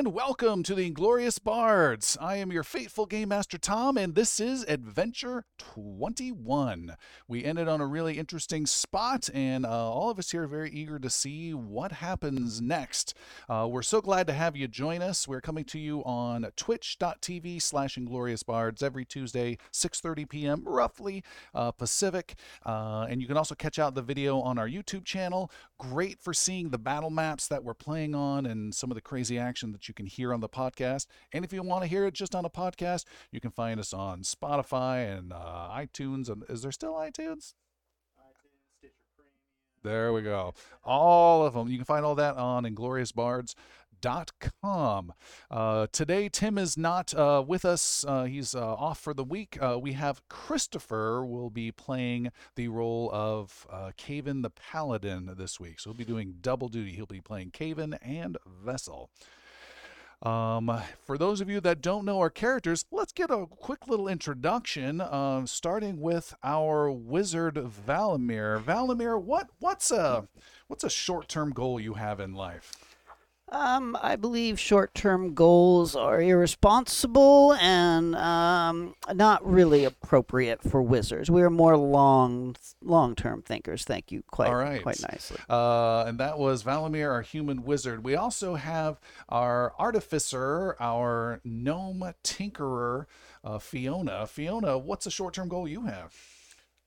and welcome to the Inglorious Bards. I am your faithful Game Master Tom, and this is Adventure 21. We ended on a really interesting spot, and uh, all of us here are very eager to see what happens next. Uh, we're so glad to have you join us. We're coming to you on twitch.tv slash Inglorious Bards every Tuesday, 6.30 p.m., roughly, uh, Pacific. Uh, and you can also catch out the video on our YouTube channel. Great for seeing the battle maps that we're playing on and some of the crazy action that you can hear on the podcast. And if you want to hear it just on a podcast, you can find us on Spotify and uh, iTunes. And is there still iTunes? There we go. All of them. You can find all that on ingloriousbards.com. Uh, today, Tim is not uh, with us. Uh, he's uh, off for the week. Uh, we have Christopher will be playing the role of uh, Cavan the Paladin this week. So he'll be doing double duty. He'll be playing Cavan and Vessel. Um, for those of you that don't know our characters, let's get a quick little introduction. Um, starting with our wizard Valamir. Valamir, what what's a what's a short term goal you have in life? Um, I believe short-term goals are irresponsible and um, not really appropriate for wizards. We are more long, long-term thinkers. Thank you, quite, All right. quite nicely. Uh, and that was Valamir, our human wizard. We also have our artificer, our gnome tinkerer, uh, Fiona. Fiona, what's a short term goal you have?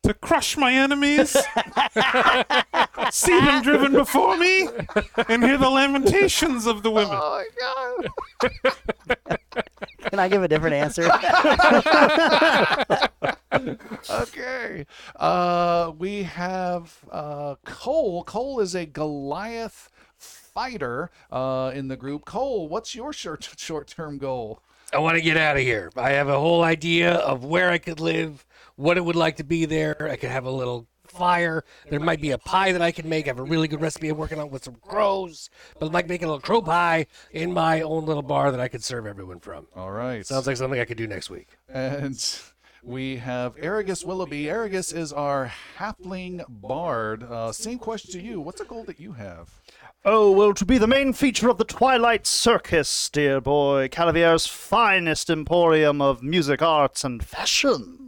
To crush my enemies, see them driven before me, and hear the lamentations of the women. Oh my god! Can I give a different answer? okay. Uh, we have uh, Coal. Coal is a Goliath fighter uh, in the group. Coal, what's your short short term goal? I want to get out of here. I have a whole idea of where I could live, what it would like to be there. I could have a little fire. There might be a pie that I can make. I have a really good recipe I'm working on with some crows. But I'd like making a little crow pie in my own little bar that I could serve everyone from. All right. Sounds like something I could do next week. And we have Arragus Willoughby. Arragus is our halfling bard. Uh, same question to you. What's a goal that you have? Oh, well, to be the main feature of the Twilight Circus, dear boy, Calavier's finest emporium of music, arts, and fashion.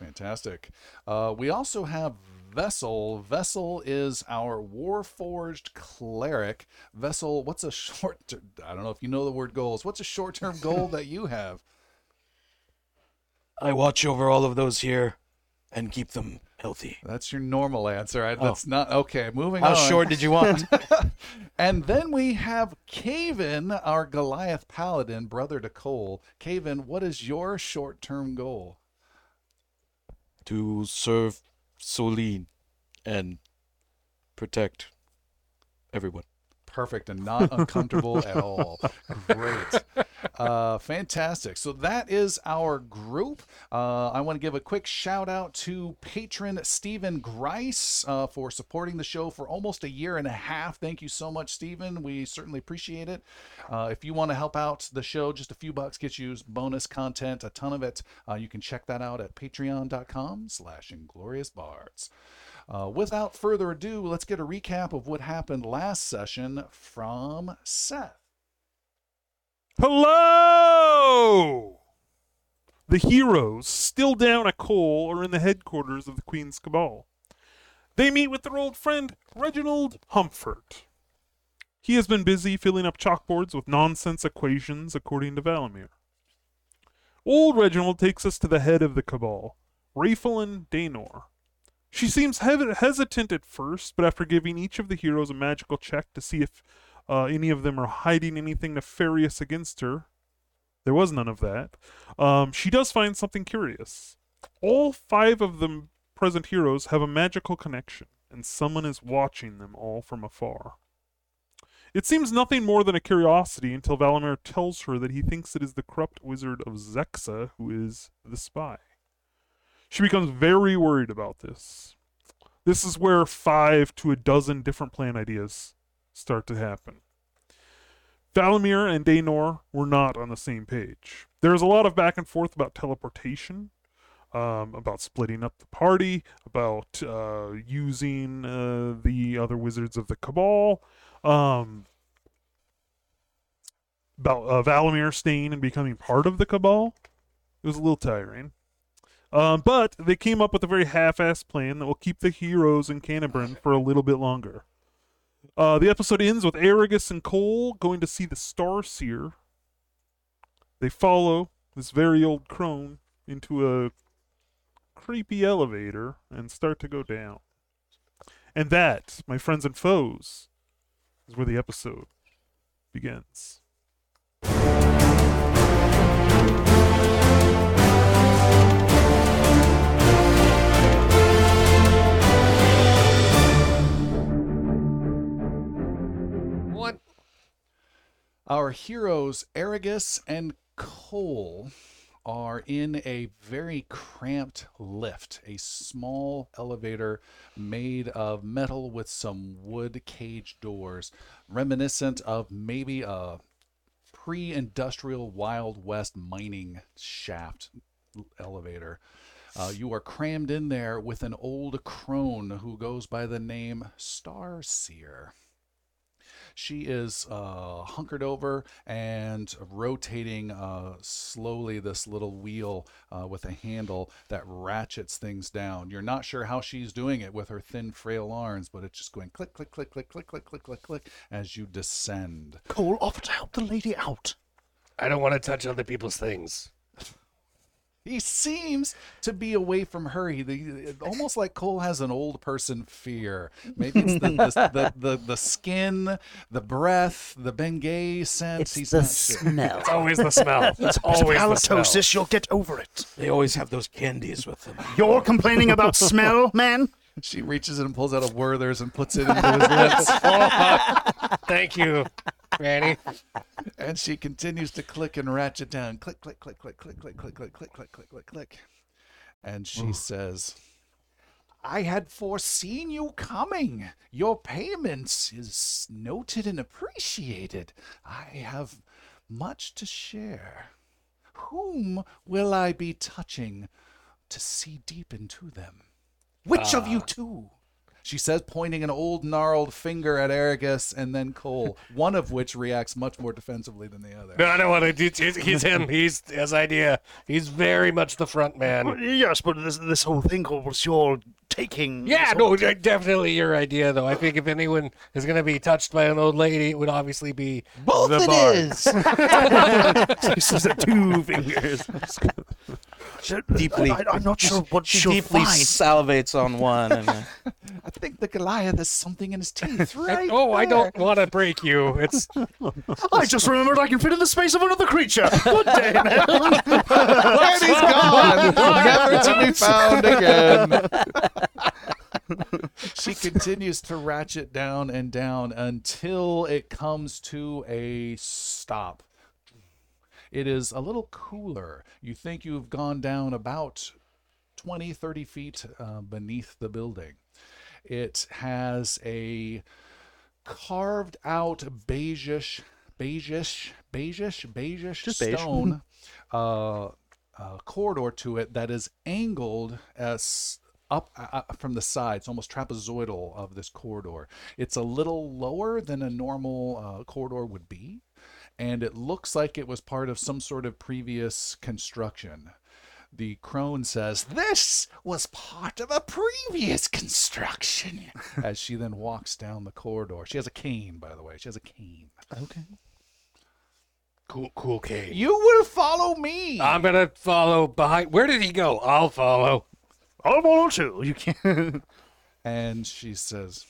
Fantastic. Uh, we also have Vessel. Vessel is our Warforged cleric. Vessel, what's a short? I don't know if you know the word goals. What's a short-term goal that you have? I watch over all of those here and keep them healthy. That's your normal answer. I, that's not okay. Moving How on. How short did you want? And then we have Cavan, our Goliath paladin, brother to Coal. Cavan, what is your short-term goal? To serve Solene and protect everyone. perfect and not uncomfortable at all. Great. Uh, fantastic. So that is our group. Uh, I want to give a quick shout out to patron Stephen Grice uh, for supporting the show for almost a year and a half. Thank you so much, Stephen. We certainly appreciate it. Uh, if you want to help out the show, just a few bucks gets you bonus content, a ton of it. Uh, you can check that out at patreon.com slash ingloriousbards. Uh, without further ado, let's get a recap of what happened last session from Seth. Hello! The heroes, still down at Cole, are in the headquarters of the Queen's Cabal. They meet with their old friend, Reginald Humford. He has been busy filling up chalkboards with nonsense equations, according to Valamir. Old Reginald takes us to the head of the Cabal, Rayfelin Daynor. She seems hesitant at first, but after giving each of the heroes a magical check to see if uh, any of them are hiding anything nefarious against her, there was none of that. Um, she does find something curious. All five of the present heroes have a magical connection, and someone is watching them all from afar. It seems nothing more than a curiosity until Valamir tells her that he thinks it is the corrupt wizard of Zexa who is the spy. She becomes very worried about this. This is where five to a dozen different plan ideas start to happen. Valamir and Daynor were not on the same page. There is a lot of back and forth about teleportation, um, about splitting up the party, about uh, using uh, the other wizards of the Cabal. Um, Val- uh, Valamir staying and becoming part of the Cabal. It was a little tiring. Um, but they came up with a very half-assed plan that will keep the heroes in Canterbury for a little bit longer. Uh, the episode ends with Arragus and Coal going to see the Star Seer. They follow this very old crone into a creepy elevator and start to go down. And that, my friends and foes, is where the episode begins. Our heroes, Arragus and Coal, are in a very cramped lift, a small elevator made of metal with some wood cage doors, reminiscent of maybe a pre industrial Wild West mining shaft elevator. Uh, you are crammed in there with an old crone who goes by the name Starseer. She is uh, hunkered over and rotating uh, slowly this little wheel uh, with a handle that ratchets things down. You're not sure how she's doing it with her thin, frail arms, but it's just going click, click, click, click, click, click, click, click, click as you descend. Coal, offer to help the lady out. I don't want to touch other people's things. He seems to be away from her. He, the, almost like Coal has an old person fear. Maybe it's the, the, the, the, the skin, the breath, the Bengay scent. It's He's the not sure. smell. It's always the smell. It's always the smell. Halitosis, you'll get over it. They always have those candies with them. You're complaining about smell, man? She reaches in and pulls out a Werther's and puts it into his lips. Thank you, Granny. and she continues to click and ratchet down. Click, click, click, click, click, click, click, click, click, click, click, click, click. And she says, I had foreseen you coming. Your payments is noted and appreciated. I have much to share. Whom will I be touching to see deep into them? Which of you two? She says, pointing an old gnarled finger at Arragus and then Coal, one of which reacts much more defensively than the other. No, I don't want to. do- He's, he's him. He's his idea. He's very much the front man. Yes, but this, this whole thing was your taking. Yeah, no, whole- de- definitely your idea, though. I think if anyone is going to be touched by an old lady, it would obviously be Both the it bard. is. This is the two fingers. Deeply- I, am not sure what She she'll deeply find. salivates on one. And, uh, I think the Goliath has something in his teeth, right? Oh, I don't want to break you. It's I just remembered I can fit in the space of another creature. Good day, man. And he's gone, never to be found again. she continues to ratchet down and down until it comes to a stop. It is a little cooler. You think you've gone down about 20, 30 feet uh, beneath the building. It has a carved out beigeish, beigeish, beigeish, beigeish Just beige. stone uh, uh, corridor to it that is angled as up uh, uh, from the sides, almost trapezoidal of this corridor. It's a little lower than a normal uh, corridor would be, and it looks like it was part of some sort of previous construction. The crone says, This was part of a previous construction. As she then walks down the corridor. She has a cane, by the way. She has a cane. okay. cool, cool cave. You will follow me. I'm going to follow behind. Where did he go? I'll follow. I'll follow too. You can't. And she says,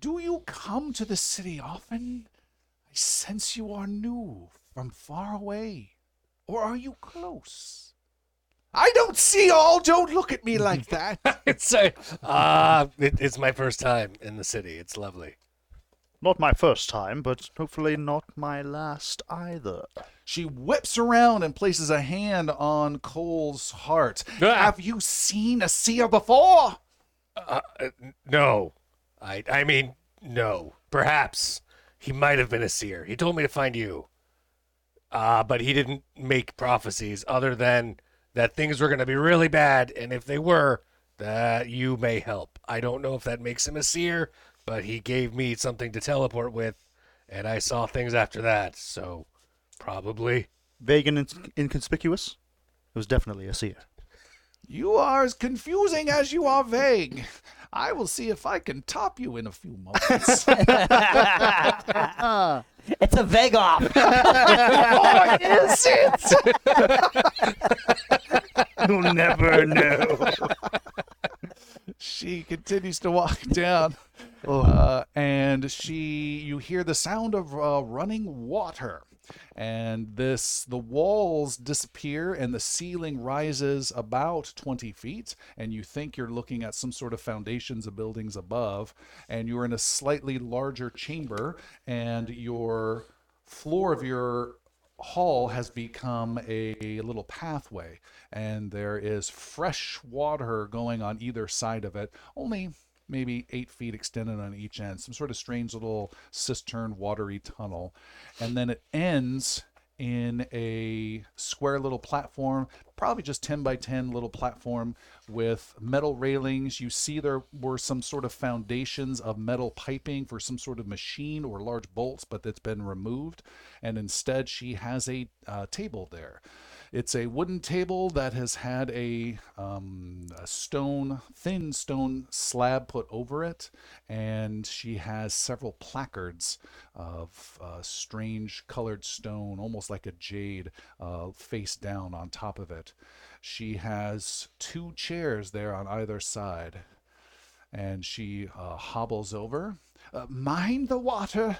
Do you come to the city often? I sense you are new from far away. Or are you close? I don't see all. Don't look at me like that. It's uh, uh, it, it's my first time in the city. It's lovely. Not my first time, but hopefully not my last either. She whips around and places a hand on Coal's heart. Ah. Have you seen a seer before? Uh, uh, no, I I mean no. Perhaps he might have been a seer. He told me to find you. Uh, but he didn't make prophecies other than that things were going to be really bad, and if they were, that you may help. I don't know if that makes him a seer, but he gave me something to teleport with, and I saw things after that, so probably. Vague and in- inconspicuous. It was definitely a seer. You are as confusing as you are vague. I will see if I can top you in a few moments. It's a veg off. oh, is it? You'll never know. she continues to walk down, Oh. uh, and she you hear the sound of uh, running water, and this the walls disappear and the ceiling rises about 20 feet, and you think you're looking at some sort of foundations of buildings above, and you're in a slightly larger chamber, and your floor of your hall has become a little pathway and there is fresh water going on either side of it only maybe eight feet extended on each end some sort of strange little cistern watery tunnel. And then it ends in a square little platform probably just 10 by 10 little platform with metal railings. You see there were some sort of foundations of metal piping for some sort of machine or large bolts but that's been removed. And instead she has a uh, table there it's a wooden table that has had a, um, a stone, thin stone slab put over it, and she has several placards of uh, strange colored stone, almost like a jade, uh, face down on top of it. She has two chairs there on either side, and she uh, hobbles over. Uh, mind the water!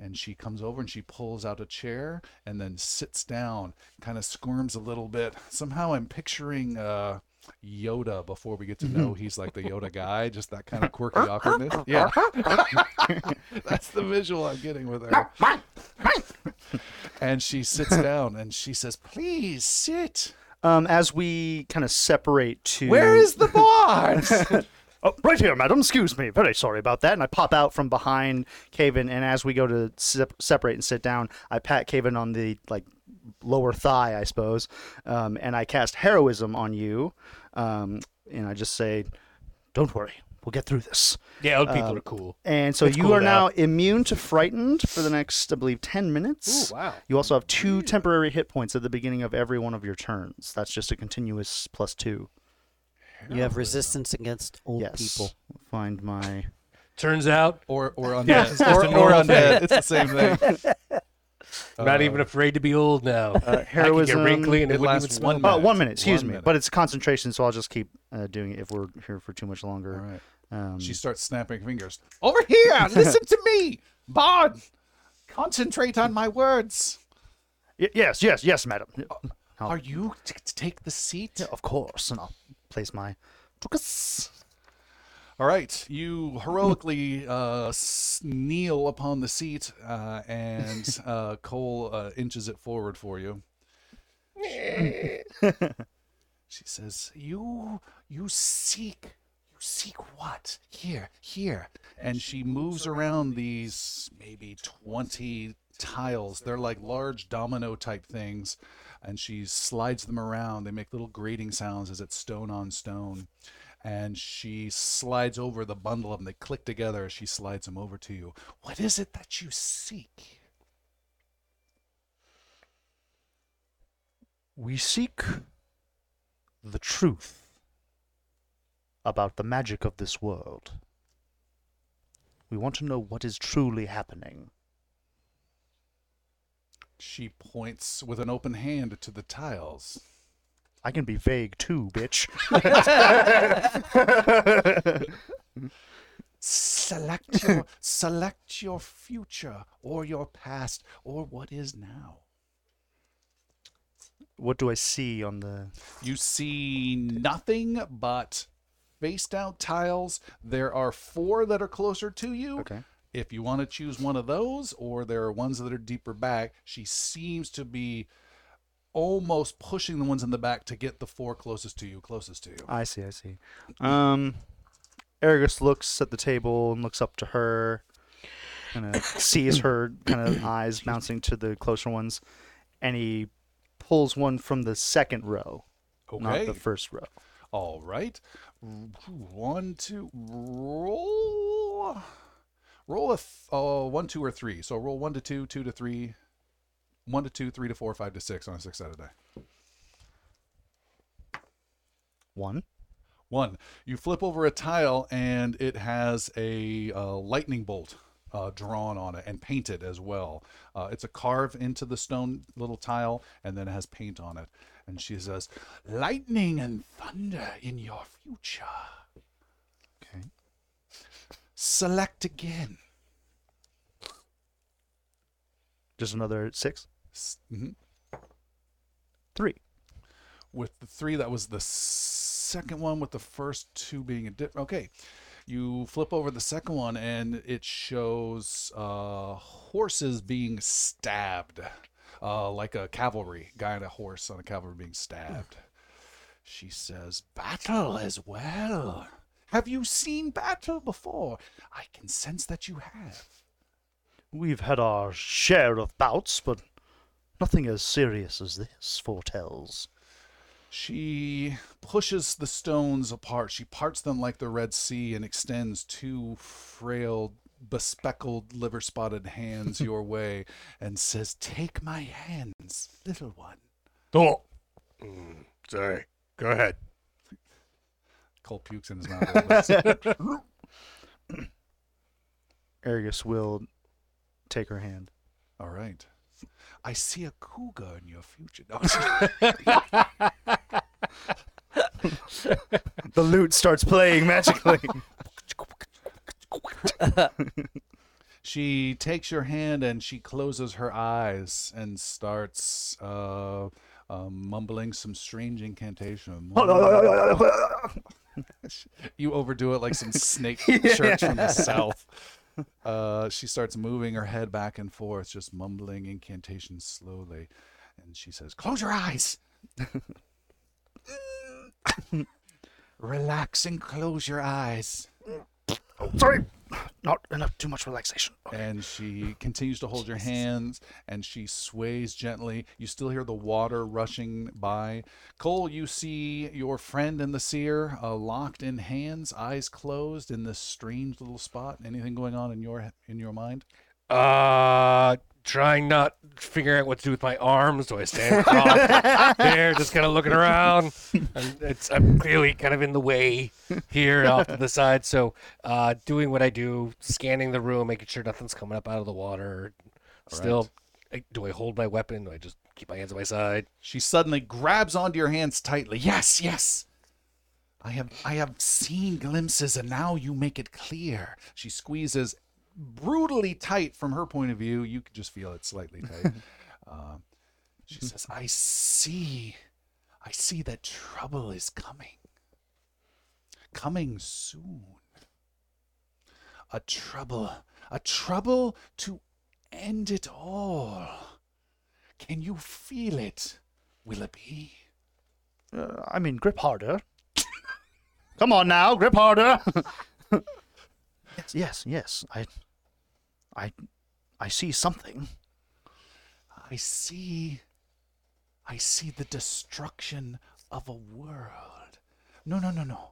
And she comes over and she pulls out a chair and then sits down kind of squirms a little bit. Somehow i'm picturing uh yoda before we get to know he's like the yoda guy just that kind of quirky awkwardness. Yeah. That's the visual i'm getting with her. And she sits down and she says please sit. Um, as we kind of separate to where is the bard Oh, right here, madam. Excuse me. Very sorry about that. And I pop out from behind Cavan, and as we go to sep- separate and sit down, I pat Cavan on the like lower thigh, I suppose, um, and I cast heroism on you, um, and I just say, "Don't worry, we'll get through this." Yeah, old Um, people are cool. And so It's you cool are now now. immune to frightened for the next, I believe, ten minutes. Ooh, wow. You also have two temporary hit points at the beginning of every one of your turns. That's just a continuous plus two. You have resistance against old yes. people. Find my. Turns out, or or undead Yeah, it's or, or normal undead it's the same thing I'm not Uh, even afraid to be old now. Uh, I could heroism. get wrinkly and it, it lasts one smell Oh, minute. one minute, excuse One me. minute. But it's concentration, so I'll just keep uh, doing it if we're here for too much longer. right Um, She starts snapping fingers. Over here! Listen to me! Bard! Concentrate on my words. y- yes, yes, yes, madam. Oh. Are you t- to take the seat? Yeah, of course. And I'll place my. All right. You heroically uh, kneel upon the seat, uh, and uh, Coal uh, inches it forward for you. she says, "You, you seek, you seek what? Here, here." And she moves around these maybe twenty tiles. They're like large domino type things, and she slides them around. They make little grating sounds as it's stone on stone. And she slides over the bundle of them. They click together as she slides them over to you. What is it that you seek? We seek the truth about the magic of this world. We want to know what is truly happening. She points with an open hand to the tiles. I can be vague too, bitch. Select your select your future or your past or what is now. what do I see on the. You see nothing but faced out tiles. There are four that are closer to you. Okay. If you want to choose one of those, or there are ones that are deeper back, she seems to be almost pushing the ones in the back to get the four closest to you, closest to you. I see, I see. Um, Arragus looks at the table and looks up to her, kind of sees her kind of eyes bouncing to the closer ones, and he pulls one from the second row, not the first row. All right. One, two, roll. Roll a th- oh, one, two, or three. So roll one to two, two to three, one to two, three to four, five to six on a six sided die. One. One. You flip over a tile and it has a uh, lightning bolt uh, drawn on it and painted as well. Uh, it's a carve into the stone little tile and then it has paint on it. And she says, Lightning and thunder in your future. Select again. Just another six. hmm Three. With the three, that was the second one, with the first two being a dip. Okay. You flip over the second one, and it shows uh, horses being stabbed, uh, like a cavalry guy on a horse on a cavalry being stabbed. She says, Battle as well. Have you seen battle before? I can sense that you have. We've had our share of bouts, but nothing as serious as this foretells. She pushes the stones apart. She parts them like the Red Sea and extends two frail, bespeckled, liver spotted hands your way and says, Take my hands, little one. Oh, Mm, sorry. Go ahead. Cole pukes in his mouth. a little bit. Argus will take her hand. All right. I see a cougar in your future. No, The lute starts playing magically. she takes your hand and she closes her eyes and starts uh, um, mumbling some strange incantation. you overdo it like some snake church from the south. Uh, she starts moving her head back and forth, just mumbling incantations slowly. And she says, Close your eyes. Relax and close your eyes. Sorry, not enough. Too much relaxation. and she continues to hold your hands and she sways gently. You still hear the water rushing by. Coal, you see your friend and the seer uh, locked in hands, eyes closed in this strange little spot. Anything going on in your in your mind? Uh, trying not figuring out what to do with my arms. Do I stand across there, just kind of looking around? And it's I'm clearly kind of in the way here off to the side. So, uh, doing what I do, scanning the room, making sure nothing's coming up out of the water. Still, I- do I hold my weapon? Do I just keep my hands at my side? She suddenly grabs onto your hands tightly. Yes, yes. I have I have seen glimpses and now you make it clear. She squeezes brutally tight from her point of view. You can just feel it slightly tight. Um, she says, I see. I see that trouble is coming. Coming soon. A trouble. A trouble to end it all. Can you feel it, Willoughby? Uh, I mean, grip harder. Come on now, grip harder. yes, yes, yes. I, I, I see something. I see. I see the destruction of a world. No, no, no, no.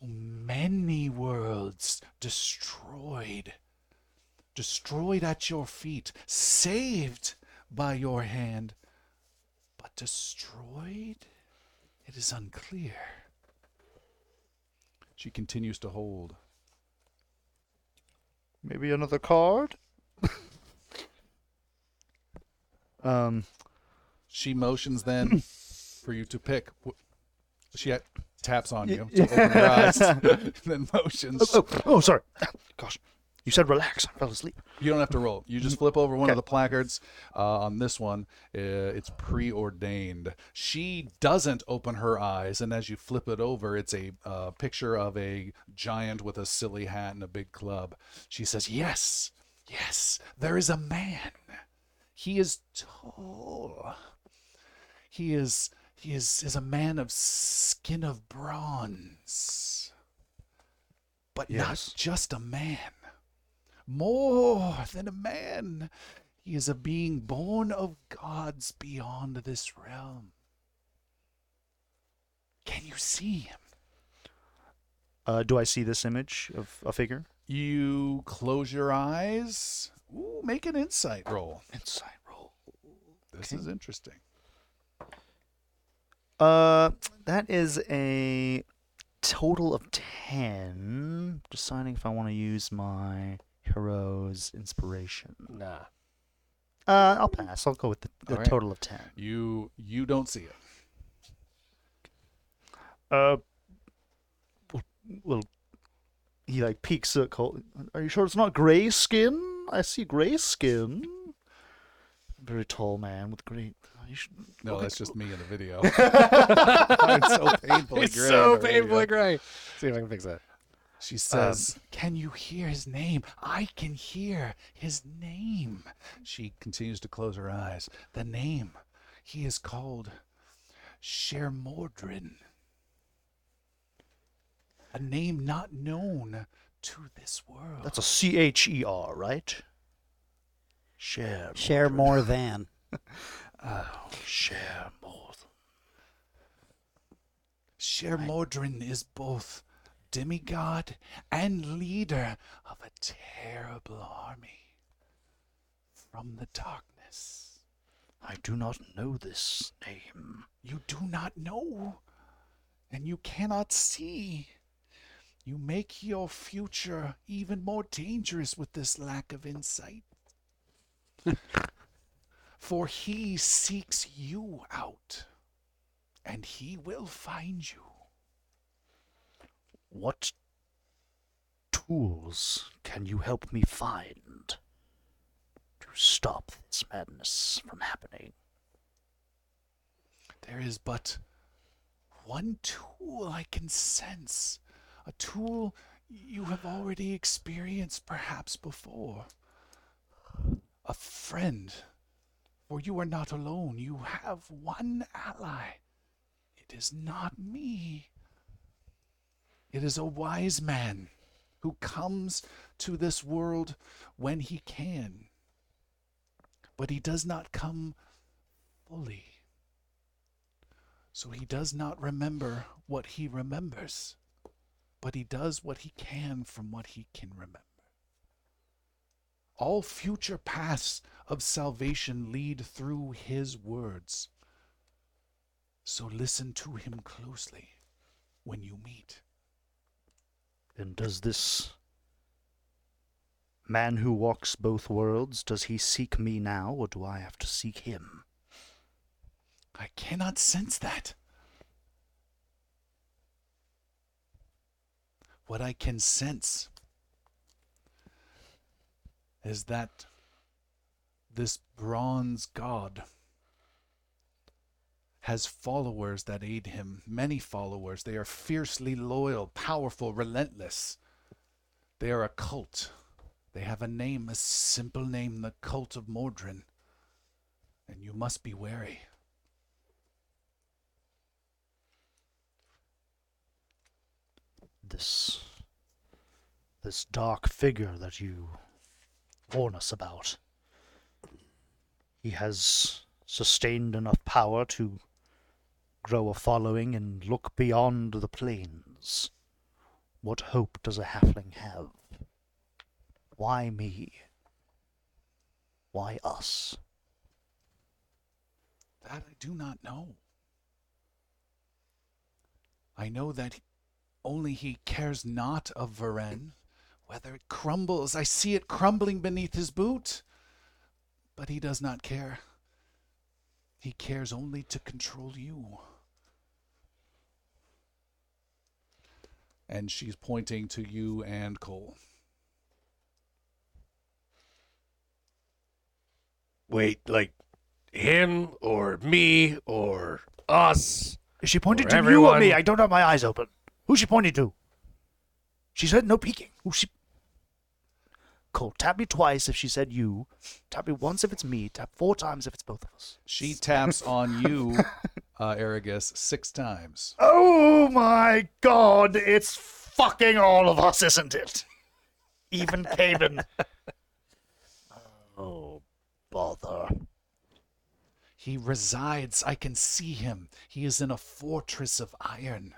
No, many worlds destroyed. Destroyed at your feet, saved by your hand. But destroyed? It is unclear. She continues to hold. Maybe another card. um, She motions then for you to pick. Wh- She ha- taps on you to open your eyes, then motions. oh, oh, sorry. Gosh, you said relax. I fell asleep. You don't have to roll. You just flip over one of the placards. Uh, on this one, uh, it's preordained. She doesn't open her eyes, and as you flip it over, it's a uh, picture of a giant with a silly hat and a big club. She says, Yes, yes, there is a man. He is tall. He is he is, is a man of skin of bronze. But not just a man more than a man. He is a being born of gods beyond this realm. Can you see him? Uh, do I see this image of a figure? You close your eyes. Ooh, make an insight roll. Insight roll. This Okay. is interesting. Uh, that is a total of ten. Deciding if I want to use my hero's inspiration. Nah. Uh, I'll pass. I'll go with the, the All right. total of ten. You you don't see it. Uh, well, well, he like peeks at Coal. Are you sure it's not gray skin? I see gray skin. Very tall man with great. You should, No, okay. that's just me in the video. it's so painfully It's gray. so painfully gray. See if I can fix that. She um, says, Can you hear his name? I can hear his name. She continues to close her eyes. The name. He is called Shermordrin. A name not known to this world. That's a C H E R, right? Share. Share more than. Oh, share more. Shermordrin is both demigod and leader of a terrible army from the darkness. I do not know this name. You do not know, and you cannot see. You make your future even more dangerous with this lack of insight. For he seeks you out, and he will find you. What tools can you help me find to stop this madness from happening? There is but one tool I can sense, a tool you have already experienced perhaps before. A friend, for you are not alone. You have one ally. It is not me. It is a wise man who comes to this world when he can, but he does not come fully. So he does not remember what he remembers, but he does what he can from what he can remember. All future paths of salvation lead through his words. So listen to him closely when you meet. And does this man who walks both worlds, does he seek me now, or do I have to seek him? I cannot sense that. What I can sense is that this bronze god has followers that aid him, many followers. They are fiercely loyal, powerful, relentless. They are a cult. They have a name, a simple name, the cult of Mordrin. And you must be wary. This. this dark figure that you warn us about. He has sustained enough power to grow a following and look beyond the plains. What hope does a halfling have? Why me? Why us? That I do not know. I know that only he cares not of Varen, whether it crumbles. I see it crumbling beneath his boot. But he does not care. He cares only to control you. And she's pointing to you and Coal. Wait, like him or me or us? Is she pointing Or to you or me? I don't have my eyes open. Who's she pointing to? She said no peeking. Who's she? Coal, tap me twice if she said you. Tap me once if it's me. Tap four times if it's both of us. She taps on you, uh, Arragus, six times. Oh my god, it's fucking all of us, isn't it? Even Cavan. oh, bother. He resides. I can see him. He is in a fortress of iron.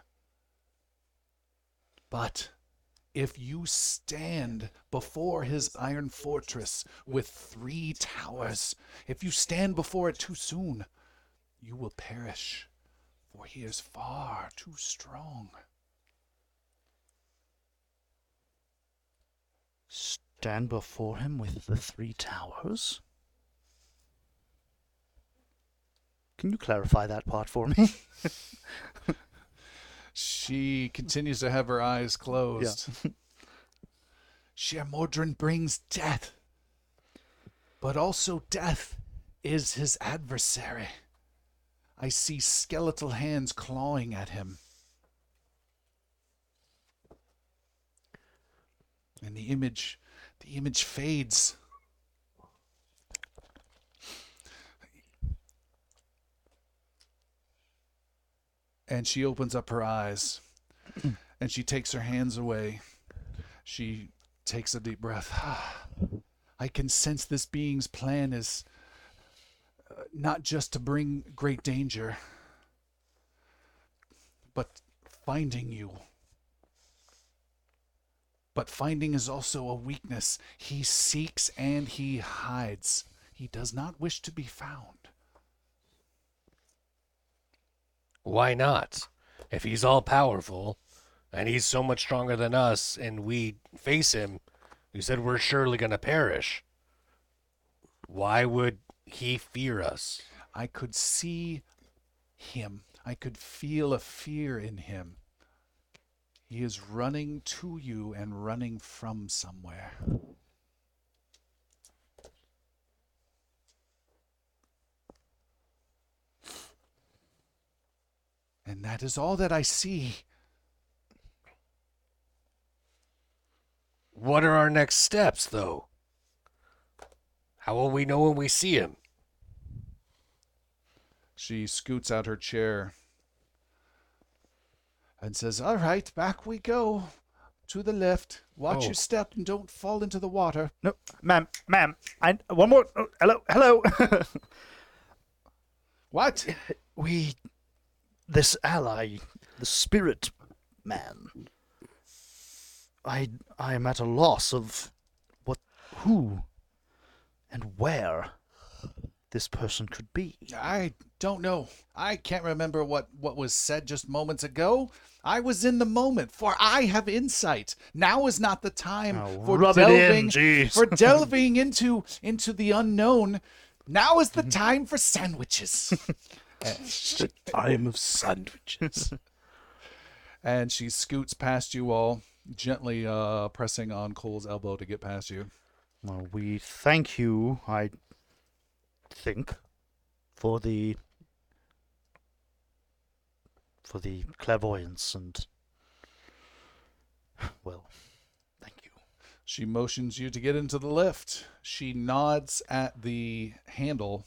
But if you stand before his iron fortress with three towers, if you stand before it too soon, you will perish, for he is far too strong. Stand before him with the three towers? Can you clarify that part for me? She continues to have her eyes closed. Sher Mordrin brings death, but also death is his adversary. I see skeletal hands clawing at him. And the image, the image fades. and she opens up her eyes and she takes her hands away. She takes a deep breath. I can sense this being's plan is not just to bring great danger, but finding you. But finding is also a weakness. He seeks and he hides. He does not wish to be found. Why not? If he's all powerful and he's so much stronger than us and we face him, you said we're surely going to perish. Why would he fear us? I could see him. I could feel a fear in him. He is running to you and running from somewhere. And that is all that I see. What are our next steps, though? How will we know when we see him? She scoots out her chair and says, All right, back we go. To the left. Watch Oh. your step and don't fall into the water. no, ma'am, ma'am. I one more. oh, hello, hello. What? we, this ally, the spirit man. I I am at a loss of what, who, and where this person could be. I don't know. I can't remember what, what was said just moments ago. I was in the moment, for I have insight. Now is not the time Oh, for it in, delving for delving into into the unknown. Now is the time for sandwiches. The time of sandwiches. and she scoots past you all, gently uh, pressing on Coal's elbow to get past you. Well, we thank you. I think for the for the clairvoyance and well, thank you. She motions you to get into the lift. She nods at the handle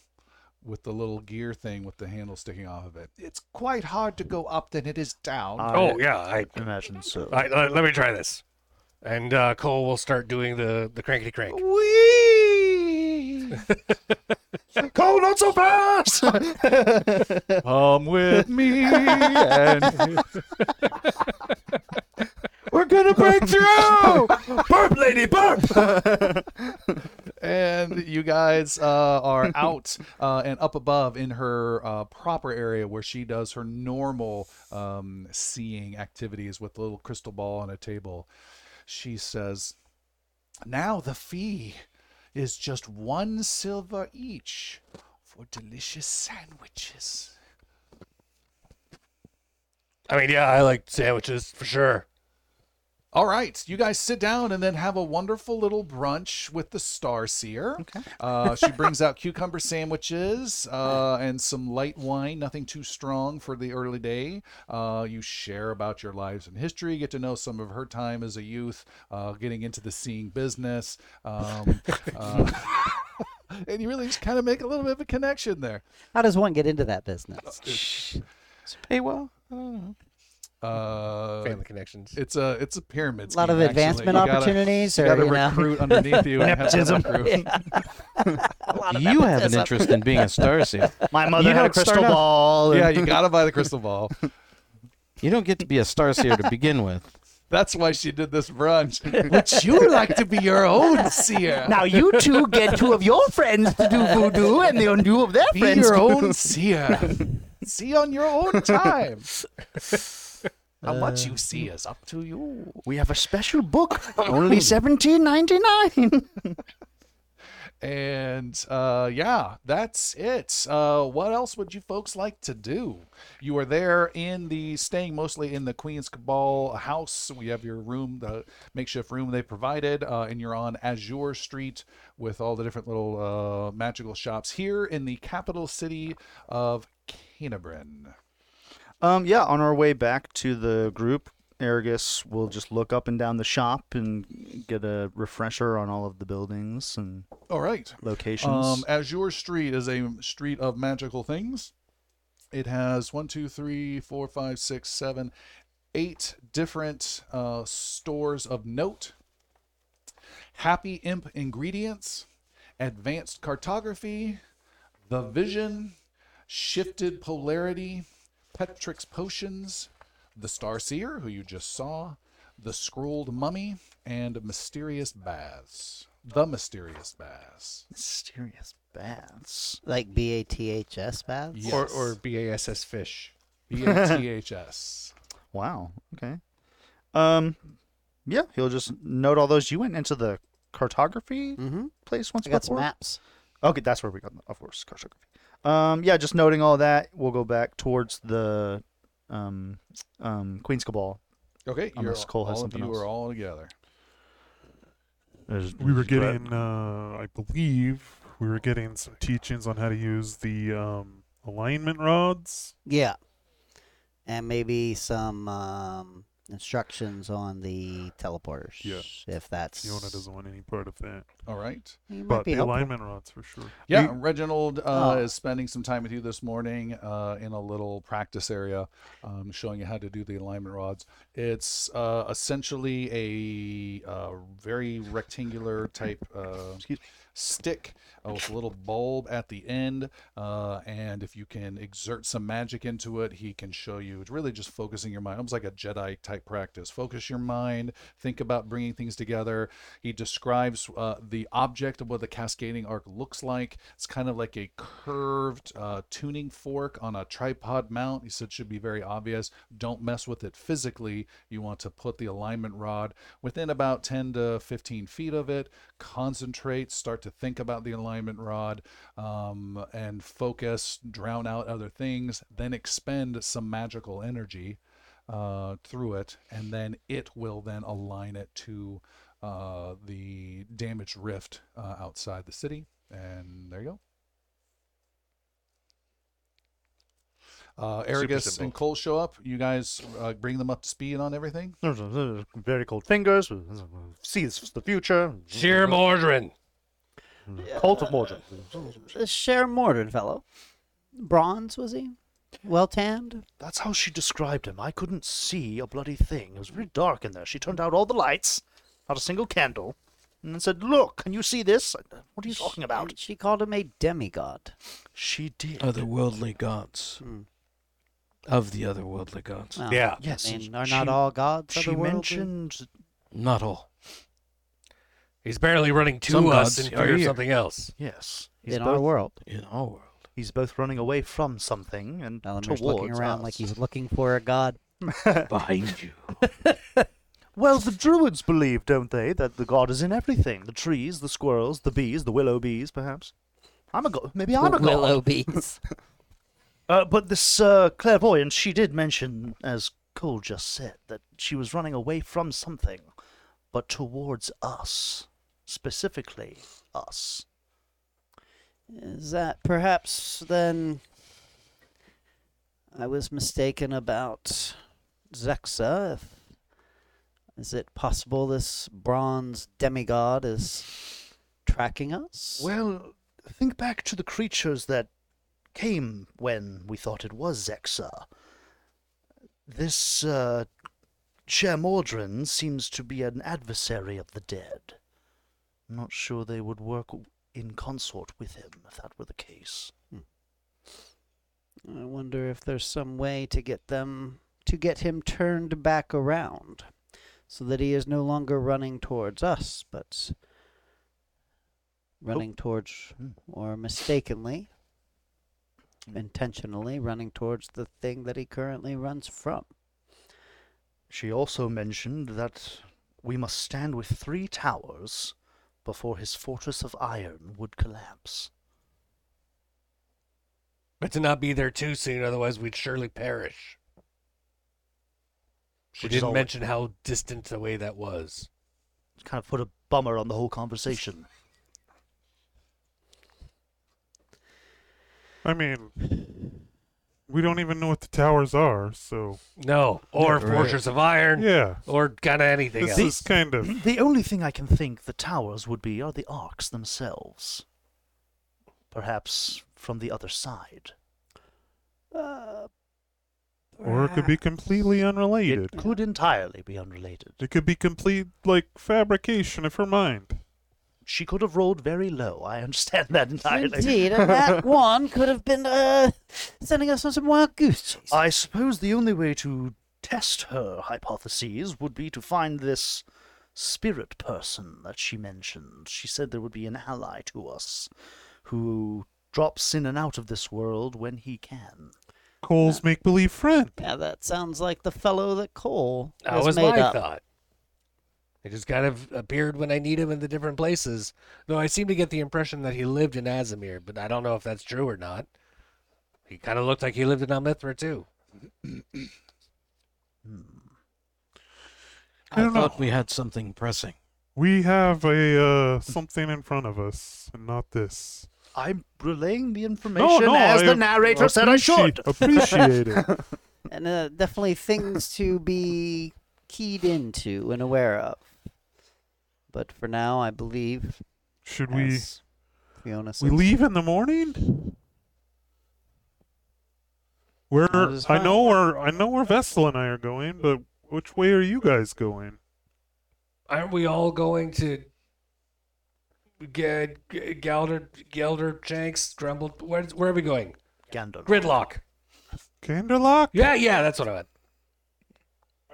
with the little gear thing with the handle sticking off of it. It's quite hard to go up than it is down. I oh, yeah. I, imagine so. all right, let, let me try this. And uh, Coal will start doing the, the crankety crank. Whee! Coal, not so fast! Come with me and We're gonna break through! burp, lady, burp! and you guys uh, are out uh, and up above in her uh, proper area where she does her normal um, seeing activities with a little crystal ball on a table. She says, Now the fee is just one silver each for delicious sandwiches. I mean, yeah, I like sandwiches for sure. All right, you guys sit down and then have a wonderful little brunch with the Star Seer. Okay. Uh, she brings out cucumber sandwiches uh, and some light wine, nothing too strong for the early day. Uh, you share about your lives and history, get to know some of her time as a youth, uh, getting into the seeing business. Um, uh, and you really just kind of make a little bit of a connection there. How does one get into that business? Does it pay well? I don't know. Uh, Family connections. it's a it's a pyramid. A lot of actually. advancement You gotta- opportunities, You or got to you know, recruit underneath you and have Nepotism. a lot of You have an interest in being a starseer. My mother You had a crystal ball. and- Yeah, you gotta buy the crystal ball. You don't get to be a starseer to begin with. That's why she did this brunch. Would you like to be your own seer? Now you two get two of your friends to do voodoo, and the two of their be friends. your own seer. see on your own time. How much you see is up to you. We have a special book, only seventeen ninety nine. And uh, yeah, that's it. Uh, what else would you folks like to do? You are there in the staying mostly in the Queen's Cabal house. We have your room, the makeshift room they provided, uh, and you're on Azure Street with all the different little uh, magical shops here in the capital city of Kennebryn. Um, yeah, on our way back to the group, Arragus will just look up and down the shop and get a refresher on all of the buildings and All right. locations. Um, Azure Street is a street of magical things. It has one, two, three, four, five, six, seven, eight different uh, stores of note. Happy Imp ingredients, advanced cartography, the vision, shifted polarity, Petrix potions, the Starseer, who you just saw, the scrolled mummy, and mysterious baths. The mysterious baths. Mysterious baths. Like B A T H S baths? Yes. Or, or BASS fish. B A T H S. Wow. Okay. Um, yeah, he'll just note all those. You went into the cartography Mm-hmm. place once I got some maps. Okay, that's where we got, of course, cartography. Um, yeah, just noting all that. We'll go back towards the um, um, Queen's Cabal. Okay, you're, Unless Coal has all of something you else. are all together. There's- We were getting, uh, I believe, we were getting some teachings on how to use the um, alignment rods. Yeah. And maybe some um, instructions on the teleporters. Yeah. If that's. Fiona doesn't want any part of that. All right. You might But be the helpful. alignment rods for sure. Yeah, Reginald uh, Oh. is spending some time with you this morning uh, in a little practice area, um, showing you how to do the alignment rods. It's uh, essentially a uh, very rectangular type uh, stick uh, with a little bulb at the end, uh, and if you can exert some magic into it, he can show you. It's really just focusing your mind, almost like a Jedi type practice. Focus your mind, think about bringing things together. He describes uh, the object of what the cascading arc looks like. It's kind of like a curved uh, tuning fork on a tripod mount. He said it should be very obvious. Don't mess with it physically. You want to put the alignment rod within about 10 to 15 feet of it. Concentrate, start to think about the alignment rod, um, and focus, drown out other things, then expend some magical energy uh, through it, and then it will then align it to uh, the damaged rift uh, outside the city. And there you go. Uh, Arragus and Coal show up. You guys uh, bring them up to speed on everything. Very cold fingers. Sees the future. Sheer Mordrin. Cult of Mordred. This Sheriff Mordred fellow. Bronze, was he? Well tanned? That's how she described him. I couldn't see a bloody thing. It was very dark in there. She turned out all the lights, not a single candle, and then said, "Look, can you see this? What are you talking about?" She called him a demigod. She did. Otherworldly gods. Hmm. Of the otherworldly gods. Well, Yeah. Yes, I mean, are she- not all gods she otherworldly? mentioned Not all. He's barely running to Some us gods in are fear of here. something else. yes. He's in both, our world. In our world. He's both running away from something and Eleanor's towards looking around us. like he's looking for a god. Behind you. Well, the druids believe, don't they, that the god is in everything. The trees, the squirrels, the bees, the willow bees, perhaps. I'm a god. Maybe I'm a god. Willow bees. Uh, but this uh, clairvoyant, she did mention, as Coal just said, that she was running away from something, but towards us. Specifically, us. Is that perhaps then I was mistaken about Zexa? If, is it possible this bronze demigod is tracking us? Well, think back to the creatures that came when we thought it was Zexa. This, uh, seems to be an adversary of the dead. I'm not sure they would work in consort with him if that were the case. I wonder if there's some way to get them to get him turned back around so that he is no longer running towards us, but running towards, Hmm. or mistakenly, Mm. intentionally running towards the thing that he currently runs from. She also mentioned that we must stand with three towers before his fortress of iron would collapse. But to not be there too soon, otherwise we'd surely perish. She Which didn't all- mention how distant away that was. Kind of put a bummer on the whole conversation. I mean, we don't even know what the towers are, so No, or Yeah, right. Fortress of Iron, yeah. or kind of anything This else. is kind of The only thing I can think the towers would be are the arcs themselves. Perhaps from the other side. Uh, or it could be completely unrelated. It could entirely be unrelated. It could be complete like fabrication of her mind. She could have rolled very low. I understand that entirely. Indeed, and that one could have been uh, sending us on some wild goose chase. I suppose the only way to test her hypotheses would be to find this spirit person that she mentioned. She said there would be an ally to us who drops in and out of this world when he can. Coal's make believe friend. yeah, that sounds like the fellow that Coal That has was made my up. thought. He just kind of appeared when I need him in the different places. Though I seem to get the impression that he lived in Azamir, but I don't know if that's true or not. He kind of looked like he lived in Almithra too. I I don't know. thought we had something pressing. We have a uh, something in front of us, and not this. I'm relaying the No, information no, as I the narrator said I should. Appreciate it. and uh, definitely things to be keyed into and aware of. But for now, I believe Should we as Fiona we leave in the morning? Where That is I fine. know where I know where Vessel and I are going, but which way are you guys going? Aren't we all going to get Galder, Gelder, Shanks, Drumble? Where, where are we going? Gandalf. Gridlock. Ganderlock? Yeah, yeah, that's what I meant.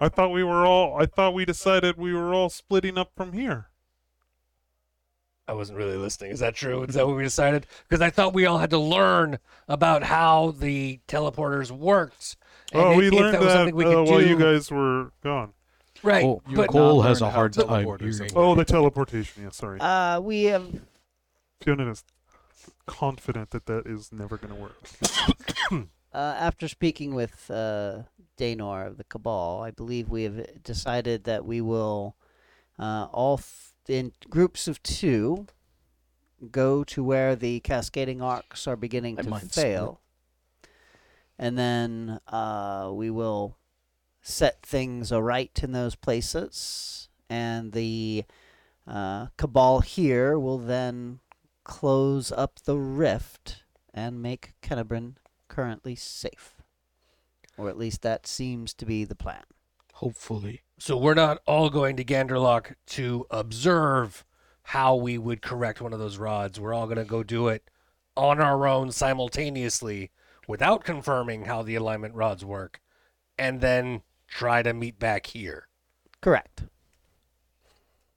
I thought we were all I thought we decided we were all splitting up from here. I wasn't really listening. Is that true? Is that what we decided? Because I thought we all had to learn about how the teleporters worked. and oh, if- we if learned that, that, we uh, could while do. you guys were gone. right, Oh, You but Coal has a hard time teleport or hearing. something. Oh, the teleportation. Yeah, sorry. uh, we have Fiona is confident that that is never going to work. Uh, after speaking with uh, Daynor of the Cabal, I believe we have decided that we will, uh, all f- in groups of two, go to where the cascading arcs are beginning I to fail. And then uh, we will set things aright in those places. And the uh, Cabal here will then close up the rift and make Kennebryn currently safe. Or at least that seems to be the plan. Hopefully. so we're not all going to Ganderlock to observe how we would correct one of those rods. We're all going to go do it on our own simultaneously without confirming how the alignment rods work, and then try to meet back here. Correct.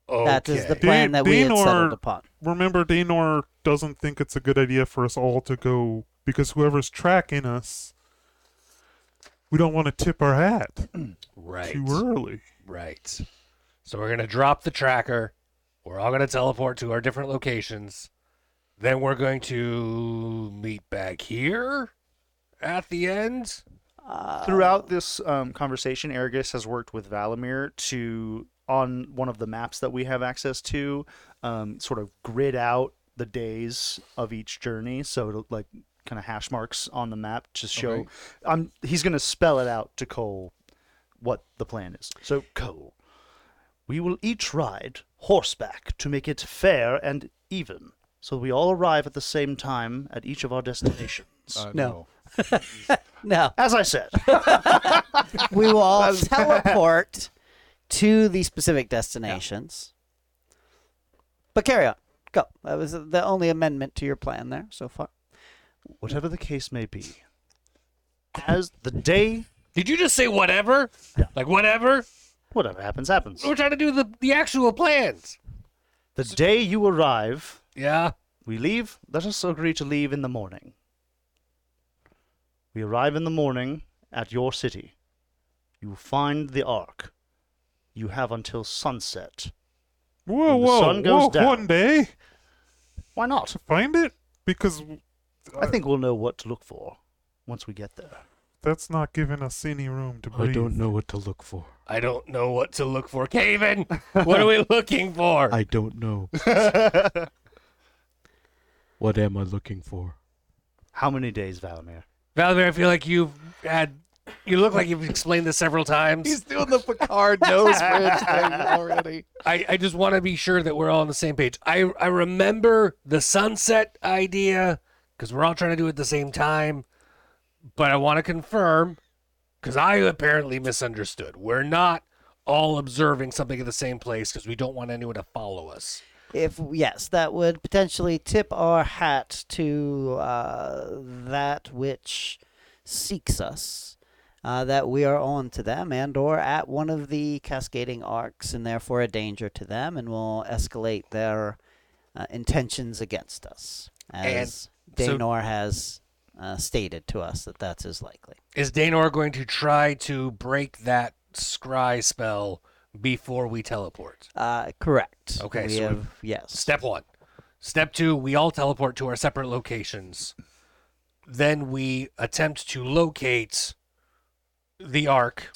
Okay. That is the plan Dan- that we had Daynor- settled upon. Remember, Daynor doesn't think it's a good idea for us all to go because whoever's tracking us, we don't want to tip our hat right. too early. Right. So we're going to drop the tracker. We're all going to teleport to our different locations. Then we're going to meet back here at the end. Uh, Throughout this um, conversation, Arragus has worked with Valamir to, on one of the maps that we have access to, um, sort of grid out the days of each journey. So it'll like kind of hash marks on the map to show. Okay. Um, he's going to spell it out to Coal what the plan is. So Coal, we will each ride horseback to make it fair and even, so we all arrive at the same time at each of our destinations. Uh, No. no, As I said. we will all teleport to the specific destinations. But carry on. Go. That was the only amendment to your plan there so far. Whatever the case may be, as the day Did you just say whatever? Yeah. Like whatever? Whatever happens, happens. We're trying to do the, the actual plans. The day you arrive, Yeah. we leave. Let us agree to leave in the morning. We arrive in the morning at your city. You find the Arc. You have until sunset. Whoa, When the whoa, sun goes whoa! down. One day Why not? to find it because I think we'll know what to look for once we get there. that's not giving us any room to breathe. I don't know what to look for. I don't know what to look for. Cavan, what are we looking for? I don't know. what am I looking for? How many days, Valamir? Valdemar, I feel like you've had. You look like you've explained this several times. He's doing the Picard nose bridge thing already. I, I just want to be sure that we're all on the same page. I, I remember the sunset idea because we're all trying to do it at the same time. But I want to confirm because I apparently misunderstood. We're not all observing something at the same place because we don't want anyone to follow us. If yes, that would potentially tip our hat to uh, that which seeks us, uh, that we are on to them and or at one of the cascading arcs, and therefore a danger to them, and will escalate their uh, intentions against us, as so- has uh, stated to us that that's as likely. Is Danor going to try to break that scry spell before we teleport? Uh, correct. Okay, We so have yes. Step one. Step two, we all teleport to our separate locations. Then we attempt to locate the arc.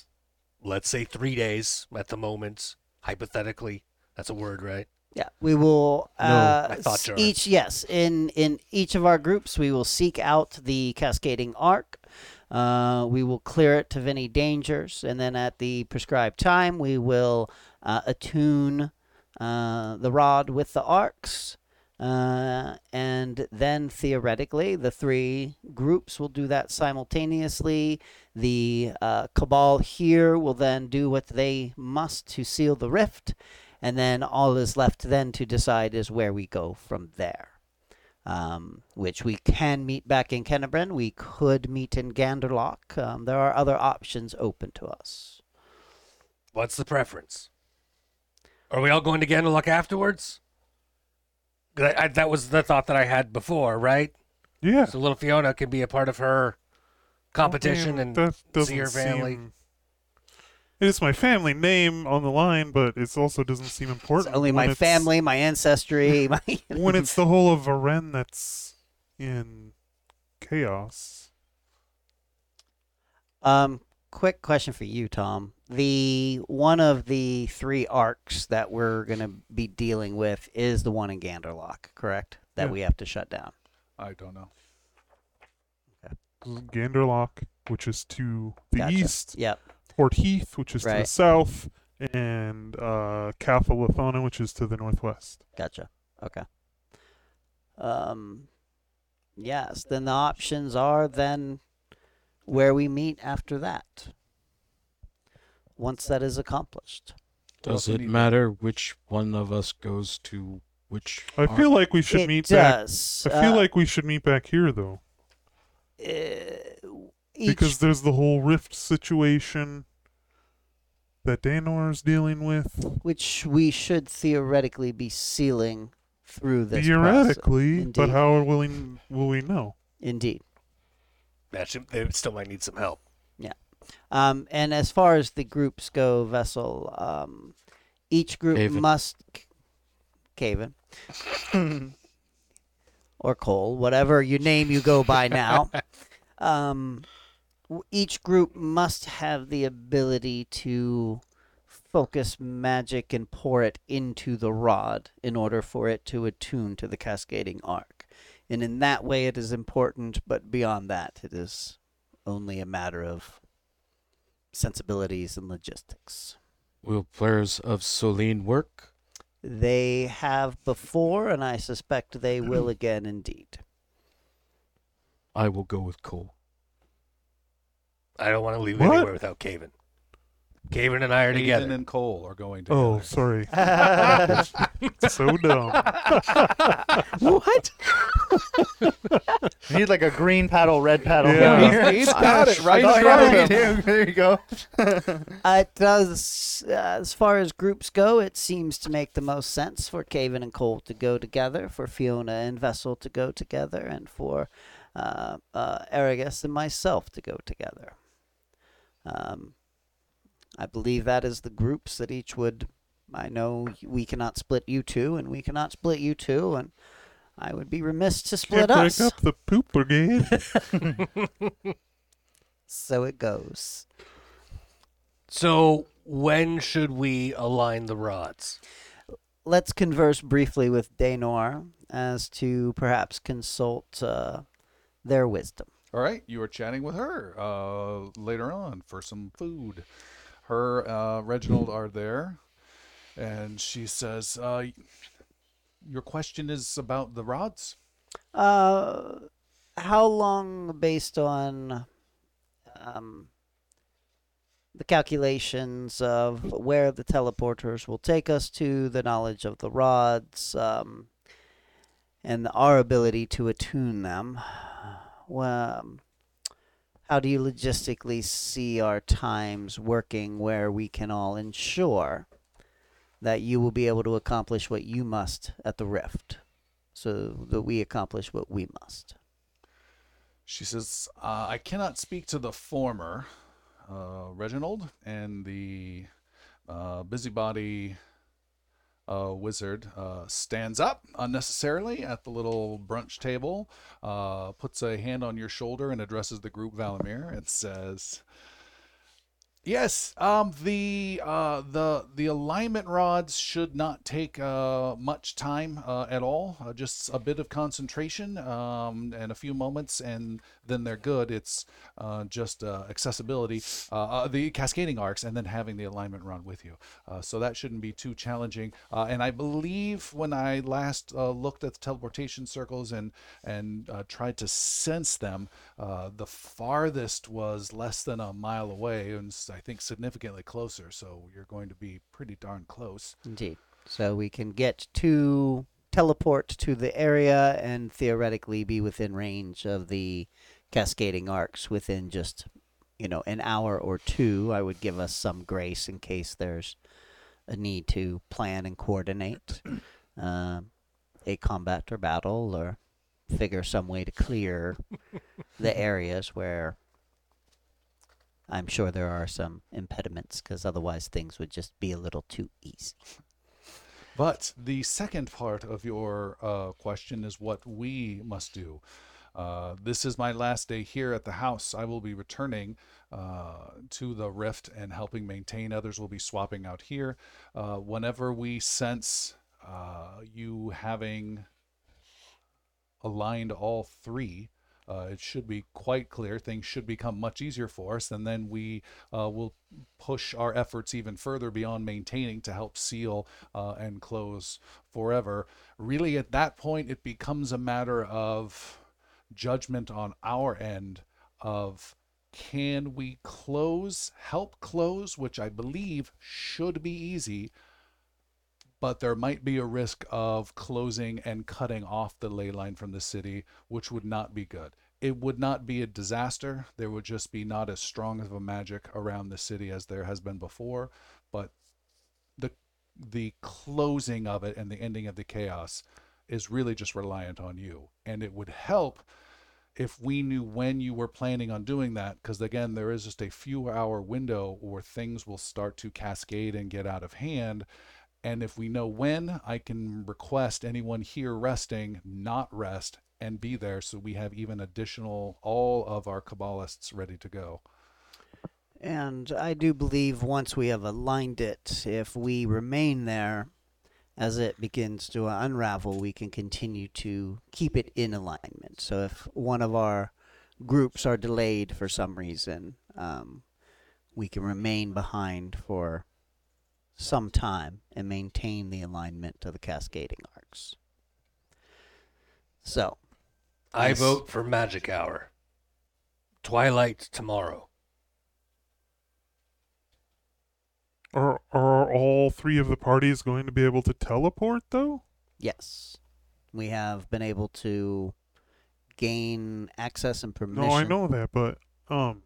Let's say three days at the moment, hypothetically. That's a word, right? Yeah, we will. Uh, I thought s- each yes in in each of our groups we will seek out the cascading arc. Uh, we will clear it of any dangers, and then at the prescribed time we will uh, attune uh, the rod with the arcs. Uh, and then theoretically, the three groups will do that simultaneously. The uh, cabal here will then do what they must to seal the rift, and then all is left then to decide is where we go from there. Um, which we can meet back in Kennebryn. We could meet in Ganderlock. Um, there are other options open to us. What's the preference? Are we all going to Ganderlock afterwards? 'Cause I, I, that was the thought that I had before, right? Yeah. So little Fiona can be a part of her competition Okay, and that doesn't see her family. seem- It is my family name on the line, but it also doesn't seem It's important. only my it's- family, my ancestry, my when it's the whole of Varen that's in chaos. Um, quick question for you, Tom. The one of the three arcs that we're gonna be dealing with is the one in Ganderlock, correct? That Yeah. we have to shut down. I don't know. Ganderlock, which is to the Gotcha. east, Yep. Port Heath, which is to the Right. south, and uh, Cathalathona, which is to the northwest. Gotcha. Okay. Um, yes. Then the options are then where we meet after that. Once that is accomplished. Does also it need- matter which one of us goes to which? I arc? feel like we should it meet back. does. I feel uh, like we should meet back here though, uh, each because there's the whole rift situation that Danor is dealing with. which we should theoretically be sealing through this. Theoretically, but how will we will we know? Indeed. That they still might need some help. Um, and as far as the groups go, Vessel, um, each group Cavan. must. Cavan. or Coal, whatever your name you go by now. um, w- each group must have the ability to focus magic and pour it into the rod in order for it to attune to the cascading arc. And in that way, it is important, but beyond that, it is only a matter of sensibilities and logistics. Will players of Solene work? They have before, and I suspect they will again indeed. I will go with Coal. I don't want to leave What? anywhere without Cavan. Cavan and I are Aiden together. and Coal are going together. Oh, sorry. so dumb. what? You need like a green paddle, red paddle. Yeah. He's got it right in Oh, front yeah, of him. There you go. Uh, it does, uh, as far as groups go, it seems to make the most sense for Cavan and Coal to go together, for Fiona and Vessel to go together, and for uh, uh, Arragus and myself to go together. Um, I believe that is the groups that each would. I know we cannot split you two, and we cannot split you two, and I would be remiss to split Can't break up the poop brigade. So it goes. So when should we align the rods? let's converse briefly with Daynor as to perhaps consult uh, their wisdom. All right, you were chatting with her uh, later on for some food. Her, uh, Reginald are there, and she says, uh, "Your question is about the rods." Uh, how long, based on um, the calculations of where the teleporters will take us to, the knowledge of the rods, um, and our ability to attune them, um, how do you logistically see our times working where we can all ensure that you will be able to accomplish what you must at the rift? so that we accomplish what we must. She says, uh, "I cannot speak to the former, uh, Reginald, and the uh, busybody uh, wizard uh, stands up unnecessarily at the little brunch table, uh, puts a hand on your shoulder, and addresses the group Valamir and says." Yes, um, the uh, the the alignment rods should not take uh, much time uh, at all. Uh, just a bit of concentration um, and a few moments, and then they're good. It's uh, just uh, accessibility, uh, uh, the cascading arcs, and then having the alignment run with you. Uh, so that shouldn't be too challenging. Uh, and I believe when I last looked at the teleportation circles and and tried to sense them, the farthest was less than a mile away, and I think significantly closer. So you're going to be pretty darn close. Indeed. So we can get to teleport to the area and theoretically be within range of the cascading arcs within just, you know, an hour or two. I would give us some grace in case there's a need to plan and coordinate uh, a combat or battle or figure some way to clear the areas where I'm sure there are some impediments because otherwise things would just be a little too easy. But the second part of your uh, question is what we must do. Uh, this is my last day here at the house. I will be returning uh, to the rift and helping maintain. Others will be swapping out here. Uh, whenever we sense uh, you having aligned all three, uh, it should be quite clear. Things should become much easier for us, and then we will push our efforts even further beyond maintaining to help seal and close forever. Really, at that point, it becomes a matter of judgment on our end of can we close, help close, which I believe should be easy, but there might be a risk of closing and cutting off the ley line from the city, which would not be good. It would not be a disaster. There would just be not as strong of a magic around the city as there has been before, but the the closing of it and the ending of the chaos is really just reliant on you. And it would help if we knew when you were planning on doing that because again there is just a few hour window where things will start to cascade and get out of hand and if we know when, I can request anyone here resting not rest and be there so we have even additional, all of our Cabalists ready to go. And I do believe once we have aligned it, if we remain there as it begins to unravel, we can continue to keep it in alignment. So if one of our groups are delayed for some reason, um, we can remain behind for some time and maintain the alignment of the cascading arcs. So, I Yes. vote for Magic Hour. Twilight tomorrow. Are are all three of the parties going to be able to teleport though? Yes. We have been able to gain access and permission. No, I know that, but um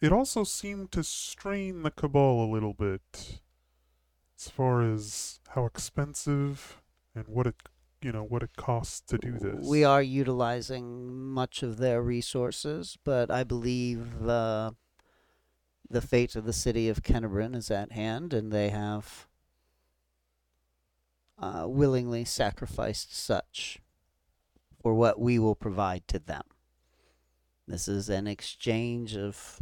it also seemed to strain the cabal a little bit as far as how expensive and what it you know what it costs to do this. We are utilizing much of their resources, but I believe the the fate of the city of Kennebryn is at hand, and they have uh, willingly sacrificed such for what we will provide to them. This is an exchange of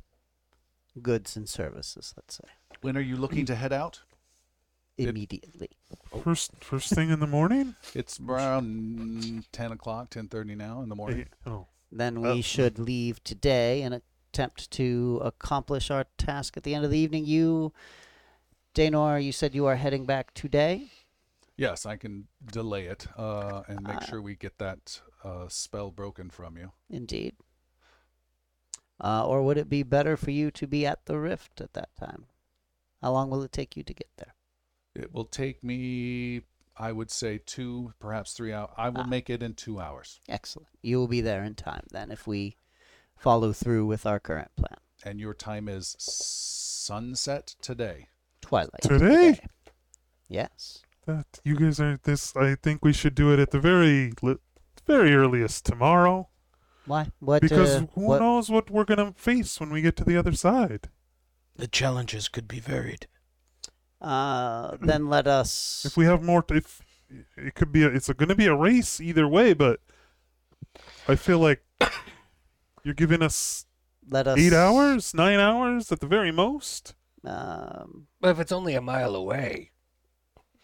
goods and services, let's say, When are you looking to head out? It- immediately. first first thing in the morning? It's around 10 o'clock, 10.30 now in the morning. Eight- oh. Then Uh, we should leave today and attempt to accomplish our task at the end of the evening. You, Danor, you said you are heading back today. Yes, I can delay it uh, and make Uh, sure we get that uh, spell broken from you. Indeed. Uh, or would it be better for you to be at the rift at that time? How long will it take you to get there? It will take me, I would say, two, perhaps three hours. I will Ah. make it in two hours. Excellent. You will be there in time then if we follow through with our current plan. And your time is sunset today. Twilight. Today? Yes. That you guys are this I think we should do it at the very very earliest tomorrow Why? What? because uh, who what, knows what we're going to face when we get to the other side. The challenges could be varied. Uh, then let us. If we have more t- if it could be a, it's going to be a race either way, but I feel like you're giving us let us. 8 hours, 9 hours at the very most. Um, But if it's only a mile away,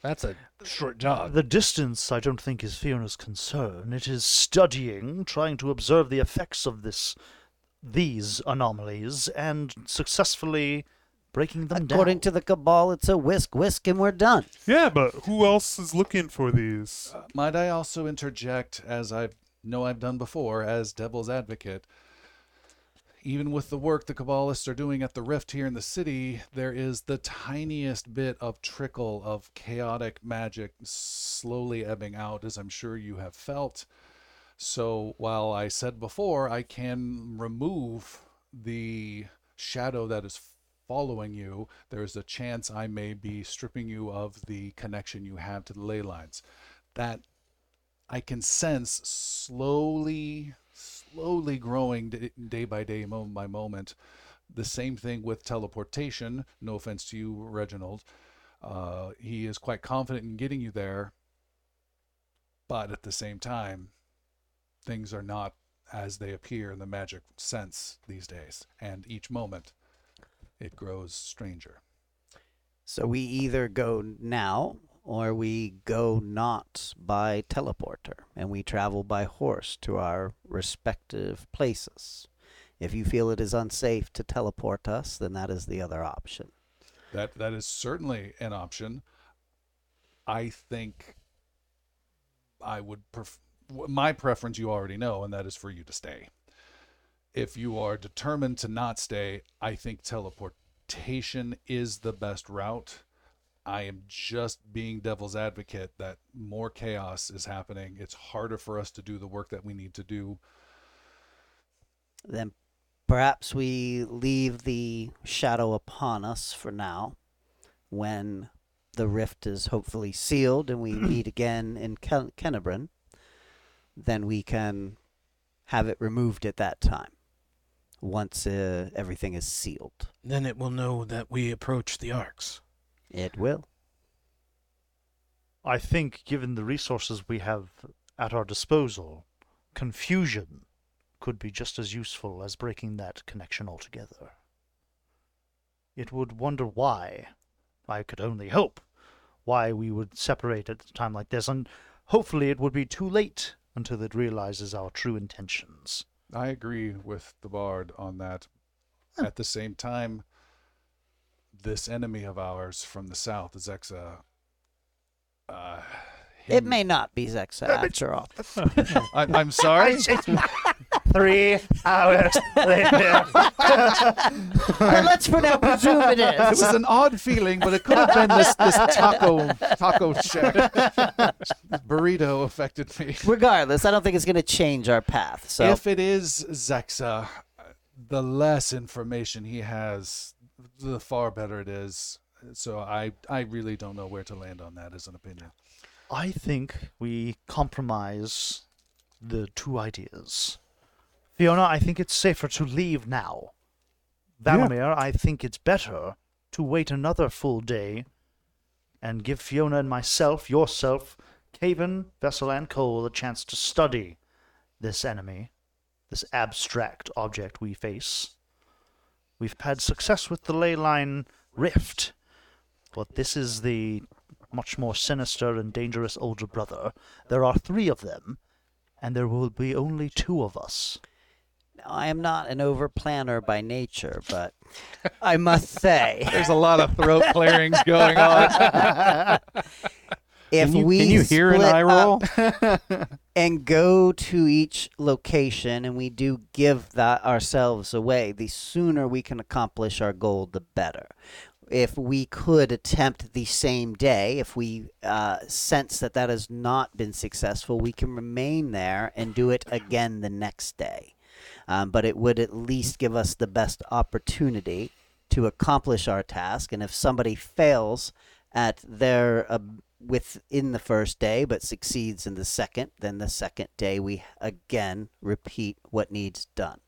that's a short jog. The distance, I don't think, is Fiona's concern. It is studying, trying to observe the effects of this, these anomalies, and successfully breaking them down. according down. to the cabal, it's a whisk, whisk, and we're done. Yeah, but who else is looking for these? Uh, might I also interject, as I know I've done before, as devil's advocate? Even with the work the Cabalists are doing at the Rift here in the city, there is the tiniest bit of trickle of chaotic magic slowly ebbing out, as I'm sure you have felt. So while I said before, I can remove the shadow that is following you, there's a chance I may be stripping you of the connection you have to the ley lines. That I can sense slowly, slowly growing day by day, moment by moment. The same thing with teleportation. No offense to you, Reginald. Uh, he is quite confident in getting you there, but at the same time, things are not as they appear in the magic sense these days. And each moment, it grows stranger. So we either go now or we go not by teleporter and we travel by horse to our respective places. If you feel it is unsafe to teleport us, then that is the other option. That that is certainly an option. I think I would pref- my preference you already know and that is for you to stay. If you are determined to not stay, I think teleportation is the best route. I am just being devil's advocate that more chaos is happening. It's harder for us to do the work that we need to do. Then perhaps we leave the shadow upon us for now. When the rift is hopefully sealed and we meet again in Ken- Kennebryn, then we can have it removed at that time. Once uh, everything is sealed, Then it will know that we approach the arcs. It will. I think, given the resources we have at our disposal, confusion could be just as useful as breaking that connection altogether. It would wonder why, I could only hope, why we would separate at a time like this, and hopefully it would be too late until it realizes our true intentions. I agree with the bard on that. At the same time, this enemy of ours from the south, Zexa, uh, It may not be Zexa after all. I, I'm sorry. Three hours later. Well, let's for now presume it It is. was an odd feeling, but it could have been this, this taco taco shack burrito affected me. Regardless, I don't think it's going to change our path. So If it is Zexa, the less information he has, the far better it is. So I, I really don't know where to land on that as an opinion. I think we compromise the two ideas. Fiona, I think it's safer to leave now. Yeah. Valamir, I think it's better to wait another full day and give Fiona and myself, yourself, Cavan, Vessel, and Coal a chance to study this enemy, this abstract object we face. We've had success with the ley line rift, but this is the much more sinister and dangerous older brother. There are three of them, and there will be only two of us. I am not an over planner by nature, but I must say, There's a lot of throat clearings going on. if Can you, we can you hear an eye roll? and go to each location and we do give that ourselves away, the sooner we can accomplish our goal, the better. If we could attempt the same day, if we uh, sense that that has not been successful, we can remain there and do it again the next day. Um, but it would at least give us the best opportunity to accomplish our task. And if somebody fails at their uh, within the first day but succeeds in the second, then the second day we again repeat what needs done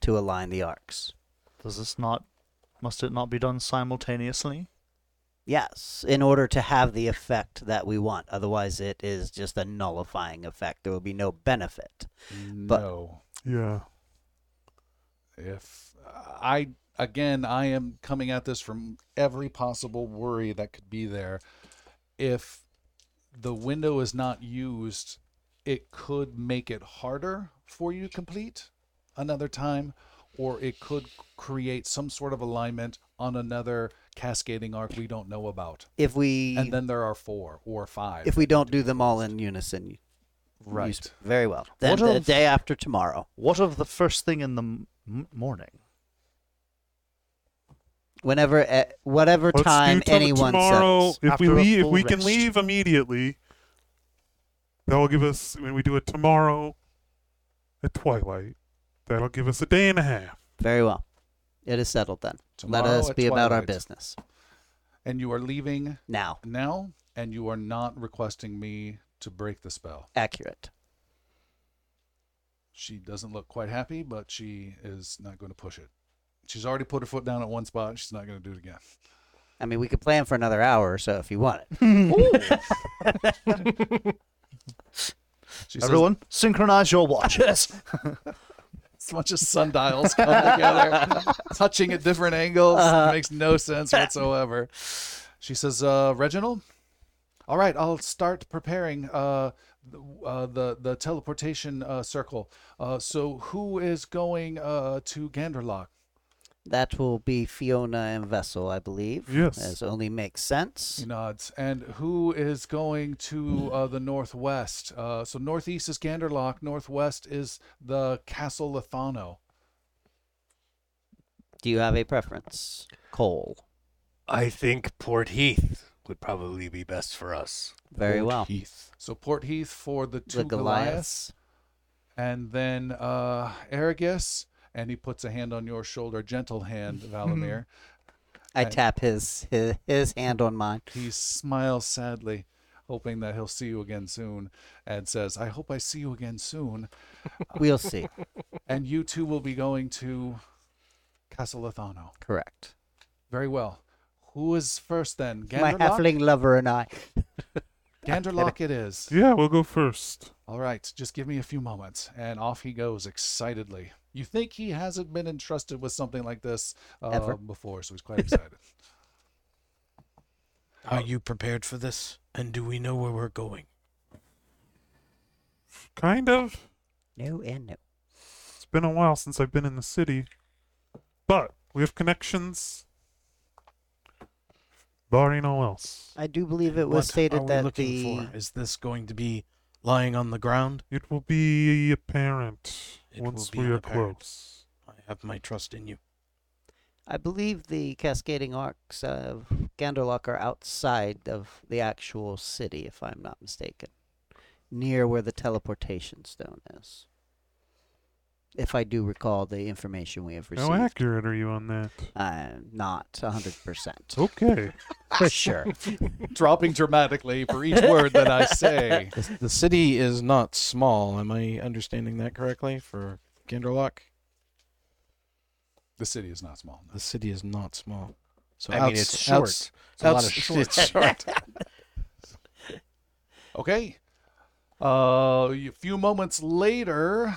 to align the arcs. Does this not. Must it not be done simultaneously? Yes, in order to have the effect that we want. Otherwise, it is just a nullifying effect. There will be no benefit. no. Yeah. if I again I am coming at this from every possible worry that could be there. If the window is not used, it could make it harder for you to complete another time, or it could create some sort of alignment on another cascading arc we don't know about. If we And then there are four or five. if we don't do them all in unison, you- you right. very well. Then What the of- day after tomorrow, What of the first thing in the m- m- morning? Whenever, eh, whatever Let's time do tom- anyone tomorrow. says. If we After a leave, if full we can rest. leave immediately, that will give us. When we do it tomorrow at twilight, that'll give us a day and a half. Very well. It is settled then. Let Tomorrow us at be about our twilight. business And you are leaving now. now, and you are not requesting me to break the spell. Accurate. She doesn't look quite happy, but she is not going to push it. She's already put her foot down at one spot. She's not going to do it again. I mean, we could plan for another hour or so if you want it. She says, Everyone, synchronize your watches. It's a bunch of sundials come together, touching at different angles. Uh-huh. makes no sense whatsoever. She says, uh, Reginald, all right, I'll start preparing uh, the, uh, the the teleportation uh, circle. Uh, so who is going uh, to Ganderlock? That will be Fiona and Vessel, I believe. Yes. As only makes sense. He nods. And who is going to uh, the northwest? Uh, so northeast is Ganderlock. Northwest is the Castle Lethano. Do you have a preference? Coal. I think Port Heath would probably be best for us. Very Port well. Heath. So Port Heath for the two The Goliaths. Goliaths. and then uh Arragus, and he puts a hand on your shoulder, gentle hand, Valamir. I I- tap his, his his hand on mine. he smiles sadly, hoping that he'll see you again soon, and says, "I hope I see you again soon." We'll see. And you two will be going to Castle Lethano. Correct. Very well. Who is first then? My Ganderlock. halfling lover and I. Ganderlock it is. Yeah, we'll go first. All right, just give me a few moments. And off he goes excitedly. You think he hasn't been entrusted with something like this uh, Ever. before, so he's quite excited. Are you prepared for this? And do we know where we're going? Kind of. No and no. It's been a while since I've been in the city, but we have connections. Barring all else. I do believe it was what stated are we that looking the for? Is this going to be lying on the ground. It will be apparent It will once be we are apparent. close. I have my trust in you. I believe the cascading arcs of Ganderlock are outside of the actual city, if I'm not mistaken, near where the teleportation stone is. If I do recall the information we have received, How accurate are you on that? I'm not 100% Okay. For sure. Dropping dramatically for each word that I say. The, the city is not small. Am I understanding that correctly for Ganderlock? The city is not small. no. The city is not small. So I mean, it's short. outs- It's a lot of short. It's short. Okay. Uh, a few moments later,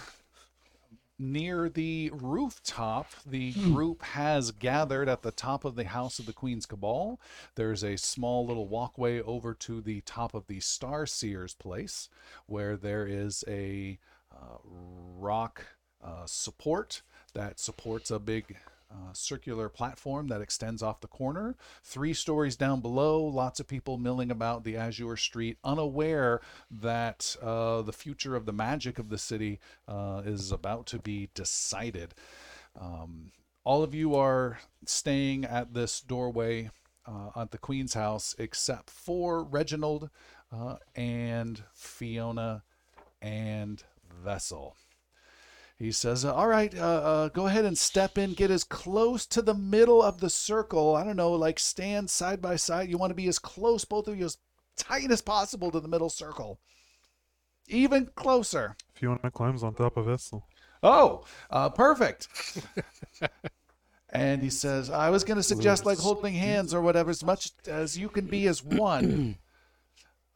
near the rooftop, the group has gathered at the top of the House of the Queen's Cabal. There's a small little walkway over to the top of the Star Seer's place, where there is a uh, rock uh, support that supports a big uh, circular platform that extends off the corner. Three stories down below, lots of people milling about the Azure Street, unaware that uh, the future of the magic of the city uh, is about to be decided. Um, all of you are staying at this doorway uh, at the Queen's house, except for Reginald uh, and Fiona and Vessel. He says, "All right, uh, uh, go ahead and step in. Get as close to the middle of the circle. I don't know, like stand side by side. You want to be as close, both of you, as tight as possible to the middle circle. Even closer. Fiona climbs on top of Vessel. Oh, uh, perfect." and he says, "I was going to suggest like holding hands or whatever, as much as you can be as one."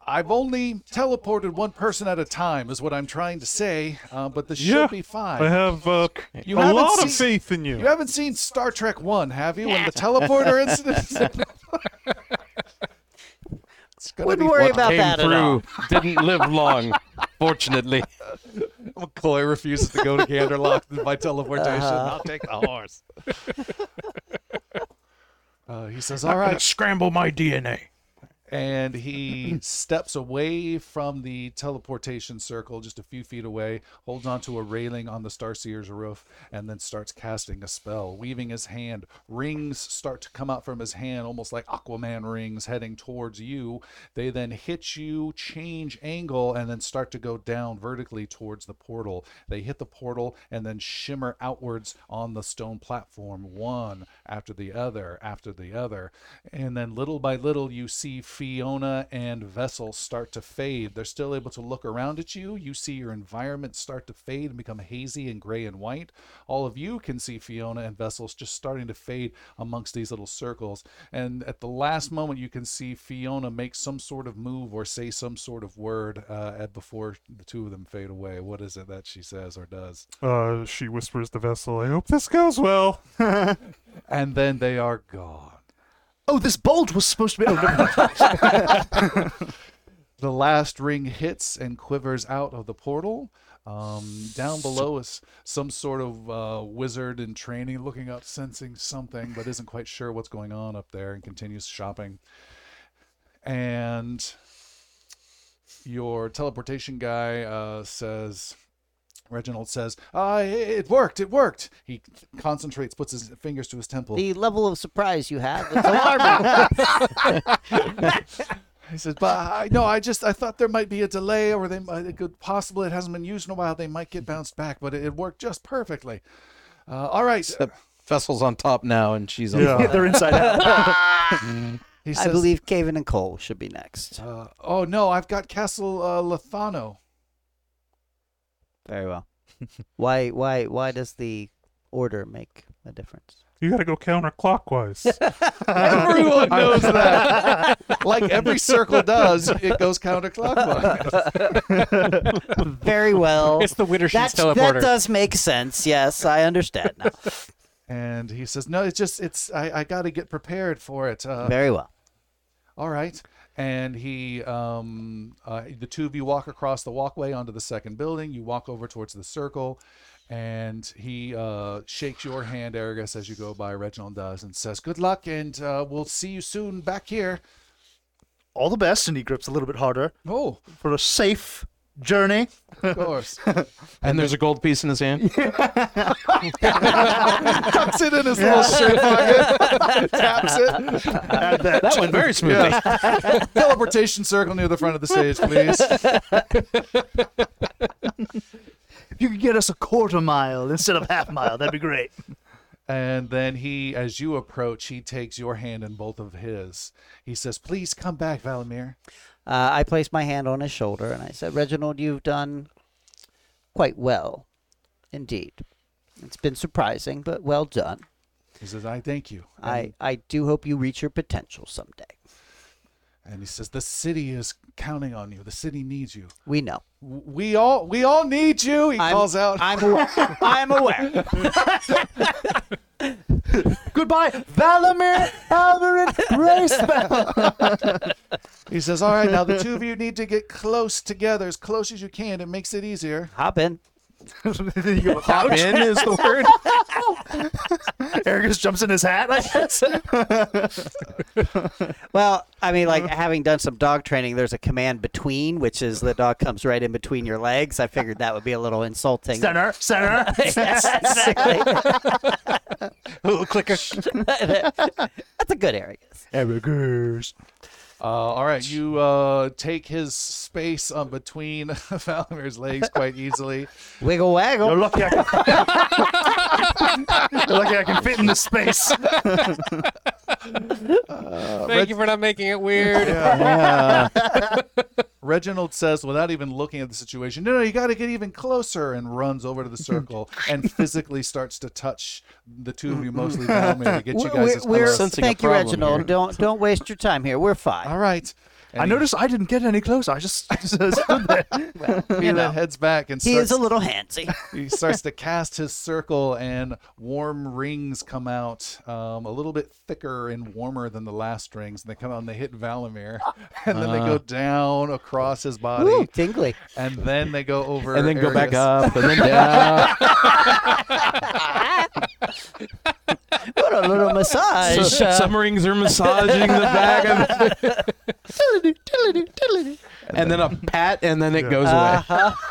I've only teleported one person at a time, is what I'm trying to say. Uh, but this Yeah, should be fine. I have uh, You a lot seen- of faith in you. You haven't seen Star Trek One, have you? When the teleporter incident. it's Wouldn't be worry fun. about Came that at all. Didn't live long, fortunately. McCoy refuses to go to Ganderlock by teleportation. Uh-huh. I'll take the horse. Uh, he says, "All right," Scramble my DNA. And he steps away from the teleportation circle just a few feet away holds onto a railing on the starseer's roof and then starts casting a spell weaving his hand. Rings start to come out from his hand almost like aquaman rings heading towards you. They then hit you change angle and then start to go down vertically towards the portal. They hit the portal and then shimmer outwards on the stone platform one after the other after the other. And then little by little you see Fiona and Vessel start to fade. They're still able to look around at you. You see your environment start to fade and become hazy and gray and white. All of you can see Fiona and Vessels just starting to fade amongst these little circles. And at the last moment, you can see Fiona make some sort of move or say some sort of word uh, before the two of them fade away. What is it that she says or does? Uh, she whispers to Vessel, I hope this goes well. And then they are gone. Oh, this bolt was supposed to be. Oh, mind. the last ring hits and quivers out of the portal. Um, down below is some sort of uh, wizard in training, looking up, sensing something, but isn't quite sure what's going on up there, and continues shopping. And your teleportation guy uh, says, Reginald says, "Ah, it it worked! It worked!" He concentrates, puts his fingers to his temple. The level of surprise you have is alarming. He says, "But I no, I just I thought there might be a delay, or they might it could possibly it hasn't been used in a while. They might get bounced back, but it, it worked just perfectly. Uh, all right." Vessel's on top now, and she's on. Yeah, they're inside out. He I believe Cavan and Coal should be next. Uh, oh no, I've got Castle uh, Lethano. Very well. why why why does the order make a difference? You gotta go counterclockwise. Everyone knows that. like every circle does, it goes counterclockwise. Very well. It's the Wittersheets That's, teleporter. that does make sense. Yes, I understand now. And he says, "No, it's just it's I, I got to get prepared for it." Uh, Very well. All right. And he, um, uh, the two of you walk across the walkway onto the second building. You walk over towards the circle, and he uh, shakes your hand, Arragus, as you go by. Reginald does, and says, "Good luck, and uh, we'll see you soon back here." All the best, and he grips a little bit harder Oh, for a safe journey. Of course. And there's a gold piece in his hand. Tucks it in his little shirt pocket. Taps it. that went very smoothly. Yeah. Teleportation circle near the front of the stage, please. If you could get us a quarter mile instead of half mile, that'd be great. And then he, as you approach, he takes your hand in both of his. He says, Please come back, Valamir. Uh, I placed my hand on his shoulder and I said, Reginald, you've done quite well, indeed. It's been surprising, but well done. He says, I thank you. I, I do hope you reach your potential someday. and he says, The city is counting on you. The city needs you. We know. We all we all need you, he I'm- calls out. I'm aware. I'm aware. Goodbye, Valamir, Alvarin, Gracefell. he says, All right, now the two of you need to get close together, as close as you can. It makes it easier. Hop in. You go, Hop in is the word. Eric just jumps in his hat, I guess. Well, I mean, like having done some dog training, there's a command between, which is the dog comes right in between your legs. I figured that would be a little insulting. Center, center. Yes, exactly. Little clicker. That's a good area. Ericers. Uh, all right, you uh, take his space um, between Valamir's legs quite easily. Wiggle waggle. You're lucky I can. You're lucky I can fit in this space. Uh, thank you for not making it weird. Yeah. Reginald says, without even looking at the situation, no, no, you got to get even closer, and runs over to the circle and physically starts to touch the two of you, mostly Valamir, to get you guys as We're, close. Sensing a thank you, Reginald. here. Don't don't waste your time here. We're fine. All right. And I he- noticed I didn't get any closer. I just, I just stood there. He you know. then heads back and He starts, is a little handsy. he starts to cast his circle, and warm rings come out, um, a little bit thicker and warmer than the last rings. And they come out and they hit Valamir, and then they go down across his body, Ooh, tingly. and then they go over, and then go back up, and then down. What a little massage. So, uh, some rings are massaging the back of and then a pat, and then it goes away. uh-huh.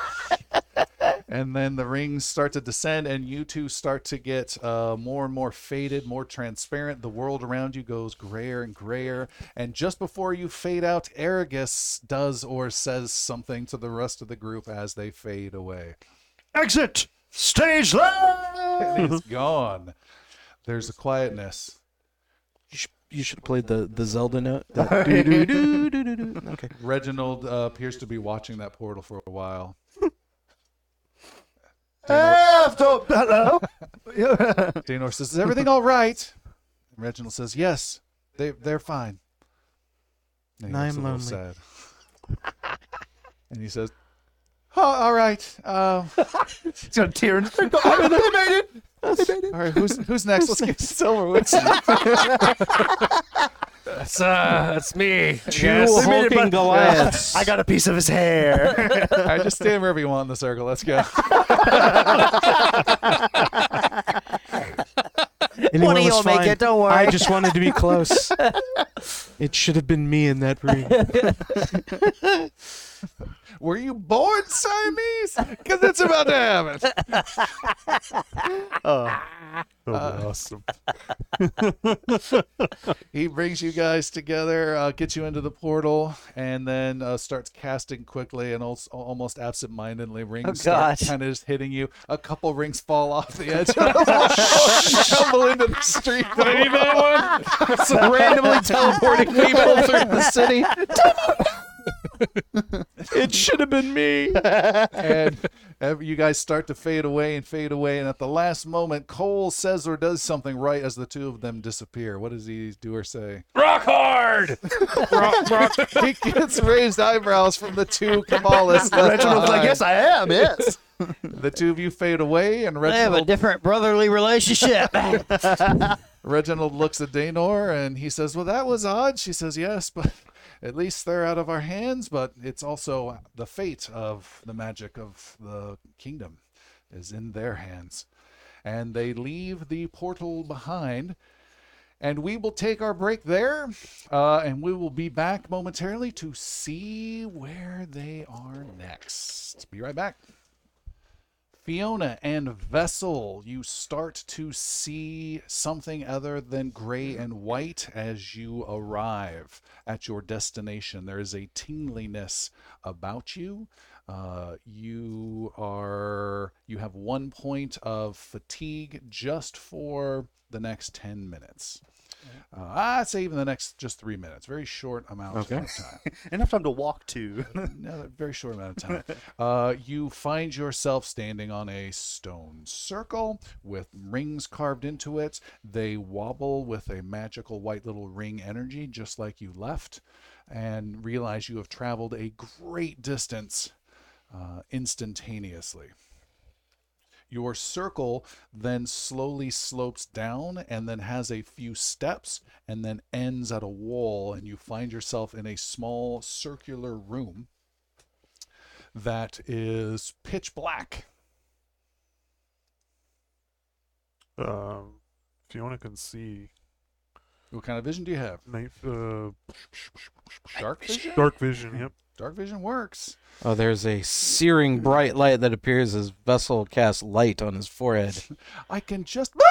And then the rings start to descend, and you two start to get uh, more and more faded, more transparent. The world around you goes grayer and grayer. And just before you fade out, Arragus does or says something to the rest of the group as they fade away. Exit stage left. And he's gone. There's a quietness. You should, you have played the, the Zelda note. Okay. Reginald uh, appears to be watching that portal for a while. After, hello. Danor says, Is everything all right? And Reginald says, Yes, they, they're fine. And he I'm looks a little lonely. sad. and he says, oh, All right. Uh, He's gonna tear in. They made it. all right, who's, who's next? Let's get Silverwood. That's uh, that's me. Two Yes. hulking but- Goliaths. I got a piece of his hair. all right, just stand wherever you want in the circle. Let's go. Anyone One of was you'll make fine. it, don't worry. I just wanted to be close. it should have been me in that ring. Were you born Siamese? Because it's about to happen. oh, awesome. he brings you guys together, uh, gets you into the portal, and then uh, starts casting quickly and also almost absent-mindedly. Rings Oh, start kind of just hitting you. A couple rings fall off the edge of tumble into the street. Did I need that one? randomly teleporting people through the city. It should have been me. and you guys start to fade away and fade away. And at the last moment, Coal says or does something right as the two of them disappear. What does he do or say? Rock hard. he gets raised eyebrows from the two Kamalas. left Reginald's like, yes, I am. Yes. The two of you fade away, and Reginald. They have a different brotherly relationship. Reginald looks at Danor and he says, Well, that was odd. She says, Yes, but at least they're out of our hands, but it's also the fate of the magic of the kingdom is in their hands. And they leave the portal behind. And we will take our break there, uh, and we will be back momentarily to see where they are next. Be right back. Fiona and Vessel, you start to see something other than gray and white as you arrive at your destination. There is a tingliness about you. Uh, you are you have one point of fatigue just for the next 10 minutes. Uh, I'd say even the next just three minutes. Very short amount Okay. of time. Enough time to walk to. No, a very short amount of time. Uh, you find yourself standing on a stone circle with rings carved into it. They wobble with a magical white little ring energy, just like you left, and realize you have traveled a great distance uh, instantaneously. Your circle then slowly slopes down and then has a few steps and then ends at a wall, and you find yourself in a small circular room that is pitch black. Um, Fiona can see What kind of vision do you have? night, uh, Dark vision? dark vision. Yep. Dark vision works. Oh, there's a searing bright light that appears as Vessel casts light on his forehead. I can just.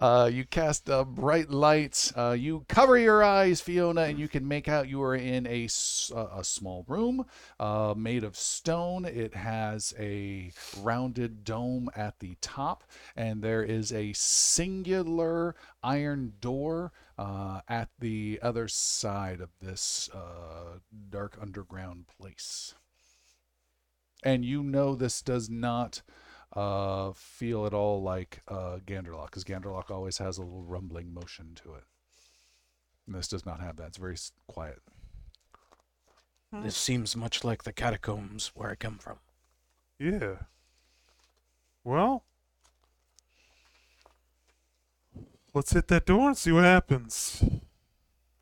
Uh, you cast uh, bright lights. Uh, you cover your eyes, Fiona, and you can make out you are in a, uh, a small room uh, made of stone. It has a rounded dome at the top, and there is a singular iron door uh, at the other side of this dark underground place. And you know this does not uh, feel at all like uh, Ganderlock, because Ganderlock always has a little rumbling motion to it. And this does not have that. It's very s- quiet. This seems much like the catacombs where I come from. Yeah. Well, let's hit that door and see what happens.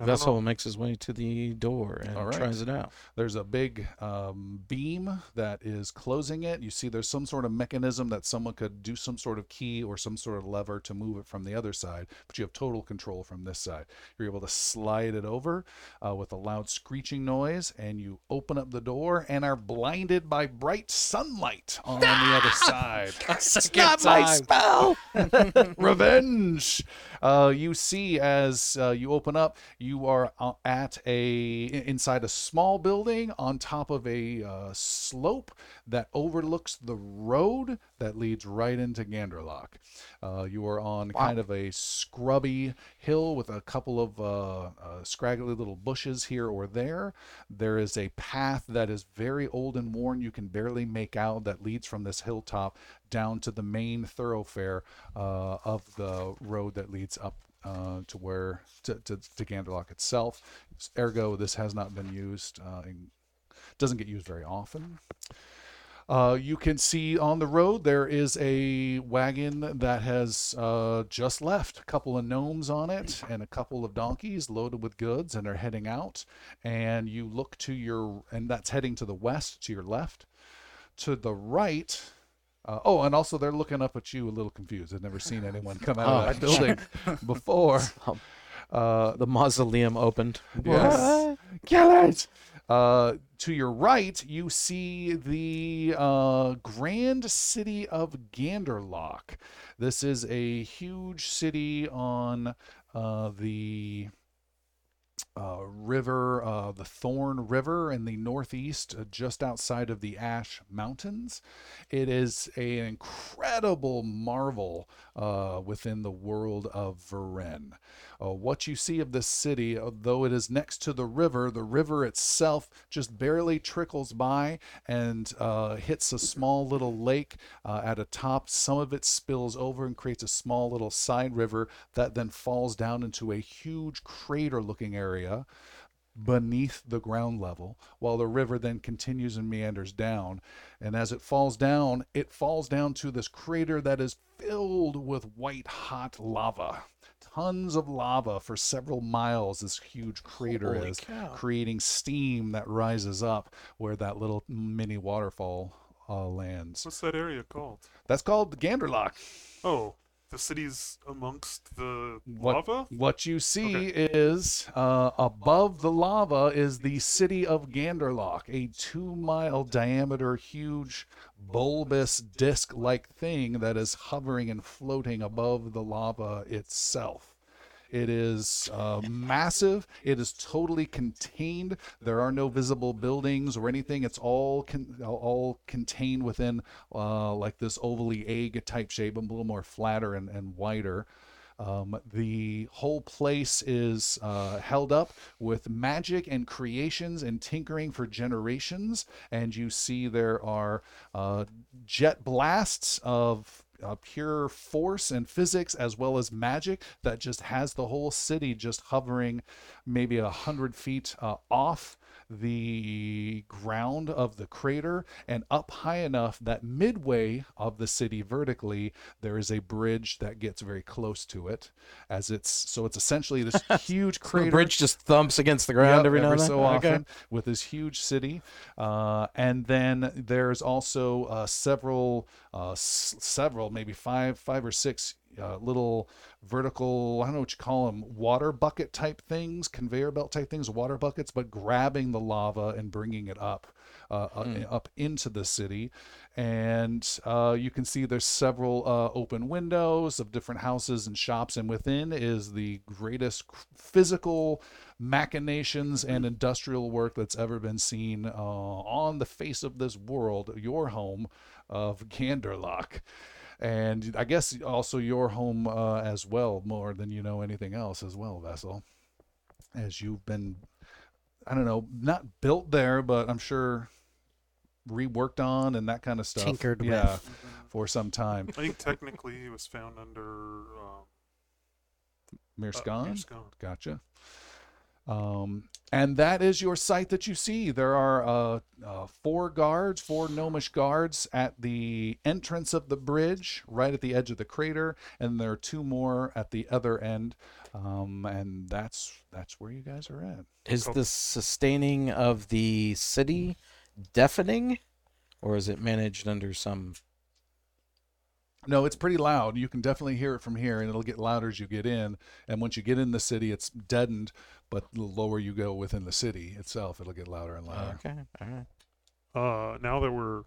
I don't Vessel know. makes his way to the door and All right. tries it out. There's a big um, beam that is closing it. You see, there's some sort of mechanism that someone could do some sort of key or some sort of lever to move it from the other side, but you have total control from this side. You're able to slide it over uh, with a loud screeching noise, and you open up the door and are blinded by bright sunlight on the other side. Second time. revenge. Uh, you see as uh, you open up, you are uh, at a inside a small building on top of a uh, slope that overlooks the road that leads right into Ganderlock. Uh, you are on kind of a scrubby hill with a couple of uh, uh, scraggly little bushes here or there. There is a path that is very old and worn. You can barely make out that leads from this hilltop down to the main thoroughfare uh, of the road that leads up uh, to where to, to, to Ganderlock itself. Ergo, this has not been used. Uh, and doesn't get used very often. Uh, you can see on the road there is a wagon that has uh, just left. A couple of gnomes on it and a couple of donkeys loaded with goods, and are heading out. And you look to your, and that's heading to the west, to your left. To the right, uh, oh, and also they're looking up at you a little confused. I've never seen anyone come out of that building before. Uh, The mausoleum opened. Yes. Kill it. Uh, to your right, you see the uh, grand city of Ganderlock. This is a huge city on uh, the uh, river, uh, the Thorn River in the northeast, uh, just outside of the Ash Mountains. It is an incredible marvel uh, within the world of Varen. Uh, what you see of this city, uh, though it is next to the river, the river itself just barely trickles by and hits a small little lake at a top. Some of it spills over and creates a small little side river that then falls down into a huge crater looking area beneath the ground level, while the river then continues and meanders down. And as it falls down, it falls down to this crater that is filled with white hot lava. Tons of lava for several miles, this huge crater Holy is, cow. creating steam that rises up where that little mini waterfall uh, lands. What's that area called? That's called Ganderlock. Oh, the city's amongst the What, lava. what you see Okay. is uh, above the lava is the city of Ganderlock, a two mile diameter, huge, bulbous disc like thing that is hovering and floating above the lava itself. It is uh, massive. It is totally contained. There are no visible buildings or anything. It's all con- all contained within uh, like this ovally egg type shape, a little more flatter and, and wider. Um, the whole place is uh, held up with magic and creations and tinkering for generations. And you see there are uh, jet blasts of uh, pure force and physics as well as magic that just has the whole city just hovering maybe a hundred feet uh, off the ground of the crater and up high enough that midway of the city vertically there is a bridge that gets very close to it as it's so it's essentially this huge The crater bridge just thumps against the ground Yep, every now and then. so Okay. often with this huge city. Uh, and then there's also uh, several, uh, s- several, maybe five, five or six uh, little vertical, I don't know what you call them, water bucket type things, conveyor belt type things, water buckets, but grabbing the lava and bringing it up. Uh, uh, up into the city, and uh, you can see there's several uh, open windows of different houses and shops, and within is the greatest physical machinations and industrial work that's ever been seen uh, on the face of this world, your home of Ganderlock. And I guess also your home uh, as well, more than you know anything else as well, Vessel. As you've been, I don't know, not built there, but I'm sure reworked on and that kind of stuff. Tinkered with. yeah, for some time. I think technically it was found under um, uh, Mirskan? Mirskan. Gotcha. Um, and that is your site that you see. There are uh, uh, four guards, four gnomish guards at the entrance of the bridge, right at the edge of the crater, and there are two more at the other end. Um, and that's that's where you guys are at. Is the sustaining of the city deafening, or is it managed under some? No, it's pretty loud. You can definitely hear it from here, and it'll get louder as you get in. And once you get in the city, it's deadened. But the lower you go within the city itself, it'll get louder and louder. Okay, all right. Uh, now that we're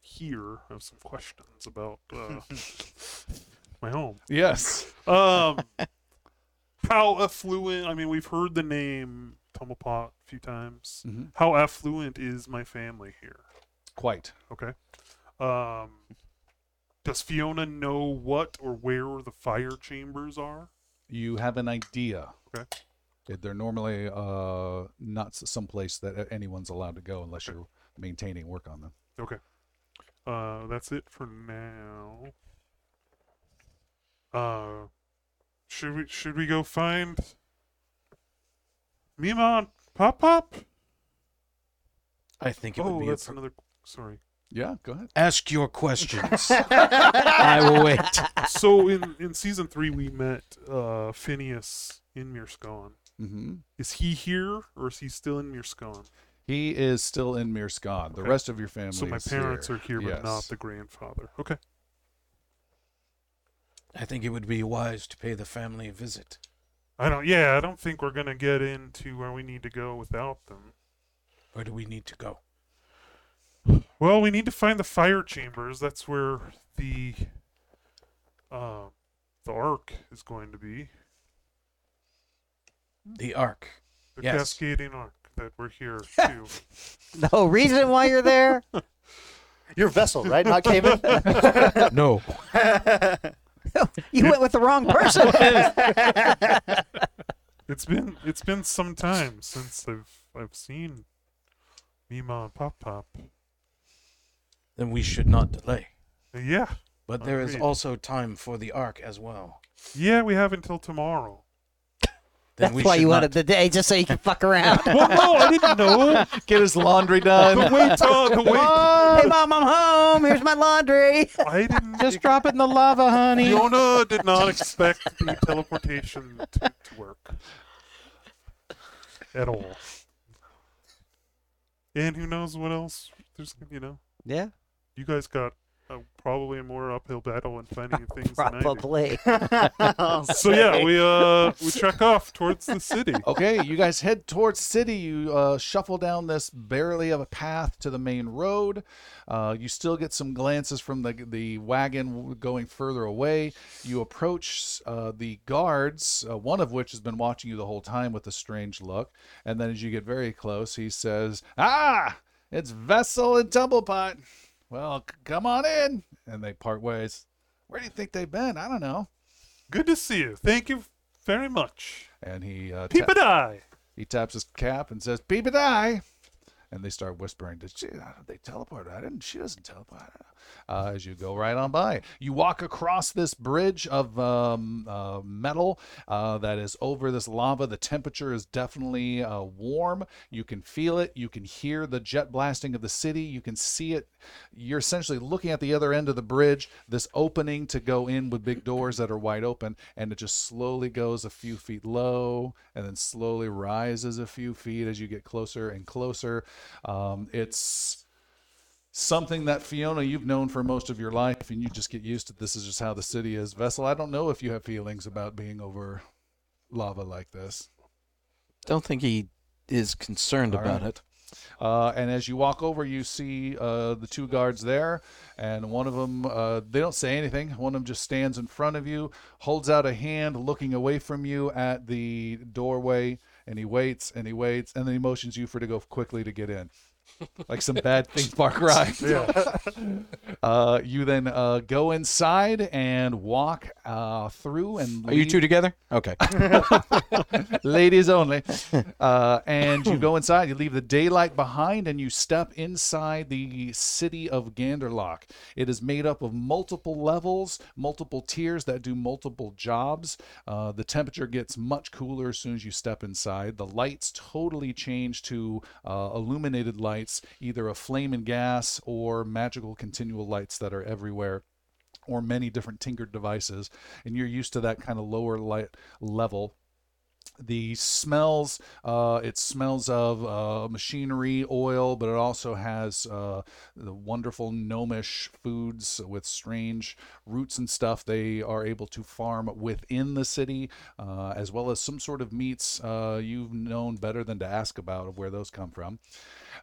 here, I have some questions about uh, my home. Yes. Um, how affluent? I mean, we've heard the name Tumblepot a few times. Mhm. How affluent is my family here? Quite. Okay. Um, does Fiona know what or where the fire chambers are? You have an idea. Okay. They're normally uh, not someplace that anyone's allowed to go unless you're maintaining work on them. Okay. Uh, that's it for now. Uh, should we should we go find Mima Pop Pop? I think it would be. Oh, be. that's appro- another. Sorry. Yeah, go ahead. Ask your questions. I will wait. so in in season three, we met uh, Phineas in Mirskon. hmm Is he here or is he still in Mirskon? He is still in Mirskon. The rest of your family So my is parents here. are here, but not the grandfather. Okay. I think it would be wise to pay the family a visit. I don't. Yeah, I don't think we're gonna get into where we need to go without them. Where do we need to go? Well, we need to find the fire chambers. That's where the uh, the arc is going to be. The Arc. The Yes. cascading arc that we're here too. No reason why you're there. Your vessel, right? Not Cavan? No. You went with the wrong person. it's been it's been some time since I've I've seen Mima and Pop Pop. Then we should not delay. Yeah, But there is Agreed. also time for the Arc as well. yeah, we have until tomorrow. Then That's we why should you not- wanted the day, just so you can fuck around. Well, no, I didn't know. Get his laundry The done. wait, uh, the wait. hey, mom, I'm home. Here's my laundry. I didn't. Just drop it in the lava, honey. Fiona did not expect the teleportation to, to work at all. And who knows what else? There's, you know, Yeah. You guys got uh, probably a more uphill battle in finding things than I do. Probably. So yeah, we uh we trek off towards the city. Okay, you guys head towards city. You uh, shuffle down this barely of a path to the main road. Uh, you still get some glances from the the wagon going further away. You approach uh, the guards, uh, one of which has been watching you the whole time with a strange look. And then as you get very close, he says, "Ah, it's Vessel and Tumblepot. Well, c- come on in." And they part ways. Where do you think they've been? I don't know. Good to see you. Thank you very much. And he uh, Peep ta- it eye. He taps his cap and says, Peep it eye. and they start whispering. Did she? uh, They teleport. I didn't. She doesn't teleport. Uh, as you go right on by, you walk across this bridge of um, uh, metal uh, that is over this lava. The temperature is definitely uh, warm. You can feel it. You can hear the jet blasting of the city. You can see it. You're essentially looking at the other end of the bridge. This opening to go in with big doors that are wide open, and it just slowly goes a few feet low, and then slowly rises a few feet as you get closer and closer. Um, it's something that Fiona you've known for most of your life, and you just get used to. This is just how the city is. Vessel, I don't know if you have feelings about being over lava like this. Don't think he is concerned All about right. it. Uh, and as you walk over, you see uh, the two guards there, and one of them, uh, they don't say anything. One of them just stands in front of you, holds out a hand, looking away from you at the doorway, and he waits and he waits, and then he motions you for to go quickly to get in. Like some bad theme park ride. uh, you then uh, go inside and walk uh, through and Are you two together? Okay. ladies only. Uh, and you go inside, you leave the daylight behind, and you step inside the city of Ganderlock. It is made up of multiple levels, multiple tiers that do multiple jobs. Uh, the temperature gets much cooler as soon as you step inside. The lights totally change to uh, illuminated lights, either a flame and gas or magical continual lights that are everywhere or many different tinkered devices and you're used to that kind of lower light level. The smells uh, it smells of uh, machinery oil but it also has uh, the wonderful gnomish foods with strange roots and stuff they are able to farm within the city uh, as well as some sort of meats uh, you've known better than to ask about of where those come from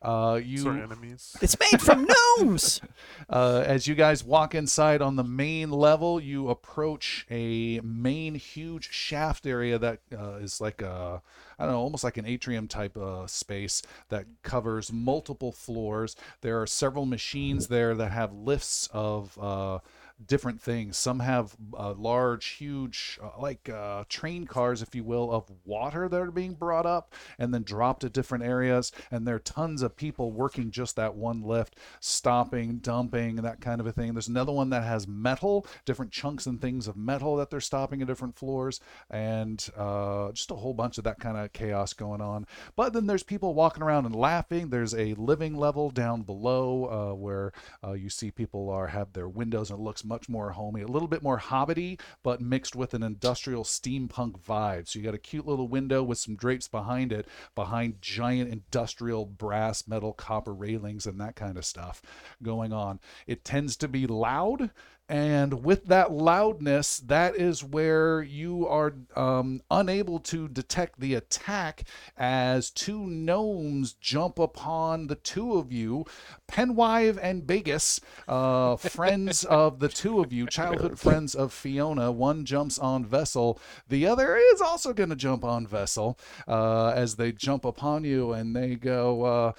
uh, you Sorry, enemies. it's made from gnomes. uh, as you guys walk inside on the main level, you approach a main huge shaft area that uh, is like a, I don't know, almost like an atrium type uh, space that covers multiple floors. There are several machines there that have lifts of. Uh, different things. Some have uh, large huge uh, like uh, train cars if you will of water that are being brought up and then dropped at different areas. And there are tons of people working just that one lift stopping dumping that kind of a thing. There's another one that has metal different chunks and things of metal that they're stopping at different floors. And uh, just a whole bunch of that kind of chaos going on. But then there's people walking around and laughing. There's a living level down below uh, where uh, you see people are have their windows and it looks much more homey a little bit more hobbity but mixed with an industrial steampunk vibe. So you got a cute little window with some drapes behind it behind giant industrial brass metal copper railings and that kind of stuff going on. It tends to be loud and with that loudness, that is where you are um, unable to detect the attack as two gnomes jump upon the two of you, Penwive and Begus, uh, friends of the two of you, childhood friends of Fiona. One jumps on Vessel, the other is also going to jump on Vessel uh, as they jump upon you and they go, uh,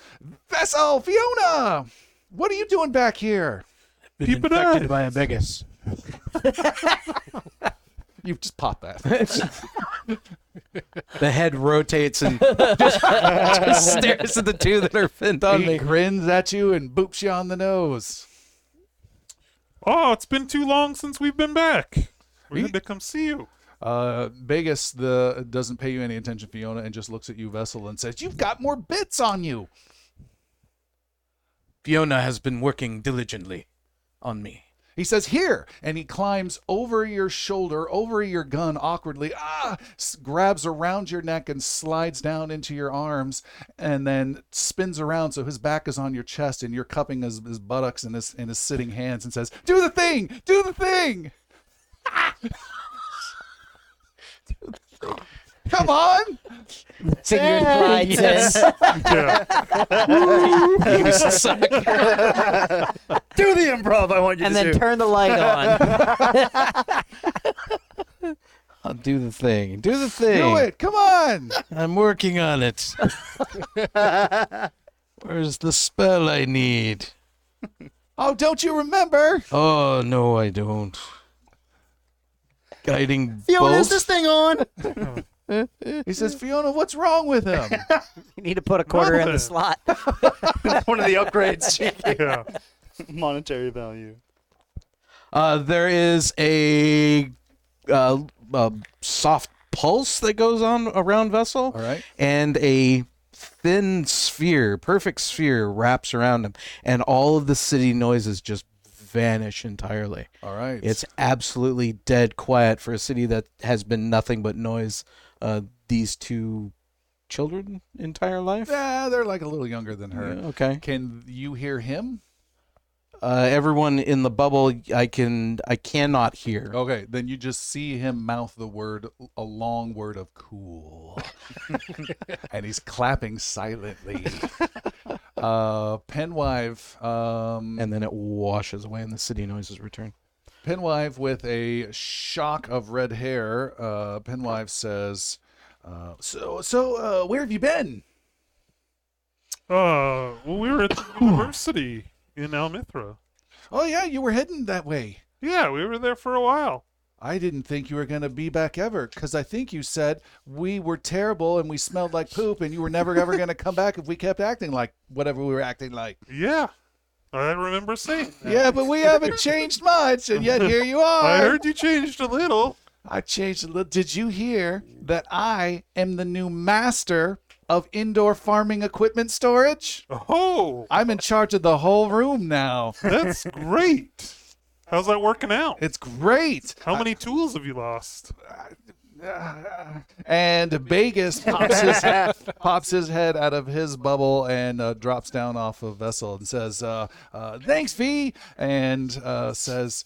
Vessel, Fiona, what are you doing back here? Been Keep it infected up. by a Vegas. You just pop that. The head rotates and just, just stares at the two that are pinned on he me. grins at you and boops you on the nose. Oh, it's been too long since we've been back. We He- had to come see you. Uh, Vegas the doesn't pay you any attention, Fiona, and just looks at you, Vessel, and says, "You've got more bits on you." Fiona has been working diligently on me. He says, Here. And he climbs over your shoulder, over your gun awkwardly, ah, grabs around your neck and slides down into your arms, and then spins around so his back is on your chest and you're cupping his, his buttocks in his, in his sitting hands and says, Do the thing! Do the thing! Come on! Finger slides Yes. in. Yeah. You suck. Do the improv I want you to say and to then do. turn the light on. I'll do the thing. Do the thing. Do it! Come on! I'm working on it. Where's the spell I need? Oh, don't you remember? Oh no, I don't. Guiding Fiona, is bolt. this thing on? He says, Fiona, what's wrong with him? you need to put a quarter in the slot. One of the upgrades. Yeah. Monetary value. Uh, there is a, uh, a soft pulse that goes on around Vessel, All right. and a thin sphere, perfect sphere, wraps around him, and all of the city noises just vanish entirely. All right. It's absolutely dead quiet for a city that has been nothing but noise. Uh, these two children entire life. Yeah, they're like a little younger than her. Yeah, okay. Can you hear him? Uh, everyone in the bubble, I can, I cannot hear. Okay, then you just see him mouth the word, a long word of cool. and he's clapping silently. Uh, Penwive, um, And then it washes away, and the city noises return. Penwive with a shock of red hair. Uh, Penwive says, uh, "So, so, uh, where have you been?" Uh, well, we were at the university in Almithra. Oh yeah, you were heading that way. Yeah, we were there for a while. I didn't think you were going to be back ever because I think you said we were terrible and we smelled like poop and you were never ever going to come back if we kept acting like whatever we were acting like. Yeah, I remember saying. that. Yeah, but we haven't changed much and yet here you are. I heard you changed a little. I changed a little. Did you hear that I am the new master of indoor farming equipment storage? Oh, I'm in charge of the whole room now. that's great. How's that working out? It's great. How many tools have you lost? And Vegas pops his, pops his head out of his bubble and uh, drops down off of Vessel and says, uh, uh, "Thanks, V," and uh, says,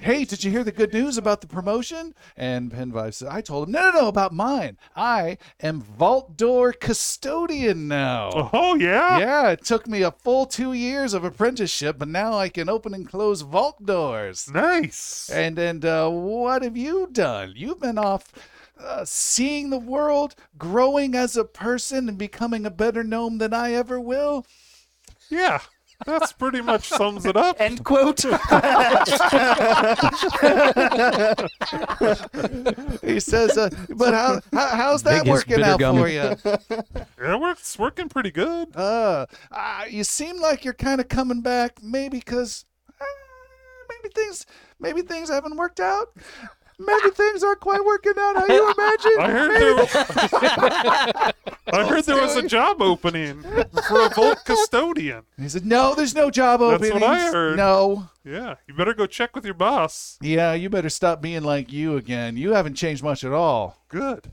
"Hey, did you hear the good news about the promotion?" And Penwive says, "I told him, no, no, no, about mine. I am Vault Door Custodian now." Oh yeah. Yeah, it took me a full two years of apprenticeship, but now I can open and close vault doors. Nice. And and uh, what have you done? You've been off uh, seeing the world, growing as a person, and becoming a better gnome than I ever will. Yeah, that's pretty much sums it up. End quote. He says, uh, "But how, how how's that Big is working out gum. for you? Yeah, we're- it's working pretty good. Uh, uh, you seem like you're kind of coming back, maybe because uh, maybe things maybe things haven't worked out." Maybe things aren't quite working out how you imagined. I heard there. I heard there was a job opening for a vault custodian. He said, "No, there's no job opening." That's what I heard. No. Yeah, you better go check with your boss. Yeah, you better stop being like you again. You haven't changed much at all." Good.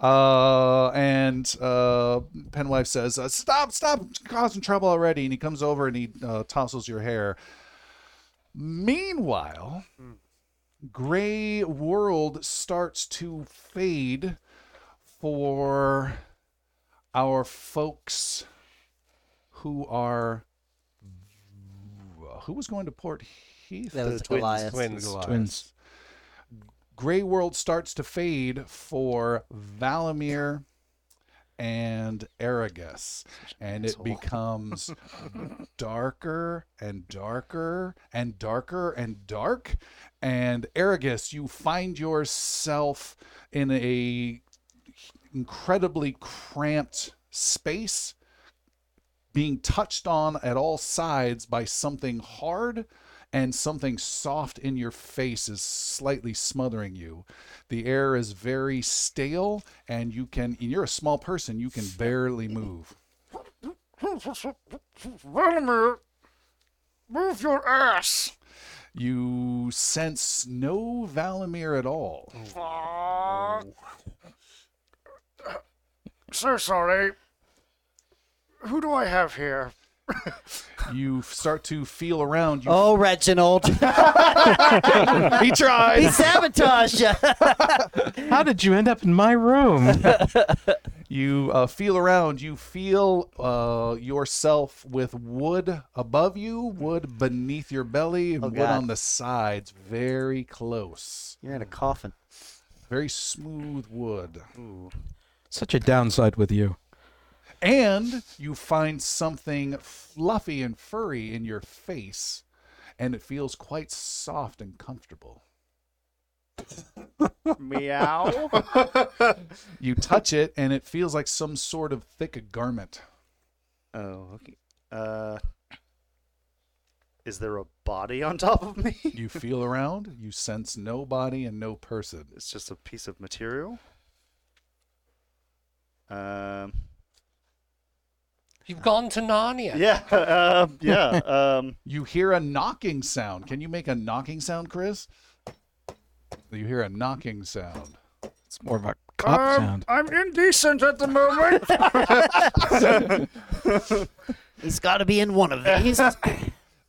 Uh, and uh, Penwive says, uh, "Stop, stop, causing trouble already." And he comes over and he uh, tousles your hair. Meanwhile, gray world starts to fade for our folks who are who was going to Port Heath. That was The twins. Goliath. Twins. Twins. Gray World starts to fade for Valamir and Arragus, and it becomes darker and darker and darker and dark. And Arragus, you find yourself in a incredibly cramped space, being touched on at all sides by something hard and something soft in your face is slightly smothering you. The air is very stale, and you can, and you're a small person, you can barely move. Vladimir, move your ass. You sense no Valamir at all. So sorry. Who do I have here? You start to feel around. You, Oh, Reginald. he tried. he sabotaged you. How did you end up in my room? You uh, feel around. You feel uh, yourself with wood above you, wood beneath your belly, Oh, wood God. on the sides, very close. You're in a coffin. Very smooth wood. Such a downside with you. And you find something fluffy and furry in your face, and it feels quite soft and comfortable. Meow. You touch it, and it feels like some sort of thick garment. oh, okay. Uh, is there a body on top of me? You feel around, you sense no body and no person. It's just a piece of material. Um. You've gone to Narnia. Yeah. Um. yeah. Um. You hear a knocking sound. Can you make a knocking sound, Chris? You hear a knocking sound. It's more of a cop Um, sound. I'm indecent at the moment. He's got to be in one of these.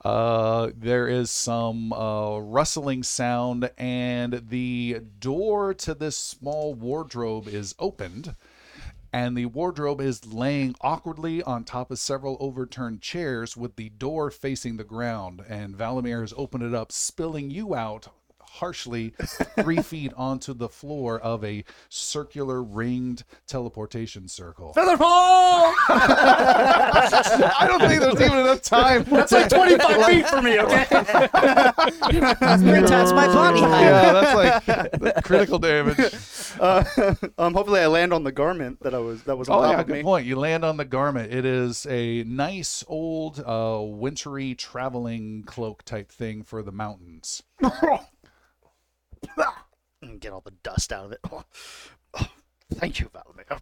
Uh, there is some uh, rustling sound, and the door to this small wardrobe is opened. And the wardrobe is laying awkwardly on top of several overturned chairs with the door facing the ground. And Valamir has opened it up, spilling you out harshly three feet onto the floor of a circular ringed teleportation circle. Featherfall! I don't think there's even enough time. That's like 25 feet for me. Okay. Three times my body height. yeah, that's like the critical damage. Uh, um. Hopefully, I land on the garment that I was that was on Oh yeah, good me. point. You land on the garment. It is a nice old uh, wintry traveling cloak type thing for the mountains. And Get all the dust out of it. Oh, thank you, Valamir.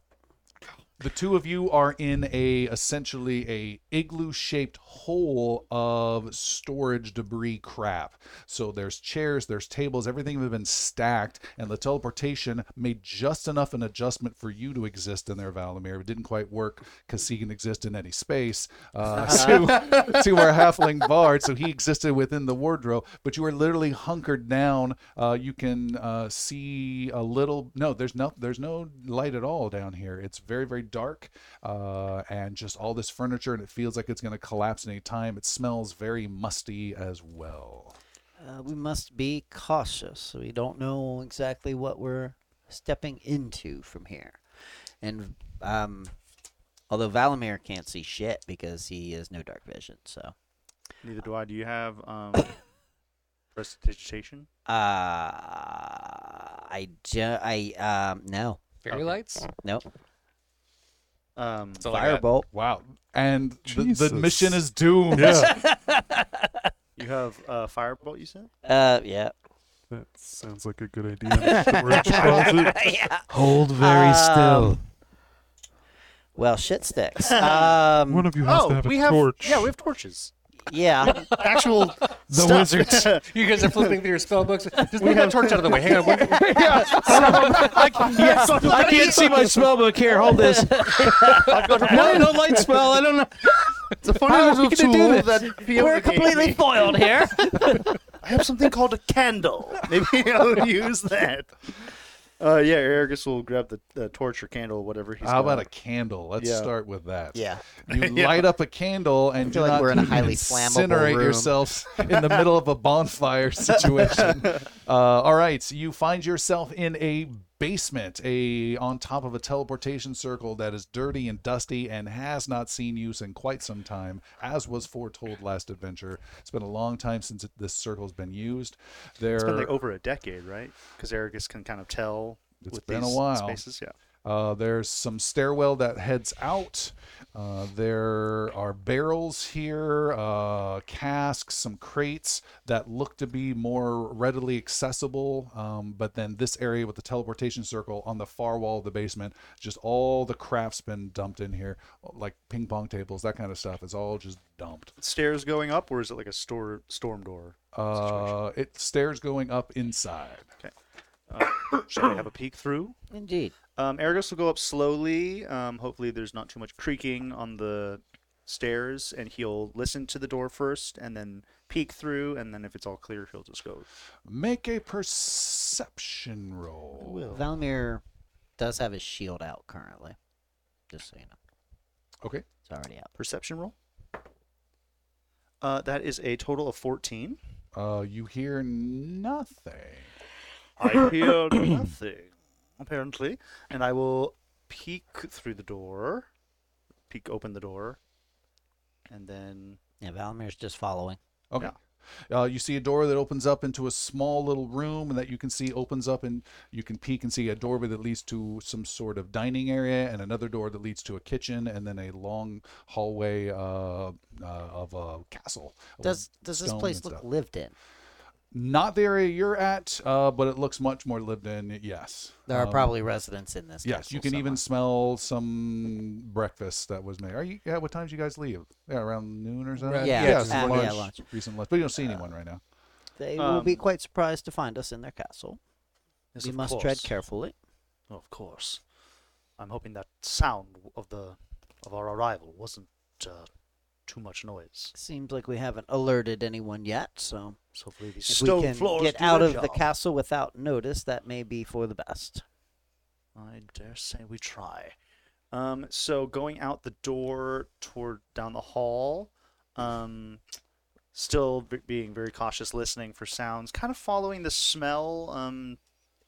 The two of you are in a essentially a igloo shaped hole of storage debris crap. So there's chairs, there's tables, everything has been stacked, and the teleportation made just enough an adjustment for you to exist in there, Valamir. It didn't quite work because he can exist in any space. Uh, to, to our halfling bard, so he existed within the wardrobe, but you are literally hunkered down. Uh, you can uh, see a little. No, there's no there's no light at all down here. It's very very dark, uh, and just all this furniture, and it feels like it's going to collapse any time. It smells very musty as well. Uh, we must be cautious. We don't know exactly what we're stepping into from here. And um, although Valamir can't see shit because he has no dark vision, so Neither do I. Do you have um, prestidigitation? uh, I ju- I um no Fairy lights? no Um, That's all I firebolt. Wow. And the, the Jesus. mission is doomed. Yeah. you have uh, firebolt. You said. Uh yeah that sounds like a good idea. Storage closet. yeah. Hold very Um, still. Well, shit sticks. Um, One of you has to Oh, have a we have. torch. Yeah, we have torches. Yeah. Actual The stuff. wizards. You guys are flipping through your spell books. Just move that torch out of the way. Hang on. One, I, yes, I can't see my spell book here. Hold this. no, no light spell. I don't know. It's a funny How little tool that Fiona We're gave completely me. foiled here. I have something called a candle. Maybe I'll use that. Uh, yeah, Arragus will grab the, the torch or candle, whatever he's How got. about a candle? Let's Yeah. start with that. yeah. You Yeah. light up a candle and feel do like not we're in a highly flammable incinerate room. yourselves in the middle of a bonfire situation. uh, all right, so you find yourself in a basement, a on top of a teleportation circle that is dirty and dusty and has not seen use in quite some time, as was foretold last adventure. It's been a long time since it, this circle's been used. There, It's been like over a decade, right? Because Arragus can kind of tell It's with been a while. spaces. Yeah. Uh, there's some stairwell that heads out. Uh, there are barrels here, uh, casks, some crates that look to be more readily accessible. Um, but then this area with the teleportation circle on the far wall of the basement, just all the craft's been dumped in here, like ping pong tables, that kind of stuff. It's all just dumped. Stairs going up, or is it like a store storm door? Uh, it stairs going up inside. Okay. Shall we have a peek through? Indeed. Um, Arragus will go up slowly. Um, hopefully, there's not too much creaking on the stairs, and he'll listen to the door first, and then peek through, and then if it's all clear, he'll just go. Make a perception roll. Valamir does have his shield out currently. Just so you know. Okay. It's already out. Perception roll. Uh, that is a total of fourteen. Uh, you hear nothing. I hear nothing, apparently, and I will peek through the door, peek open the door, and then Yeah, Valamir's just following. Okay. Uh, you see a door that opens up into a small little room and that you can see opens up and you can peek and see a doorway that leads to some sort of dining area and another door that leads to a kitchen and then a long hallway uh, uh, of a castle. with Does does this stone place and look stuff. lived in? Not the area you're at, uh, but it looks much more lived in. Yes. There are Um, probably residents in this. Yes, you castle can even smell some breakfast that was made. Are you? Yeah. What times you guys leave? Yeah, around noon or something. Around- Yeah, yeah, just lunch. lunch, yeah, lunch. recent lunch. But you don't see anyone right now. They will be Um, quite surprised to find us in their castle. yes, we must course. tread carefully. Of course. I'm hoping that sound of the of our arrival wasn't uh, too much noise. Seems like we haven't alerted anyone yet, so So hopefully these if stone we can floors get do out their of the job. castle without notice, that may be for the best. I dare say we try. Um, so going out the door toward down the hall, um, still b- being very cautious, listening for sounds, kind of following the smell, um,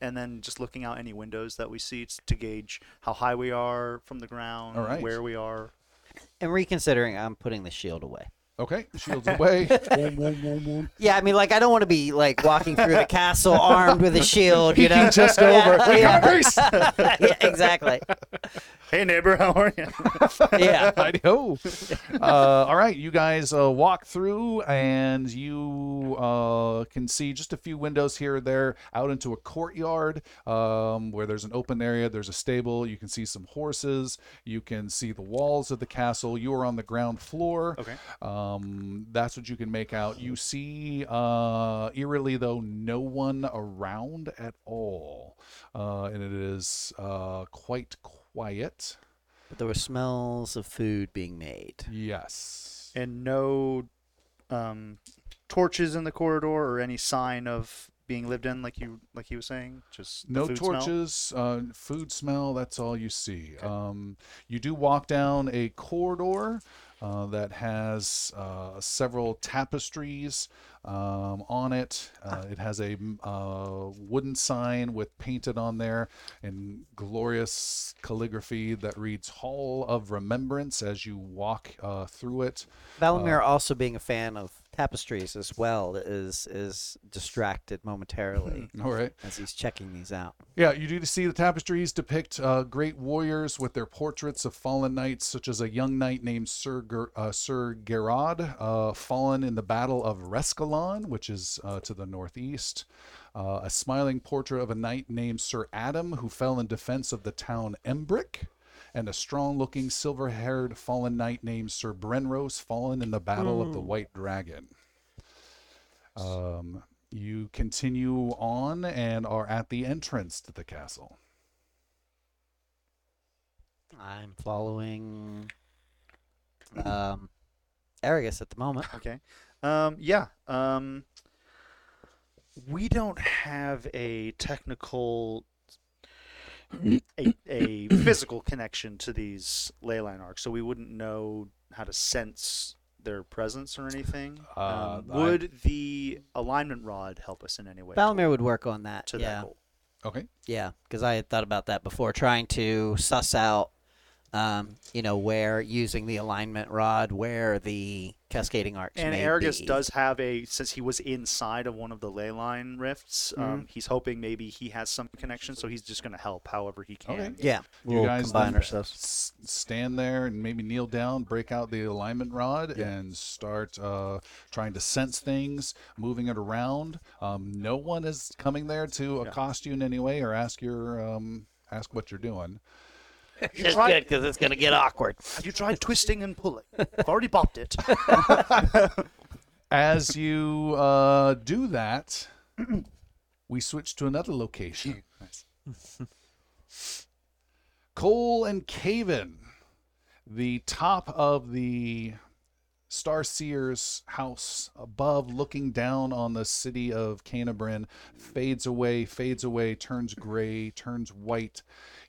and then just looking out any windows that we see t- to gauge how high we are from the ground, All right. where we are. And reconsidering, I'm putting the shield away. Okay, shields away. Yeah, I mean, like I don't want to be like walking through the castle armed with a shield, you know. Just Yeah, over. yeah. yeah, exactly. Hey neighbor, how are you? Yeah. Heidi ho. Uh, all right, you guys uh, walk through, and you uh, can see just a few windows here or there out into a courtyard um, where there's an open area. There's a stable. You can see some horses. You can see the walls of the castle. You are on the ground floor. Okay. Um, that's what you can make out. You see, uh, eerily though, no one around at all, uh, and it is uh, quite quiet. But there were smells of food being made. Yes. and no um, torches in the corridor or any sign of being lived in, like you like he was saying. Just the No food smell? torches, uh, food smell. That's all you see. Um, you do walk down a corridor uh, that has uh, several tapestries um, on it. Uh, it has a uh, wooden sign with painted on there in glorious calligraphy that reads "Hall of Remembrance" as you walk uh, through it. Valamir, also being a fan of tapestries as well, is is distracted momentarily All right. as he's checking these out. Yeah, you do see the tapestries depict uh, great warriors with their portraits of fallen knights, such as a young knight named Sir Ger- uh, Sir Gerard, uh, fallen in the Battle of Rescalon, which is uh, to the northeast. Uh, a smiling portrait of a knight named Sir Adam, who fell in defense of the town Embrick. And a strong-looking, silver-haired fallen knight named Sir Brenrose, fallen in the Battle of the White Dragon. Um, you continue on and are at the entrance to the castle. I'm following um, Arragus at the moment. Okay. Um, yeah. Um, we don't have a technical, a, a physical connection to these ley line arcs, so we wouldn't know how to sense their presence or anything. Uh, um, I- would the alignment rod help us in any way? Valamir would work on that. to yeah. that goal. Okay. Yeah, because I had thought about that before, trying to suss out um, you know, where using the alignment rod, where the cascading arcs And may Arragus does have a since he was inside of one of the ley line rifts. Mm-hmm. Um, he's hoping maybe he has some connection, so he's just going to help however he can. Okay. Yeah. You We'll guys combine then ourselves. stand there and maybe kneel down, break out the alignment rod, and start uh, trying to sense things, moving it around. Um, no one is coming there to accost you in any way or ask your um, ask what you're doing. It's good because it's going to get awkward. Have you tried twisting and pulling? I've already bopped it. As you uh, do that, we switch to another location. Coal and Cavan, the top of the Star Seer's house above, looking down on the city of Kennebryn, fades away, fades away, turns gray, turns white.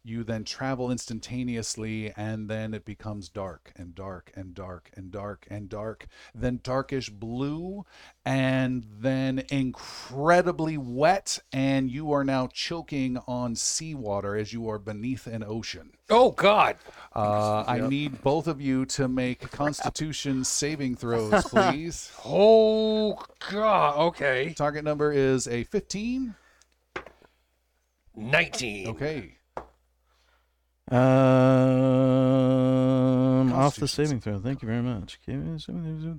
You then travel instantaneously, and then it becomes dark and dark and dark and dark and dark, then darkish blue, and then incredibly wet, and you are now choking on seawater as you are beneath an ocean. Oh God! Uh, I need both of you to make Constitution saving throws, please. Oh God! Okay. Target number is a 15. Nineteen. Okay. Um, off the saving throw. Thank you very much. Okay,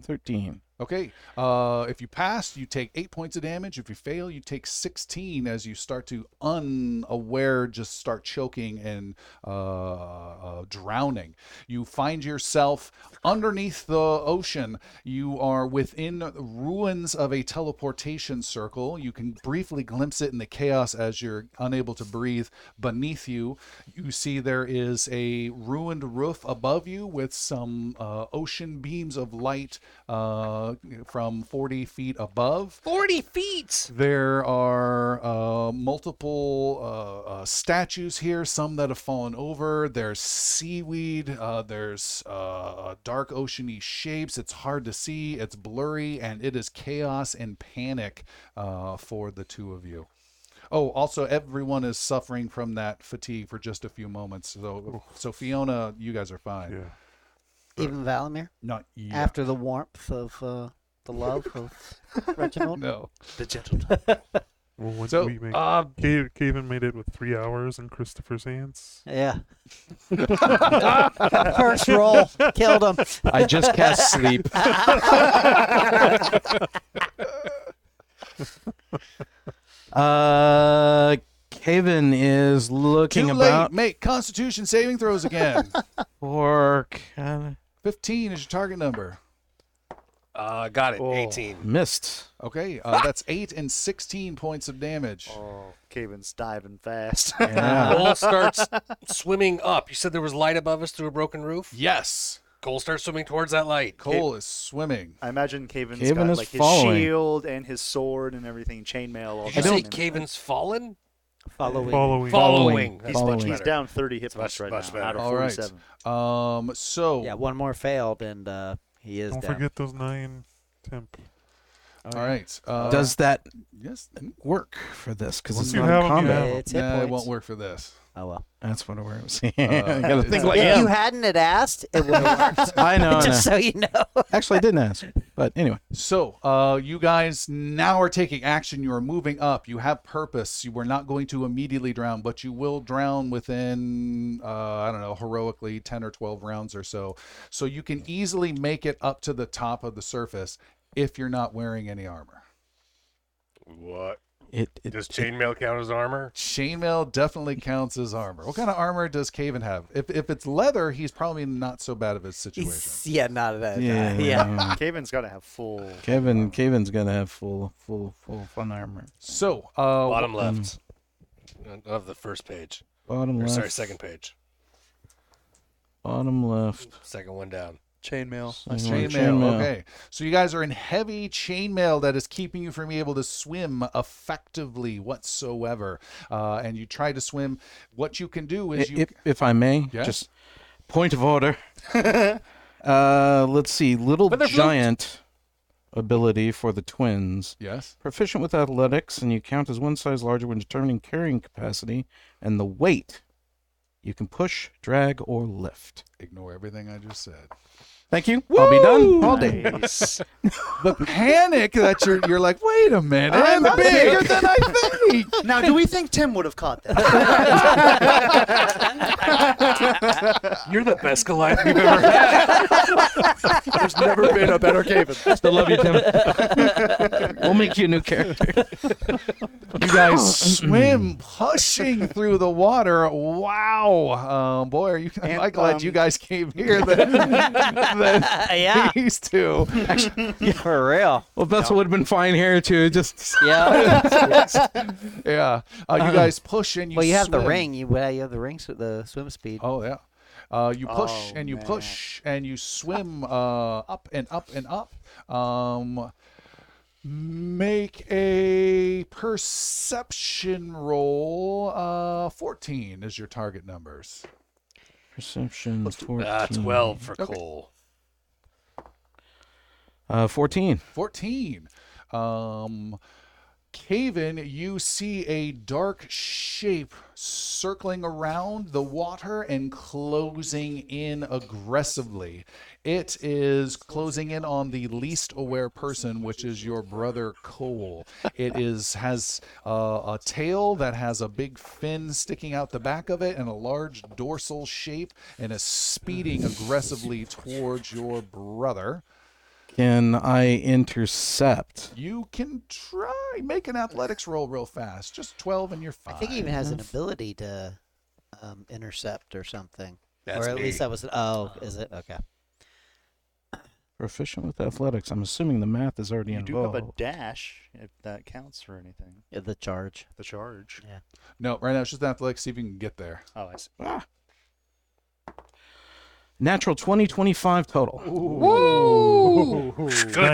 Thirteen. Okay. Uh, if you pass, you take eight points of damage. If you fail, you take 16 as you start to unaware just start choking and uh, uh, drowning. You find yourself underneath the ocean. You are within ruins of a teleportation circle. You can briefly glimpse it in the chaos as you're unable to breathe. Beneath you, you see there is a ruined roof above you with some uh, ocean beams of light uh, from 40 feet above. Forty feet. There are uh, multiple uh, uh, statues here, some that have fallen over. There's seaweed. Uh, there's uh, dark oceany shapes. It's hard to see. It's blurry, and it is chaos and panic uh, for the two of you. Oh, also, everyone is suffering from that fatigue for just a few moments. So, so Fiona, you guys are fine. Yeah. Even Valamir, Not yet. after the warmth of uh, the love of Reginald. no. the gentleman. Well, when So, we make Uh, Cave, Cavan made it with three hours in Christopher's hands. Yeah. First roll killed him. I just cast sleep. uh, Cavan is looking Too late. about Make Constitution saving throws again. for uh, 15 is your target number. uh, got it. Oh. Eighteen. missed. Okay, uh, that's 8 and 16 points of damage. Oh, Cavan's diving fast. Yeah. Coal starts swimming up. You said there was light above us through a broken roof. Yes. Coal starts swimming towards that light. Coal is swimming. I imagine Cavan's Cavan got is like his following. shield and his sword and everything, chainmail. All Did you down say Cavan's fallen? Following. Following. Following. That's He's, Following. much he's better. down 30 hit It's points right much now better. out of All right. 47. Um, so, Yeah, one more failed, and uh, he is Don't down. forget those nine temp. all right. Uh, Does that yes? work for this? Because Once it's you not have 'em, you combat. have 'em. It's hit Nah, it points. won't work for this. Oh well. That's what it works. I Uh, gotta think like if you him. hadn't had asked, it would have worked. I know. I know. Just so you know. Actually, I didn't ask, but anyway. So, uh, you guys now are taking action. You are moving up. You have purpose. You were not going to immediately drown, but you will drown within, uh, I don't know, heroically 10 or 12 rounds or so. So, you can easily make it up to the top of the surface if you're not wearing any armor. What? It, it Does chainmail count as armor? Chainmail definitely counts as armor. What kind of armor does Cavan have? If, if it's leather, he's probably not so bad of a situation. He's, yeah, not that. yeah, yeah. Cavan's got to have full. Kevin, Kevin's gonna have full, full, full fun armor. So, uh, Bottom left of the first page. Bottom Or left. sorry, second page. Bottom left. Second one down. Chainmail. Chainmail. Chainmail. Okay. So you guys are in heavy chainmail that is keeping you from being able to swim effectively whatsoever. Uh, and you try to swim. What you can do is you. If, if I may, Yes? just point of order. uh, let's see. Little But they're giant ability for the twins. yes. Proficient with athletics, and you count as one size larger when determining carrying capacity and the weight You can push, drag, or lift. Ignore everything I just said. Thank you. I'll be done all day. Nice. The panic that you're you're like, wait a minute, I'm bigger than I think. now, do we think Tim would have caught that? You're the best Goliath we've ever had. There's never been a better Cavan. Still love you, Tim. we'll make you a new character. You guys swim, pushing through the water. Wow, um, boy, are you? And, I'm glad um, you guys came here than, than yeah, these two. for real. Well, Vessel would have been fine here too. Just Yeah. Yeah, uh, you guys push and you. well, you have the ring. You well, you have the rings with the swim speed. Oh yeah. Uh, you push Oh, and you man. push and you swim uh, up and up and up. Um, make a perception roll. Uh, 14 is your target numbers. perception. 14. Ah, 12 for Coal. Uh, 14. 14. Um, Cavan, you see a dark shape circling around the water and closing in aggressively. It is closing in on the least aware person, which is your brother Coal. It is has uh, a tail that has a big fin sticking out the back of it and a large dorsal shape, and is speeding aggressively towards your brother. Can I intercept? You can try make an athletics roll real fast. Just 12 and you're fine. I think he even has an ability to um, intercept or something. That's or at me. least that was. Oh, is it? Okay. Proficient with athletics. I'm assuming the math is already You do have a dash, if that counts for anything. Yeah, the charge. The charge. Yeah. No, right now it's just athletics. See if you can get there. Oh, I see. Natural 20, 25 total. Good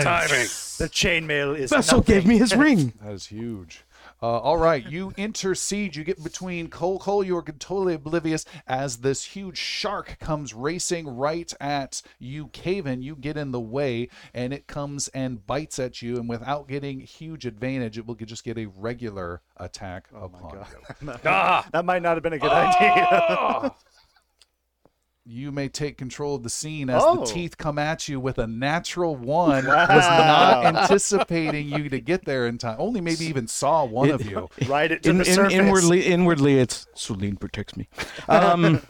timing. The chainmail is Vessel gave me his ring. That is huge. Uh, all right, you intercede. You get between Coal. Coal, you are totally oblivious as this huge shark comes racing right at you, Cavan. You get in the way, and it comes and bites at you. And without getting huge advantage, it will just get a regular attack oh upon you. Ah, That might not have been a good idea. you may take control of the scene as Oh. the teeth come at you with a natural one. Was not anticipating you to get there in time. Only maybe even saw one of you. Right it to In, the in, surface. inwardly, inwardly, it's Solene protects me. Um,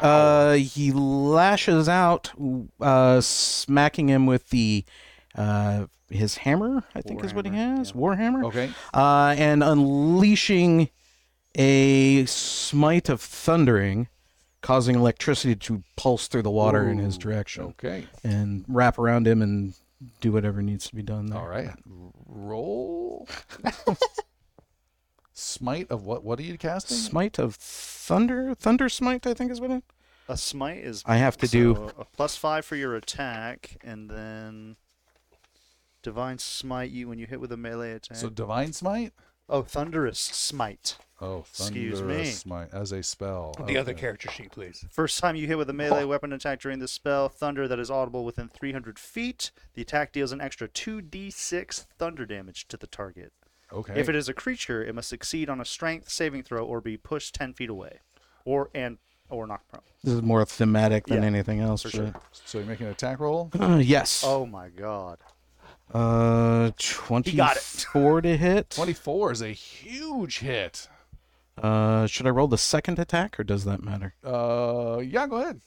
uh, he lashes out, uh, smacking him with the uh, his hammer. I think is what he has. Warhammer. Okay. uh, and unleashing a smite of thundering, causing electricity to pulse through the water in his direction Okay. and wrap around him and do whatever needs to be done there. All right. Roll. Smite of what? What are you casting? Smite of thunder, thunder smite, I think is what it. A smite is. I have to do- a plus five for your attack, and then divine smite you when you hit with a melee attack. So divine smite. Oh, thunderous smite. Oh, Excuse thunderous me. Smite as a spell. the other Okay. character sheet, please. First time you hit with a melee weapon attack during the spell, thunder that is audible within 300 feet. The attack deals an extra 2d6 thunder damage to the target. Okay. If it is a creature, it must succeed on a strength saving throw or be pushed 10 feet away, or and or knocked prone. This is more thematic than Yeah, anything else. for sure. so you're making an attack roll. Uh, yes. Oh my god. Uh, twenty-four got it. to hit. Twenty-four is a huge hit. Uh, should I roll the second attack or does that matter? Uh, yeah, go ahead.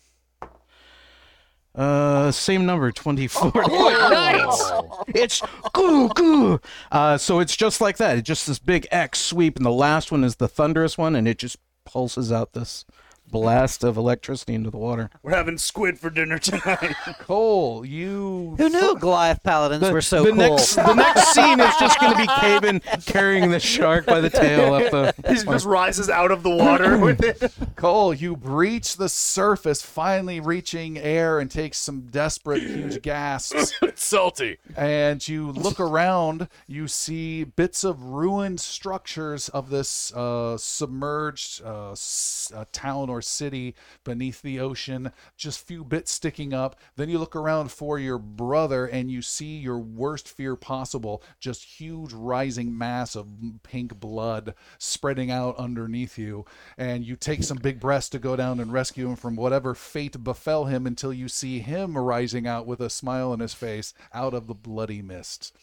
Uh, same number, 24. nice. It's goo goo. Uh, so it's just like that. It's just this big X sweep, and the last one is the thunderous one, and it just pulses out this blast of electricity into the water. We're having squid for dinner tonight. Coal, you. Who knew Goliath paladins were so the cool? next the next scene is just going to be Cavan carrying the shark by the tail up the. he just rises out of the water with it. Coal, you breach the surface, finally reaching air and take some desperate, huge gasps. It's salty. and you look around, you see bits of ruined structures of this uh, submerged uh, s- uh, town or city beneath the ocean, just few bits sticking up. Then you look around for your brother and you see your worst fear possible, just huge rising mass of pink blood spreading out underneath you. And you take some big breaths to go down and rescue him from whatever fate befell him until you see him rising out with a smile on his face out of the bloody mist.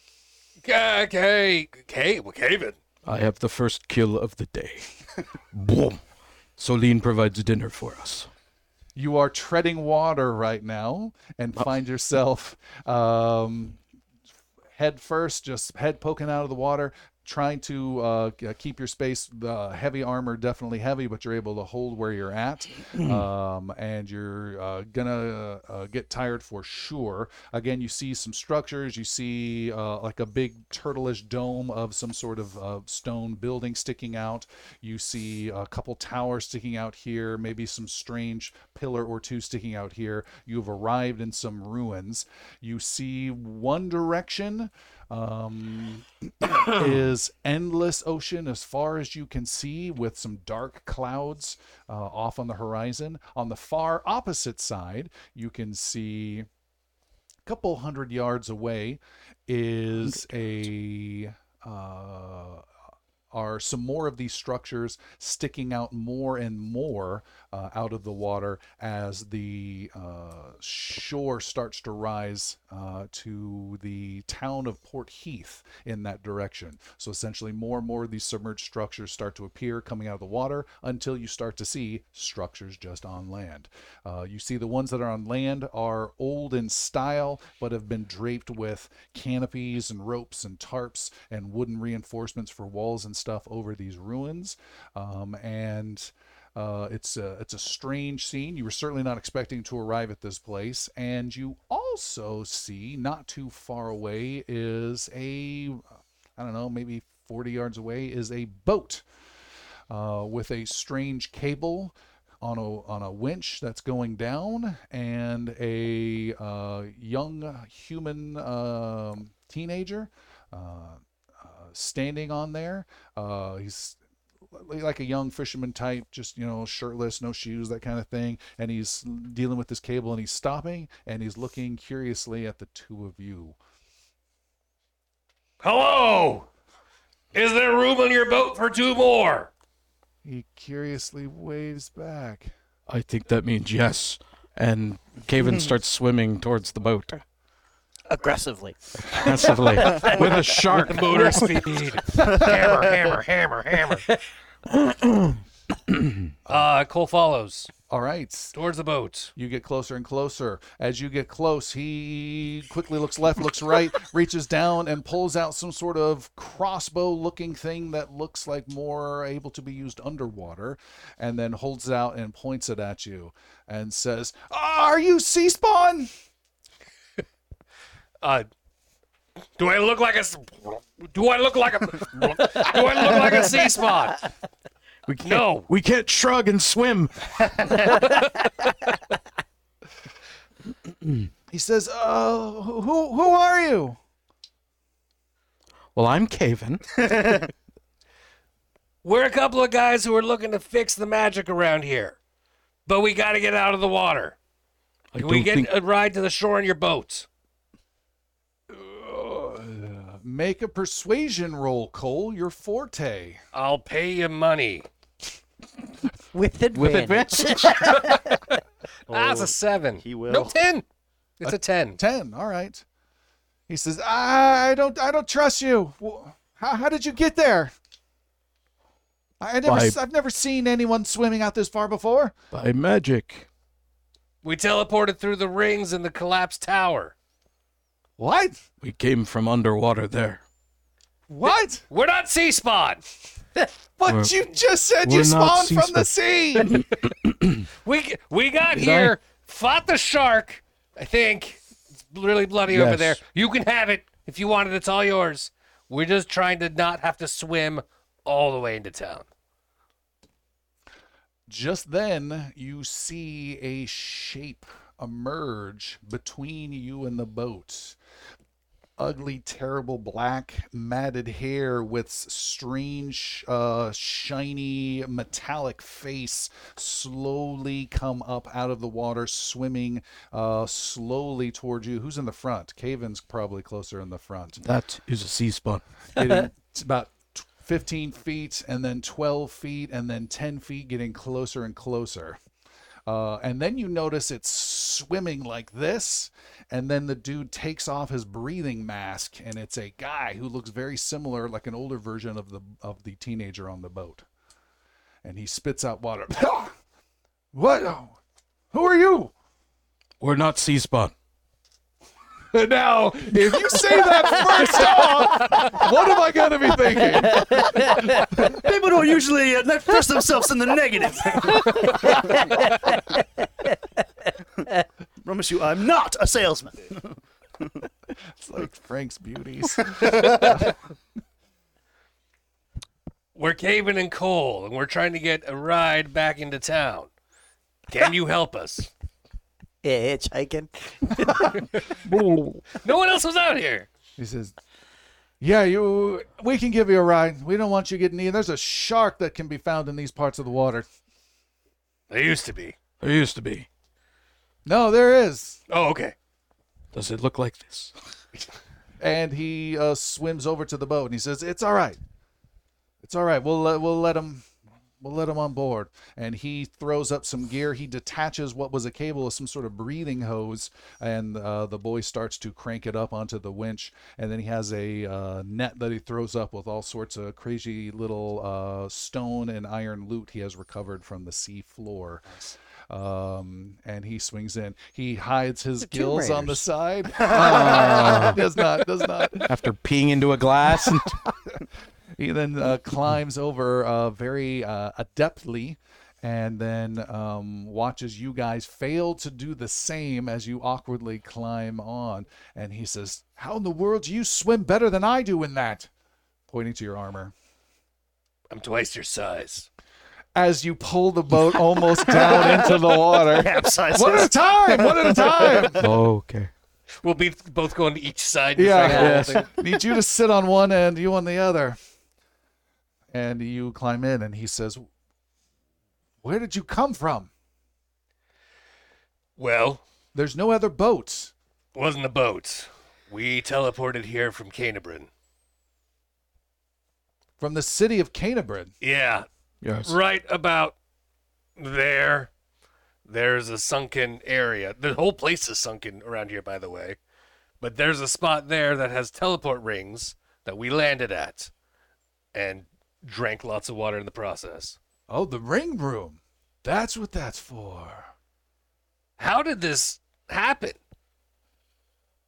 Okay, okay, okay, well, Cavan. I have the first kill of the day. Boom. Solene provides dinner for us. you are treading water right now and find yourself um, head first, just head poking out of the water, trying to uh, keep your space. The heavy armor definitely heavy, but you're able to hold where you're at, um, and you're uh, gonna uh, get tired for sure. Again, you see some structures. You see uh, like a big turtleish dome of some sort of uh, stone building sticking out. You see a couple towers sticking out here, maybe some strange pillar or two sticking out here. You've arrived in some ruins. You see one direction um, is endless ocean as far as you can see, with some dark clouds uh, off on the horizon. On the far opposite side, you can see a couple hundred yards away is a uh, are some more of these structures sticking out more and more uh, out of the water as the uh, shore starts to rise uh, to the town of Port Heath in that direction. So essentially, more and more of these submerged structures start to appear coming out of the water until you start to see structures just on land. Uh, you see the ones that are on land are old in style, but have been draped with canopies and ropes and tarps and wooden reinforcements for walls and stuff over these ruins. Um, and uh, it's a it's a strange scene. You were certainly not expecting to arrive at this place, and you also see not too far away is a I don't know maybe 40 yards away is a boat uh, with a strange cable on a on a winch that's going down, and a uh, young human um, teenager uh, standing on there. Uh, he's like a young fisherman type, just you know, shirtless, no shoes, that kind of thing. And he's dealing with this cable, and he's stopping, and he's looking curiously at the two of you. Hello! Is there room on your boat for two more? He curiously waves back. I think that means yes. And Cavan starts swimming towards the boat Aggressively. aggressively with a shark. Motor speed. hammer, hammer, hammer, hammer. uh, Coal follows All right, towards the boat. You get closer and closer. As you get close, he quickly looks left, looks right, reaches down and pulls out some sort of crossbow looking thing that looks like more able to be used underwater, and then holds it out and points it at you and says, Are you sea spawn? Uh, do I look like a? s- Do I look like a? Do I look like a sea spot? We can't, No. we can't shrug and swim. He says, uh, who, who are you? Well, I'm Cavan. We're a couple of guys who are looking to fix the magic around here, but we got to get out of the water. I Can we get think a ride to the shore in your boat? Make a persuasion roll, Coal, your forte. I'll pay you money. With advantage. with advantage. That's a seven. he will. No ten. It's a ten. 10 all right he says i don't i don't trust you how, how did you get there I I never, By- s- I've never seen anyone swimming out this far before. By magic. We teleported through the rings in the collapsed tower. What? We came from underwater there. What? We're not sea spawn. But We're- you just said you we're not spawned from the sea. We we got Did here, fought the shark. I think it's really bloody over Yes. there. You can have it if you want it. It's all yours. We're just trying to not have to swim all the way into town. Just then, you see a shape emerge between you and the boat. ugly, terrible black matted hair with strange, uh, shiny, metallic face slowly come up out of the water, swimming uh, slowly towards you. Who's in the front? Cavan's probably closer in the front. That is a sea spawn. Getting it's about 15 feet, and then 12 feet, and then 10 feet, getting closer and closer. Uh, and then you notice it's swimming like this, and then the dude takes off his breathing mask, and it's a guy who looks very similar, like an older version of the of the teenager on the boat. And he spits out water. what? Who are you? We're not sea spawn. Now, if you say that first off, what am I going to be thinking? People don't usually uh, express themselves in the negative. Promise you, I'm not a salesman. It's like Frank's Beauties. We're Cavan and Coal, and we're trying to get a ride back into town. Can you help us? Yeah, hitchhiking. No one else was out here. He says, "Yeah, you. We can give you a ride. We don't want you getting eaten. There's a shark that can be found in these parts of the water. There used to be. There used to be. No, there is." Oh, okay. Does it look like this? And he uh, swims over to the boat and he says, "It's all right. It's all right. We'll let we'll let him." We'll let him on board. And he throws up some gear. He detaches what was a cable of some sort of breathing hose, and uh, the boy starts to crank it up onto the winch. And then he has a uh, net that he throws up with all sorts of crazy little uh, stone and iron loot he has recovered from the sea floor. Um, and he swings in. He hides his The gills on the Raiders. side. does not. Does not. After peeing into a glass? And He then uh, climbs over uh, very uh, adeptly and then um, watches you guys fail to do the same as you awkwardly climb on. And he says, How in the world do you swim better than I do in that? Pointing to your armor. I'm twice your size. As you pull the boat almost down into the water. Capsizes. One at a time! One at a time! oh, okay. We'll be both going to each side. to Yeah. figure out the whole thing. Need you to sit on one end, you on the other. And you climb in, and he says, Where did you come from? Well, There's no other boats. wasn't a boat. We teleported here from Kennebryn. From the city of Kennebryn. Yeah, Yes. right about there. There's a sunken area. The whole place is sunken around here, by the way. But there's a spot there that has teleport rings that we landed at and drank lots of water in the process. Oh, the ring room. That's what that's for. How did this happen?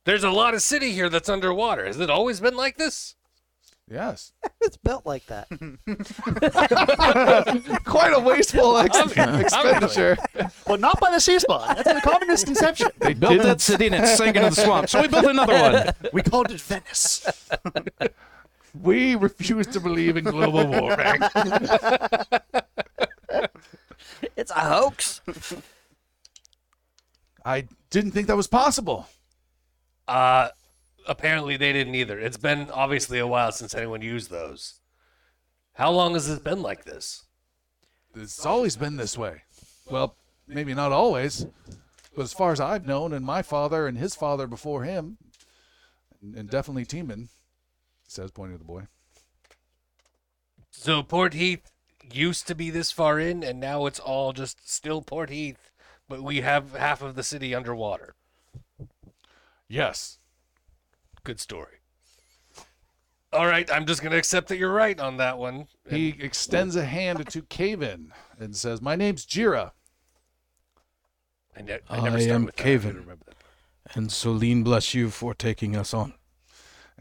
There's a lot of city here that's underwater. Has it always been like this? Yes. It's built like that. Quite a wasteful ex- expenditure. Well, not by the sea spot. That's a common misconception. They built that city and it sank into the swamp, so we built another one. We called it Venice. We refuse to believe in global warming. it's a hoax. I didn't think that was possible. Uh, apparently they didn't either. It's been obviously a while since anyone used those. How long has it been like this? It's always been this way. Well, maybe not always, but as far as I've known, and my father and his father before him, and, and definitely Teeman, says, pointing to the boy. So Port Heath used to be this far in, and now it's all just still Port Heath, but we have half of the city underwater. Yes. Good story. All right, I'm just gonna accept that you're right on that one. He extends a hand to Cavan and says, My name's Jira. I, ne- I never I start am with that. I Cavan. remember that. And Solene bless you for taking us on.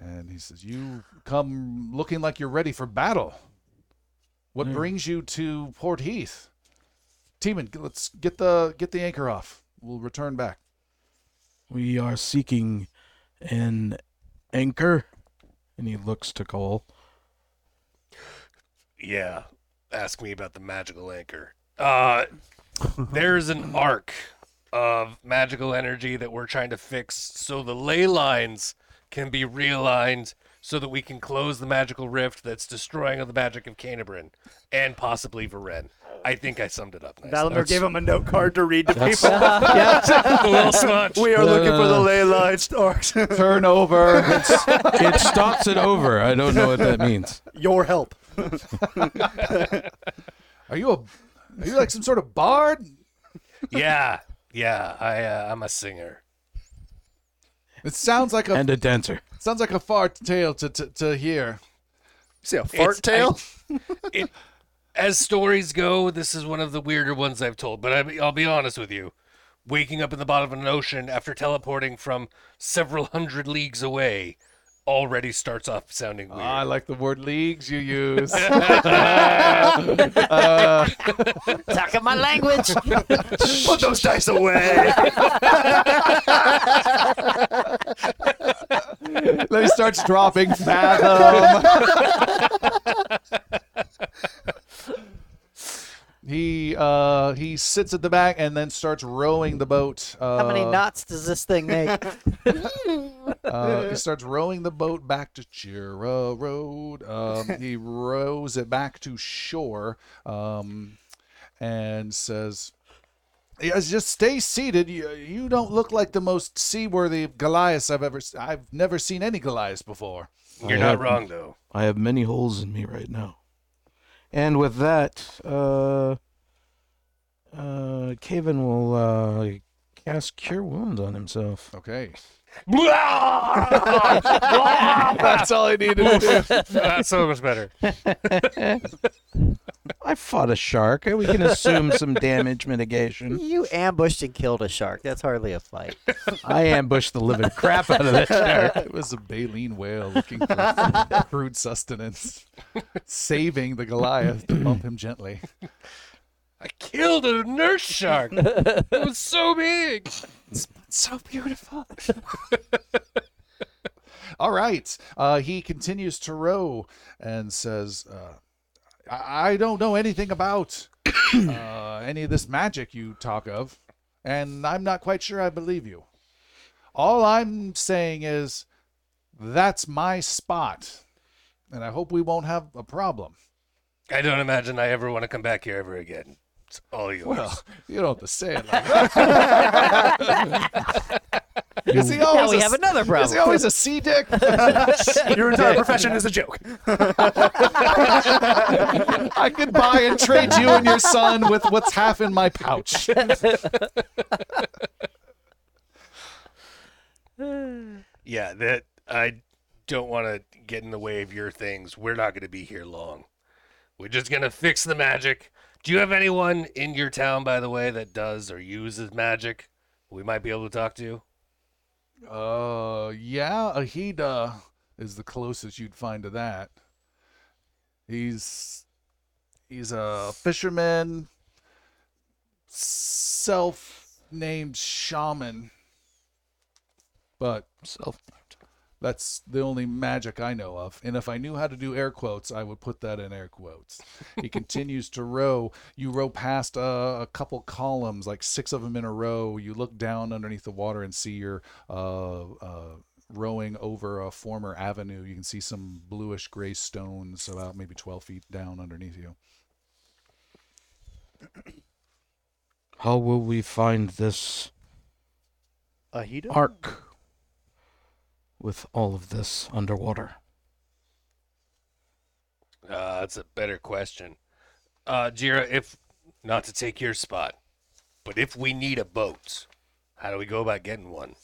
And he says, You come looking like you're ready for battle. What Yeah. brings you to Port Heath? Teeman, let's get the get the anchor off. We'll return back. We are seeking an anchor. And he looks to Coal. Yeah. Ask me about the magical anchor. Uh, there's an arc of magical energy that we're trying to fix so the ley lines can be realigned so that we can close the magical rift that's destroying the magic of Canterbury and possibly Varen. I think I summed it up nicely. Valamir gave him a note card to read to That's- people. a little smudge. we are looking for the ley lines, Starks. Turn over. It's- it stops it over. I don't know what that means. Your help. Are you a? Are you like some sort of bard? yeah, yeah. I uh, I'm a singer. It sounds like a And a dancer. sounds like a fart tale to to, to hear. See a fart It's- tail? It, as stories go, this is one of the weirder ones I've told. But I, I'll be honest with you. Waking up in the bottom of an ocean after teleporting from several hundred leagues away already starts off sounding ah, weird. I like the word leagues you use. Uh, Talking my language. Put those dice away. then he starts dropping fathom. He uh he sits at the back and then starts rowing the boat. Uh, How many knots does this thing make? Uh, he starts rowing the boat back to Chira Road. Um, he rows it back to shore um, and says, "Yes, just stay seated. You, you don't look like the most seaworthy Goliath I've ever. I've never seen any Goliath before." You're I not have- wrong though. I have many holes in me right now. And with that, uh, uh, Cavan will uh, cast Cure Wounds on himself. Okay, that's all I needed to do. That's so much better. I fought a shark. We can assume some damage mitigation. you ambushed and killed a shark. That's hardly a fight. I ambushed the living crap out of that shark. It was a baleen whale looking for crude sustenance, saving the Goliath to bump him gently. I killed a nurse shark. it was so big. It's so beautiful. All right. Uh, he continues to row and says, uh, I-, I don't know anything about uh, any of this magic you talk of, and I'm not quite sure I believe you. All I'm saying is that's my spot, and I hope we won't have a problem. I don't imagine I ever want to come back here ever again. It's all yours. Well, you don't have to say it like that. is he now always we a- have another Is he problem. always a sea dick? Your entire profession is a joke. I could buy and trade you and your son with what's half in my pouch. yeah, that I don't want to get in the way of your things. We're not going to be here long. We're just going to fix the magic. Do you have anyone in your town, by the way, that does or uses magic? We might be able to talk to. Uh, yeah, Ahida is the closest you'd find to that. He's he's a fisherman, self-named shaman, but Self. That's the only magic I know of. And if I knew how to do air quotes, I would put that in air quotes. he continues to row. You row past uh, a couple columns, like six of them in a row. You look down underneath the water and see you're uh, uh, rowing over a former avenue. You can see some bluish gray stones about maybe 12 feet down underneath you. How will we find this Ahida? ark with all of this underwater? Uh, that's a better question. Uh, Jira, if not to take your spot, but if we need a boat, how do we go about getting one?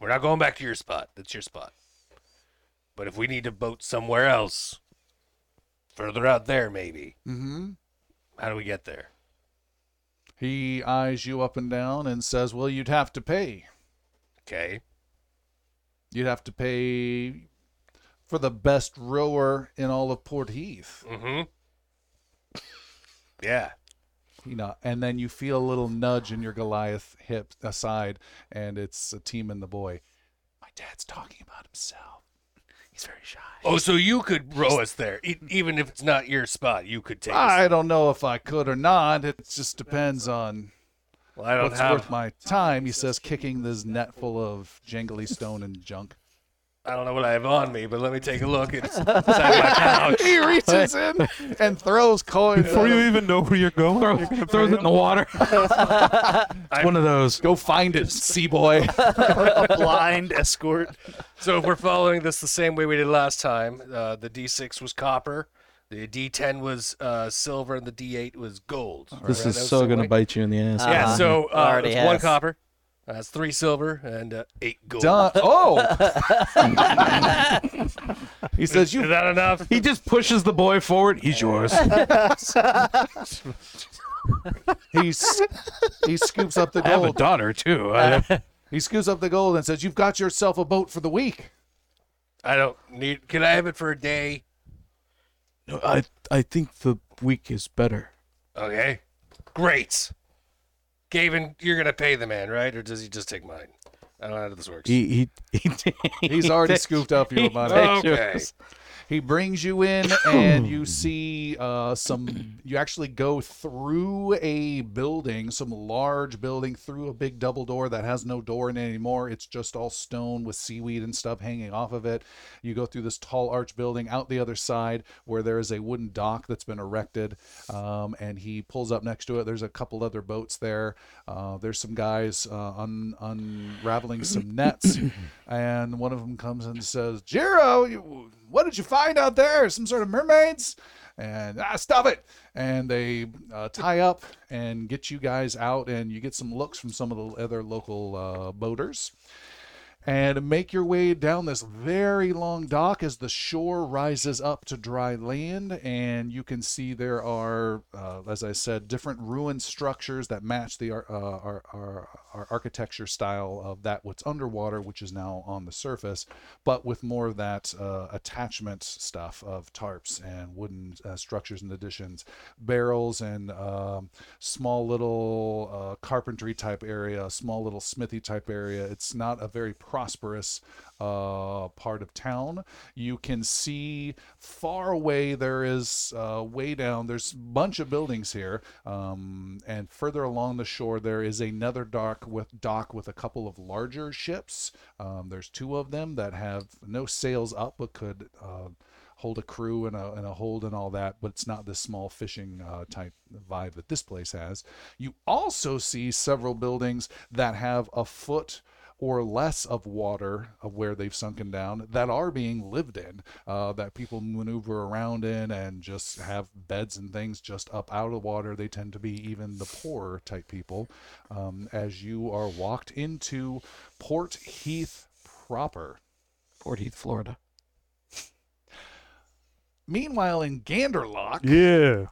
We're not going back to your spot. That's your spot. But if we need a boat somewhere else, further out there maybe, Mm-hmm. how do we get there? He eyes you up and down and says, Well, you'd have to pay. Okay. You'd have to pay for the best rower in all of Port Heath. Mm-hmm. Yeah. You know, and then you feel a little nudge in your Goliath hip aside, and it's a team and the boy. My dad's talking about himself. He's very shy. Oh, so you could row us there, e- even if it's not your spot. You could take us. I don't know if I could or not. It just depends on Well, I don't what's have. worth my time. He says, kicking this net full of jangly stone and junk. I don't know what I have on me, but let me take a look. It's inside my pouch. he reaches in and throws coins. Before you even know where you're going, Throw, you're throws pay it in the water. it's one of those. Go find it, sea boy. a blind escort. So if we're following this the same way we did last time, uh, the D6 was copper, the D10 was uh, silver, and the D8 was gold. This Right, is that so the going to way? bite you in the ass. Yeah. Uh-huh. So uh, Already it's one has. copper. That's three silver and uh, eight gold. Done. Oh. he says you Is that enough? He just pushes the boy forward. He's yours. He's he scoops up the I have a gold. daughter too. I, He scoops up the gold and says, "You've got yourself a boat for the week." I don't need. Can I have it for a day? No, I I think the week is better. Okay. Great. Cavan, you're gonna pay the man, right? Or does he just take mine? I don't know how this works. He he, he He's already scooped up your money. takes Okay. He brings you in, and you see uh, some. You actually go through a building, some large building, through a big double door that has no door in it anymore. It's just all stone with seaweed and stuff hanging off of it. You go through this tall arch building out the other side where there is a wooden dock that's been erected, um, and he pulls up next to it. There's a couple other boats there. Uh, there's some guys uh, un- unraveling some nets, and one of them comes and says, "Jiro, you, what did you find out there? Some sort of mermaids?" And ah, stop it! And they uh, tie up and get you guys out, and you get some looks from some of the other local uh, boaters and make your way down this very long dock as the shore rises up to dry land. And you can see there are, uh, as I said, different ruined structures that match the uh, our, our, our architecture style of that what's underwater, which is now on the surface, but with more of that uh, attachment stuff of tarps and wooden uh, structures and additions, barrels and um, small little uh, carpentry type area, small little smithy type area. It's not a very prosperous uh, part of town. You can see far away there is uh, way down. There's a bunch of buildings here, um, and further along the shore there is another dock with dock with a couple of larger ships. Um, there's two of them that have no sails up but could. Uh, hold a crew and a, and a hold and all that, but it's not this small fishing uh, type vibe that this place has. You also see several buildings that have a foot or less of water of where they've sunken down that are being lived in, uh, that people maneuver around in and just have beds and things just up out of the water. They tend to be even the poorer type people. Um, as you are walked into Port Heath proper. Port Heath, Florida. Meanwhile, in Ganderlock, Yeah.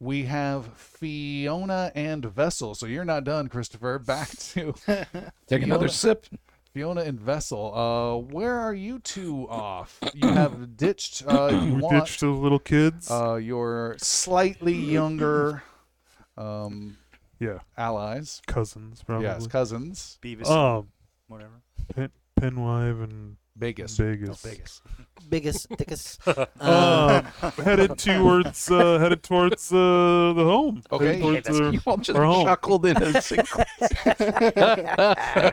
We have Fiona and Vessel. So you're not done, Christopher. Back to Take another sip. Fiona and Vessel. Uh, where are you two off? You have ditched, uh, you We want, ditched the little kids. uh, your slightly younger um, yeah. allies. Cousins, probably. Yes, cousins. Beavis, Um, whatever. Pen, Penwive and Vegas. Vegas. Vegas. Biggest, thickest. Um, headed towards uh, headed towards uh, the home. Okay. Headed towards, uh, You all just our home. chuckled in a single.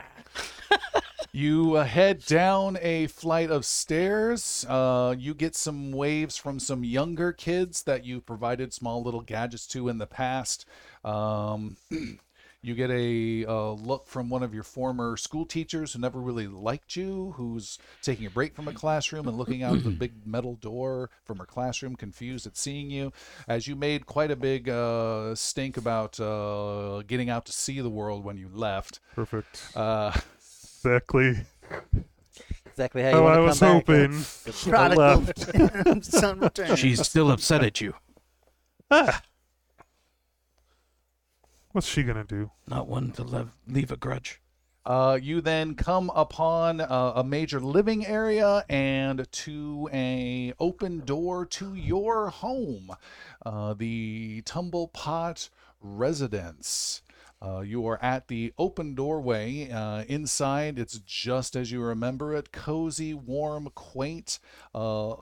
You uh, head down a flight of stairs. Uh, you get some waves from some younger kids that you provided small little gadgets to in the past. Um, you get a uh, look from one of your former school teachers who never really liked you, who's taking a break from a classroom and looking out the big metal door from her classroom, confused at seeing you. As you made quite a big uh, stink about uh, getting out to see the world when you left. Perfect. Uh, Exactly exactly how you how want I was come back. hoping. The I prodigal left. son returns. She's still upset at you. Ah. What's she gonna do? Not one to leave, leave a grudge. Uh, you then come upon uh, a major living area and to a open door to your home, uh, the Tumble Pot Residence. Uh, you are at the open doorway. Uh, inside, it's just as you remember it cozy, warm, quaint. Uh,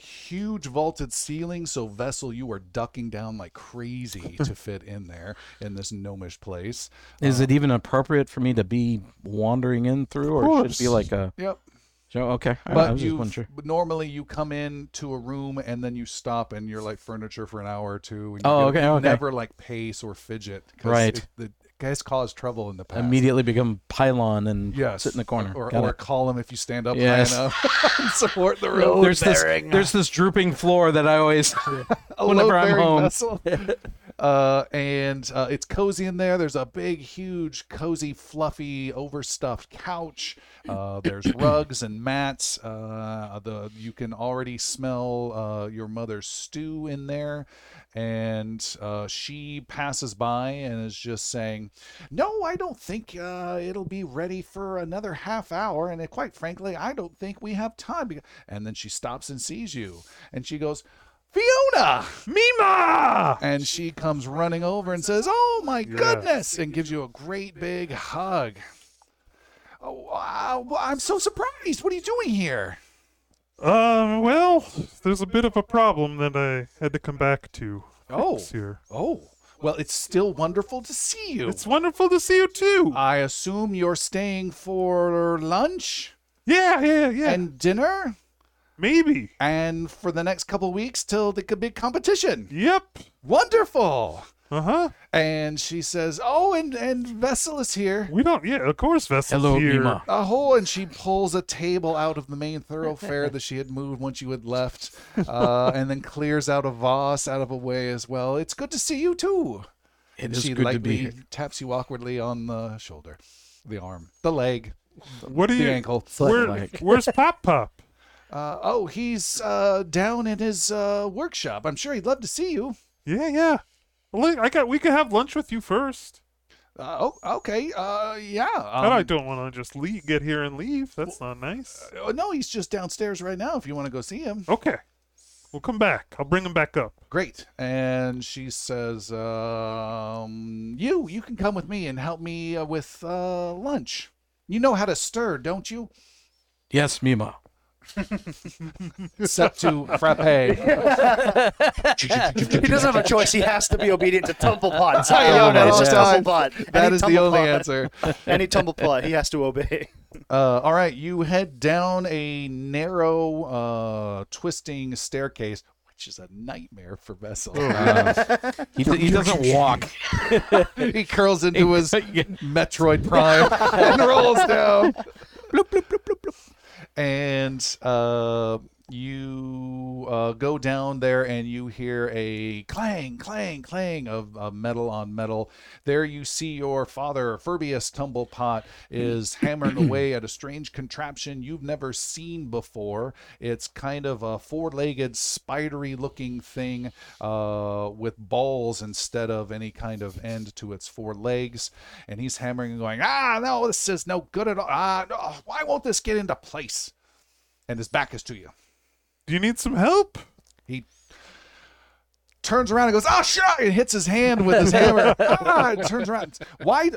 huge vaulted ceiling. So, Vessel, you are ducking down like crazy to fit in there in this gnomish place. Is it um, even appropriate for me to be wandering in through, or should it be like a? Yep. So, okay, But you normally you come in to a room and then you stop and you're like furniture for an hour or two. And you Oh, okay, okay. Never like pace or fidget. Right. It, the guys cause trouble in the past. Immediately become pylon and Yes. sit in the corner. Or, Got or it. call them if you stand up Yes. high enough and support the room. there's this there's this drooping floor that I always whenever I'm home. uh, and uh, it's cozy in there. There's a big, huge, cozy, fluffy, overstuffed couch. Uh, there's rugs and mats. Uh, the you can already smell uh, your mother's stew in there. And uh, she passes by and is just saying, "No, I don't think uh, it'll be ready for another half hour. And quite frankly, I don't think we have time." beca-" And then she stops and sees you, and she goes, "Fiona!" Mima! And she comes running over and says, "Oh my goodness!" and gives you a great big hug. Oh, wow, I'm so surprised. What are you doing here? Uh, well, there's a bit of a problem that I had to come back to. Oh. Here. Oh, well, it's still wonderful to see you. It's wonderful to see you too. I assume you're staying for lunch yeah, yeah, yeah. and dinner Maybe. and for the next couple weeks till the big competition. Yep. Wonderful. Uh huh. And she says, "Oh, and and Vessel is here." We don't. Yeah, of course, Vessel's Hello, here. Mima. a hole and she pulls a table out of the main thoroughfare that she had moved once you had left uh, and then clears out a vase out of a way as well it's good to see you too It and is she good to lightly be here. taps you awkwardly on the shoulder the arm the leg What do the you? ankle Where, Like- where's Pop Pop? uh, oh he's uh, down in his uh, workshop i'm sure he'd love to see you Yeah, yeah. Well, look, I got. We could have lunch with you first. uh, oh okay uh, yeah um, and I don't want to just leave, get here and leave. That's not nice. uh, no he's just downstairs right now if you want to go see him Okay. We'll come back. I'll bring him back up. Great. And she says, um, "You, you can come with me and help me uh, with uh, lunch. You know how to stir, don't you? Yes, Mima. Set to frappe. he doesn't have a choice. He has to be obedient to Tumblepot. It's I not know, Fiona, it's just the time. Tumblepot. That Any is the only Tumblepot- answer. Any Tumblepot, he has to obey. Uh, all right, you head down a narrow, uh, twisting staircase, which is a nightmare for Vessel. He, d- he doesn't walk. he curls into his Metroid Prime and rolls down. Bloop, bloop, bloop, bloop, bloop. And uh, you uh, go down there and you hear a clang, clang, clang of, metal on metal. There you see your father, Furbius Tumblepot, is hammering away at a strange contraption you've never seen before. It's kind of a four legged, spidery looking thing uh, with balls instead of any kind of end to its four legs. And he's hammering and going, Ah, no, this is no good at all. Ah, no, why won't this get into place? And his back is to you. Do you need some help? He turns around and goes, "Ah, shit!" and hits his hand with his hammer. ah, and turns around. Why?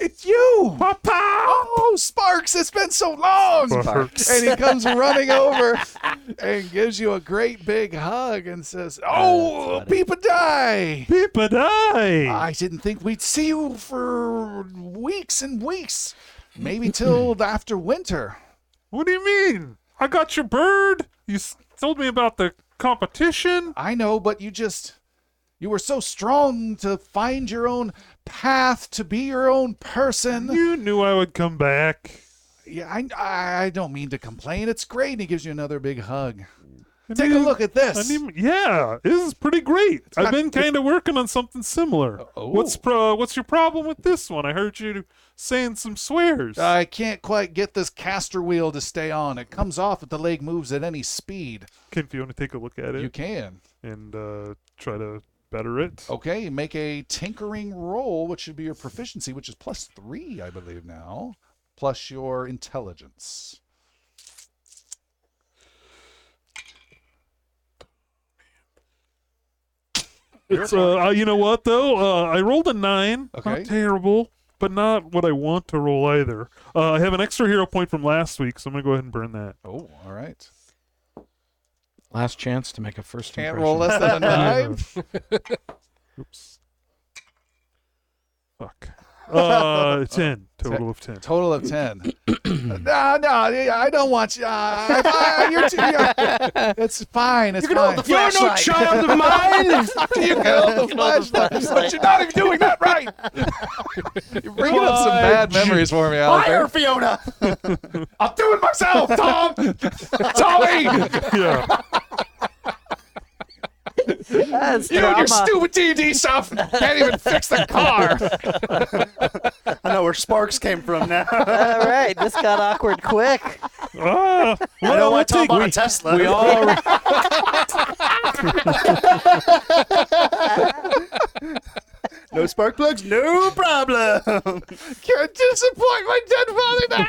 It's you, Papa! Oh, Sparks! It's been so long. Sparks. And he comes running over and gives you a great big hug and says, "Oh, Peepa die." Peepa die. I didn't think we'd see you for weeks and weeks, maybe till after winter. What do you mean? I got your bird. You s- told me about the competition. I know, but you just you were so strong to find your own path to be your own person. You knew I would come back. Yeah, I, I I don't mean to complain. It's great. And he gives you another big hug. I Take a look at I this. need, yeah, this is pretty great. I've been kind of working on something similar. Oh. What's pro, what's your problem with this one? I heard you saying some swears. I can't quite get this caster wheel to stay on. It comes off if the leg moves at any speed. Can Fiona take a look at it You can. and uh, try to better it? Okay, make a tinkering roll, which should be your proficiency, which is plus three, I believe now, plus your intelligence. It's uh, uh, you know what though? Uh, I rolled a nine. Okay. Not terrible, but not what I want to roll either. Uh, I have an extra hero point from last week, so I'm gonna go ahead and burn that. Oh, all right. Last chance to make a first Can't impression. roll less than a nine. Oops. Fuck. Uh, ten total of ten. Total of ten. no, no, I don't want you. Uh, I- you're too, you're, it's fine. It's fine. You're no child of mine. you can hold the flashlight, but you're not even doing that right. you're bringing up some bad memories for me, Alistair. Fire, Fiona! I'll do it myself, Tom. Tommy, Yeah. That's you and your drama. stupid D&D stuff can't even fix the car. I know where sparks came from now. All right, this got awkward quick. Ah, I well, know why we'll Tom take- bought a Tesla. We all no spark plugs, no problem. Can't disappoint my dead father now.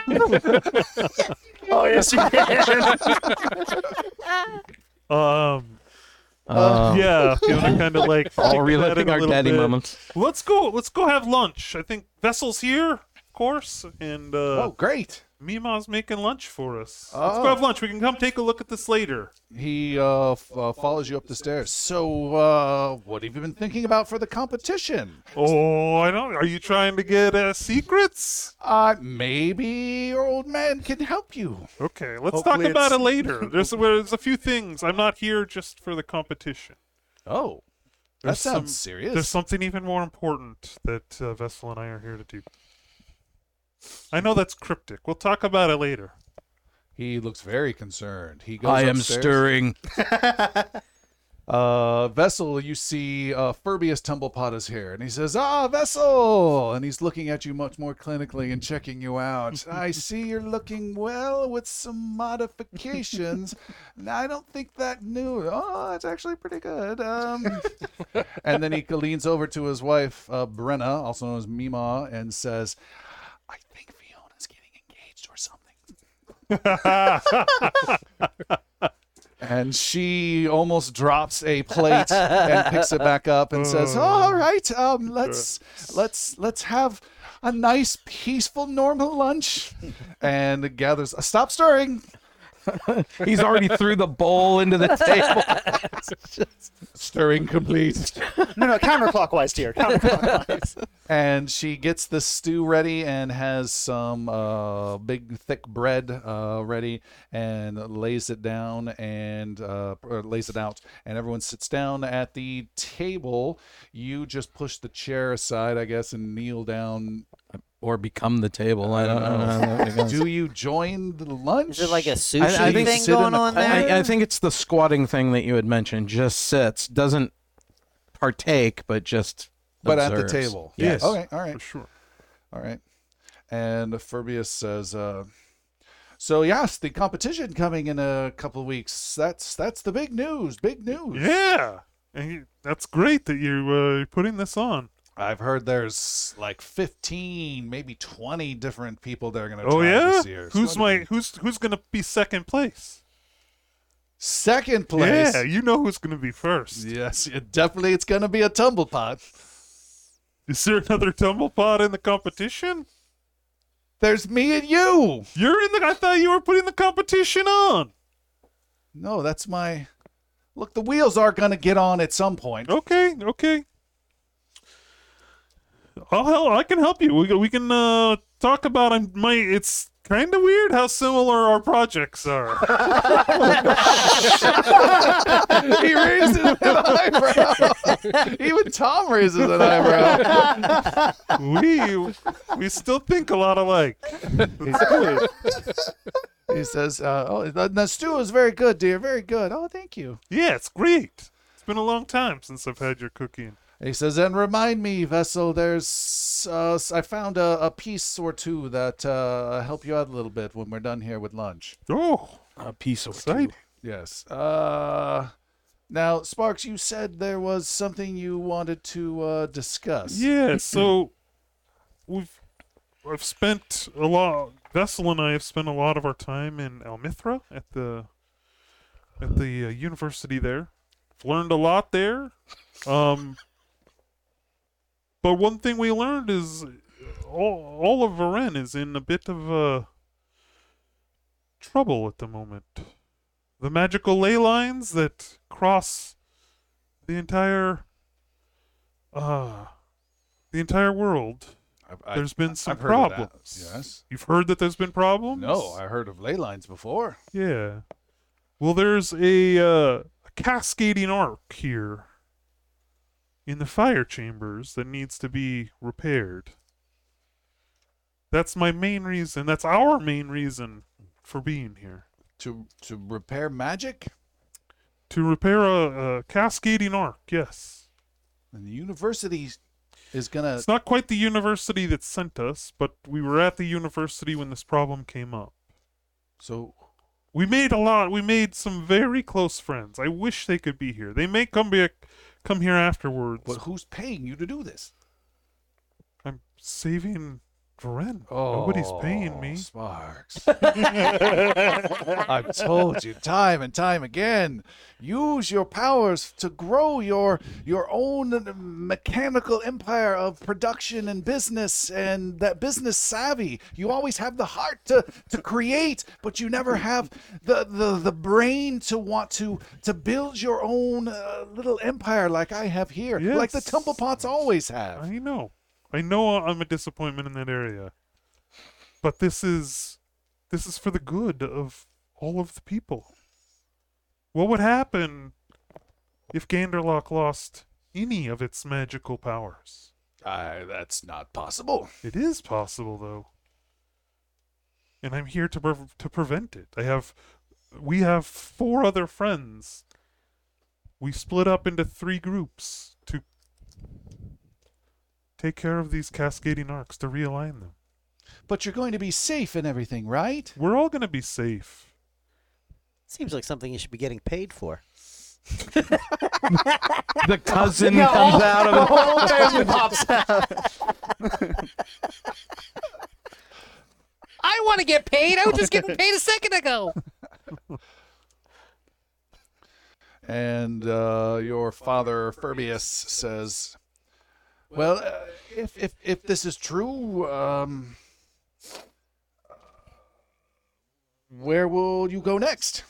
oh yes, you can. Um. Uh, yeah. Fiona kind of like all kicked that in reliving our daddy bit. moments. Let's go. Let's go have lunch. I think Vessel's here, of course, and uh, Oh, great. Mima's making lunch for us. Let's Oh. go have lunch. We can come take a look at this later. He uh, f- uh, follows you up the stairs. So, uh, what have you been thinking about for the competition? Oh, I don't. Are you trying to get uh, secrets? Uh, maybe your old man can help you. Okay, let's Hopefully talk about it later. There's there's a few things. I'm not here just for the competition. Oh, that There's sounds some- serious. There's something even more important that uh, Vessel and I are here to do. I know that's cryptic. We'll talk about it later. He looks very concerned. He goes I am upstairs. stirring. Uh, Vessel, you see uh, Furbius Tumblepot is here, and he says, "Ah, Vessel!" And he's looking at you much more clinically and checking you out. I see you're looking well with some modifications. Now, I don't think that new. Oh, it's actually pretty good. Um, and then he leans over to his wife, uh, Brenna, also known as Mima, and says, "I think Fiona's getting engaged or something." and she almost drops a plate and picks it back up and says, "All right, um, let's let's let's have a nice, peaceful, normal lunch." And gathers. Stop stirring. He's already threw the bowl into the table. Stirring complete. no, no, counterclockwise, dear. Counterclockwise. and she gets the stew ready and has some uh, big thick bread uh, ready and lays it down and uh, lays it out and everyone sits down at the table you just push the chair aside i guess and kneel down or become the table. I don't, I don't know. how do you join the lunch Is it like a sushi I think thing sit in going the on corner. there? I, I think it's the squatting thing that you had mentioned. Just sits, doesn't partake, but just. but at the observes. table Yes. okay all right For sure. All right. And Furbius says, uh, "So yes, the competition coming in a couple of weeks. That's that's the big news. Big news. Yeah, and you, that's great that you uh, you're putting this on. I've heard there's like 15, maybe 20 different people that are going to Oh try yeah, this year. So who's it'll my be- who's who's gonna be second place? second place? Yeah, you know who's gonna be first. Yes, it, definitely. It's going to be a tumble pot. Is there another tumble pot in the competition? There's me and you. You're in the. I thought you were putting the competition on. No, that's my. Look, the wheels are going to get on at some point. Okay, okay. I'll help. I can help you. We can- we can uh, talk about um, my. It's kind of weird how similar our projects are. he raises an eyebrow. Even Tom raises an eyebrow. we we still think a lot alike. It's. He says, uh, "Oh, the, the stew is very good, dear. Very good. Oh, thank you." Yeah, it's great. It's been a long time since I've had your cooking. He says, "And remind me, Vessel. There's uh, s- I found a, a piece or two that uh, help you out a little bit when we're done here with lunch." Oh, A piece of exciting. Yes. Uh, now, Sparks, you said there was something you wanted to uh, discuss. Yeah, so we've I've spent a lot. Vessel and I have spent a lot of our time in Almithra at the at the uh, university there. I've learned a lot there. Um, but one thing we learned is all, all of Varen is in a bit of uh, trouble at the moment. the magical ley lines that cross the entire uh the entire world. I- I- There's been some I've heard of that. problems. Yes. You've heard that there's been problems? No, I heard of ley lines before. Yeah. Well, there's a, uh, a cascading arc here in the fire chambers that needs to be repaired. That's my main reason. That's our main reason for being here. To to repair magic? To repair a, a cascading arc, yes. And the university is gonna It's not quite the university that sent us, but we were at the university when this problem came up. so We made a lot. We made some very close friends. I wish they could be here. They may come back, come here afterwards. but who's paying you to do this? I'm saving rent. Nobody's paying me. Oh, Sparks. I've told you time and time again. Use your powers to grow your your own mechanical empire of production and business and that business savvy. You always have the heart to, to create, but you never have the, the, the brain to want to to build your own uh, little empire like I have here, like the Yes. Tumblepots always have. I know. I know I'm a disappointment in that area. But this is this is for the good of all of the people. What would happen if Ganderlock lost any of its magical powers? Uh, that's not possible. It is possible though. And I'm here to pre- to prevent it. I have we have four other friends. We split up into three groups take care of these cascading arcs to realign them. But you're going to be safe and everything, right? We're all going to be safe. Seems like something you should be getting paid for. The cousin comes out of The whole family pops out. I want to get paid. I was just getting paid a second ago. And uh, your father, Furbius, says, Well, uh, if, if, if this is true, um, where will you go next?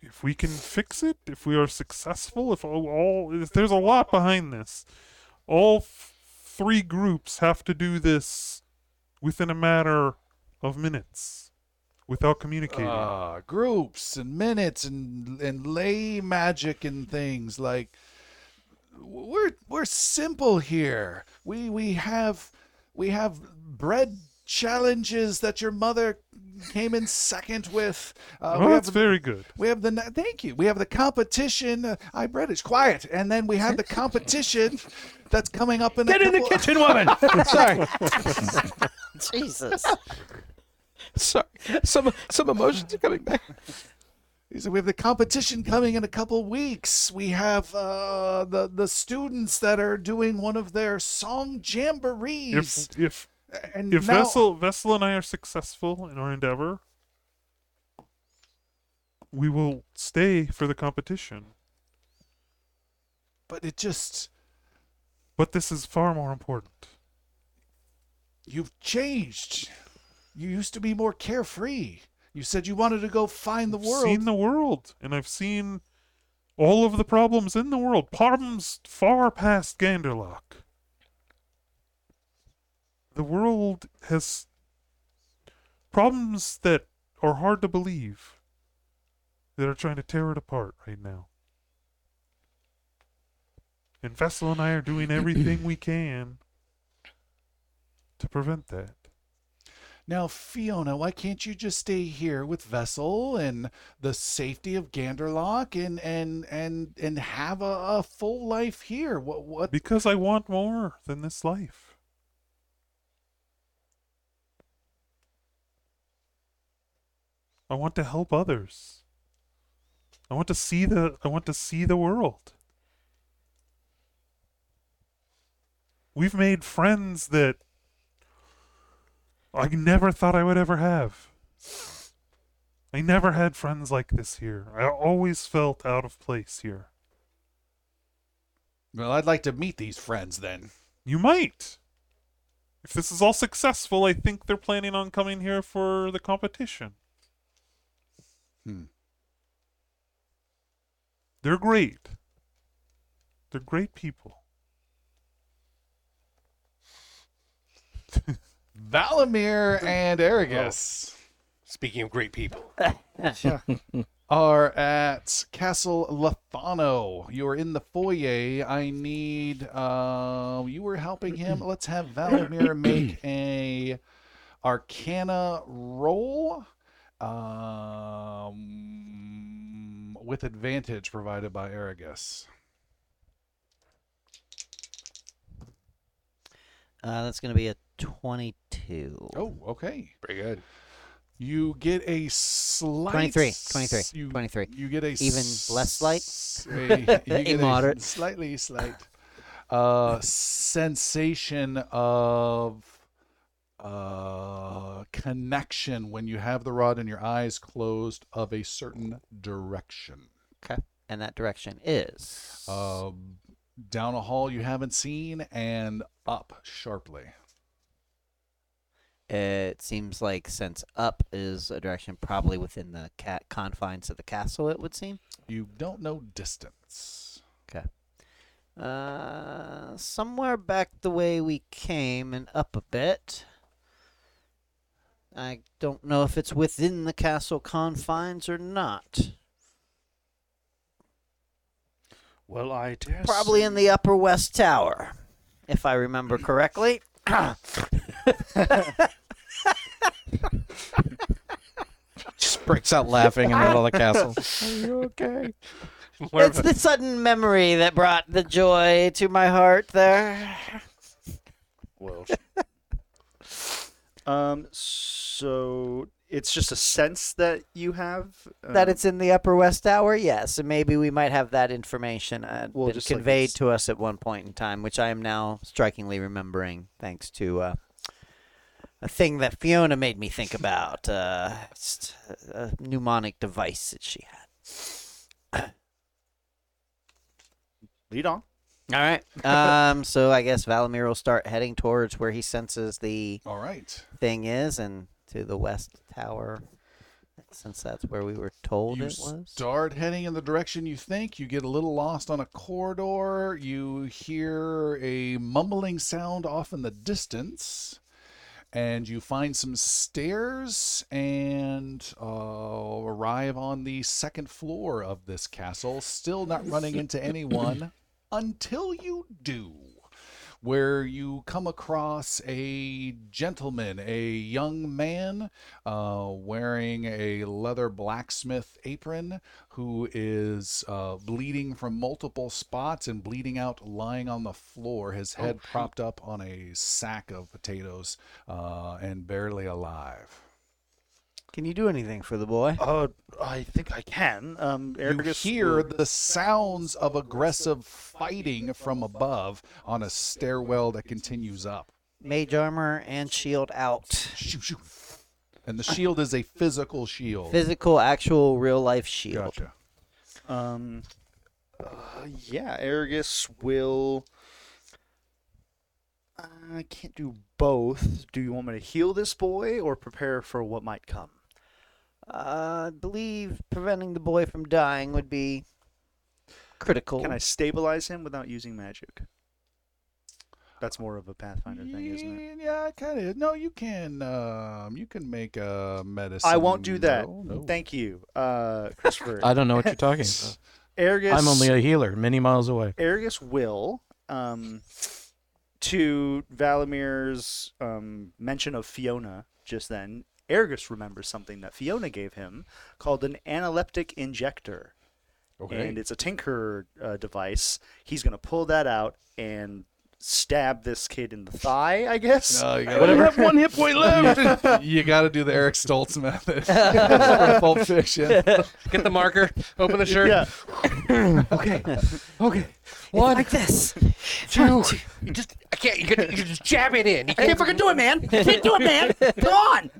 If we can fix it, if we are successful, if all, all if there's a lot behind this. All f- three groups have to do this within a matter of minutes without communicating. Uh, groups and minutes and and ley magic and things like we're we're simple here. We we have we have bread challenges that your mother came in second with. Uh, oh, we that's have very good. we have the thank you. We have the competition. Uh, I British quiet, and then we have the competition that's coming up in Get a in the kitchen, woman. Sorry, Jesus. Sorry, some some emotions are coming back. He said, we have the competition coming in a couple weeks. We have uh, the the students that are doing one of their song jamborees. If if and if now, Vessel Vessel and I are successful in our endeavor, we will stay for the competition. but it just But this is far more important. you've changed. You used to be more carefree. You said you wanted to go find the I've world. seen the world, and I've seen all of the problems in the world. Problems far past Ganderlock. The world has problems that are hard to believe that are trying to tear it apart right now. And Vessel and I are doing everything we can to prevent that. Now, Fiona, why can't you just stay here with Vessel and the safety of Ganderlock and and and and have a, a full life here? What what Because I want more than this life. I want to help others. I want to see the I want to see the world. We've made friends that I never thought I would ever have. I never had friends like this here. I always felt out of place here. Well, I'd like to meet these friends then. You might. If this is all successful, I think they're planning on coming here for the competition. Hmm. They're great. They're great people. Valamir and Arragus Speaking of great people, are at Castle Lethano. You're in the foyer. I need. Uh, you were helping him. Let's have Valamir make a Arcana roll. Um, with advantage provided by Arragus. Uh, that's going to be a 22. Oh, okay. pretty good. You get a slight 23, s- 23, You, 23. You get a Even s- less slight? A, you get moderate. slightly slight uh, sensation of uh, connection when you have the rod and your eyes closed of a certain direction. Okay. And that direction is. Um, down a hall you haven't seen and up sharply. It seems like since up is a direction probably within the cat confines of the castle, it would seem. You don't know distance. Okay. Uh, somewhere back the way we came and up a bit. I don't know if it's within the castle confines or not. Well, I dare Probably in the upper west tower, if I remember correctly. Just breaks out laughing in the middle of the castle. Are you okay? More it's of a- the sudden memory that brought the joy to my heart there. Well. um. So it's just a sense that you have that um, it's in the Upper West Tower, yes, and maybe we might have that information uh, Well, been just like conveyed this- to us at one point in time, which I am now strikingly remembering, thanks to uh, a thing that Fiona made me think about, uh, a mnemonic device that she had. lead on. All right. Um. so I guess Valamir will start heading towards where he senses the All right. thing is, and to the West Tower, since that's where we were told you it was. start heading in the direction you think. You get a little lost on a corridor. You hear a mumbling sound off in the distance. And you find some stairs and uh, arrive on the second floor of this castle, still not running into anyone until you do where you come across a gentleman, a young man uh, wearing a leather blacksmith apron who is uh, bleeding from multiple spots and bleeding out lying on the floor, his head propped up on a sack of potatoes uh, and barely alive. Can you do anything for the boy? Uh, I think I can. Um, You Arragus hear the sounds of aggressive fighting from above on a stairwell that continues up. Mage armor and shield out. Shoo, shoo. And the shield is a physical shield. Physical, actual, real life shield. Gotcha. Um, uh, yeah, Arragus will. I can't do both. Do you want me to heal this boy or prepare for what might come? Uh, I believe preventing the boy from dying would be critical. Can I stabilize him without using magic? That's more of a Pathfinder thing, isn't it? Yeah, I kind of. No, you can. Um, you can make a medicine. I won't do that. roll. No. Thank you, uh, Christopher. I don't know what you're talking about. Arragus. I'm only a healer, many miles away. Arragus will, um, to Valamir's um, mention of Fiona just then, Arragus remembers something that Fiona gave him called an analeptic injector. Okay. And it's a tinker uh, device. He's going to pull that out and stab this kid in the thigh, I guess. No, you gotta, Whatever. have one hit point left. you got to do the Eric Stoltz method for Pulp Fiction. Get the marker. Open the shirt. Yeah. Okay. Okay. One, like this. two. You just I can't. You, can, you just jab it in. You I can't can't fucking do it, man. I can't do it, man. Come on.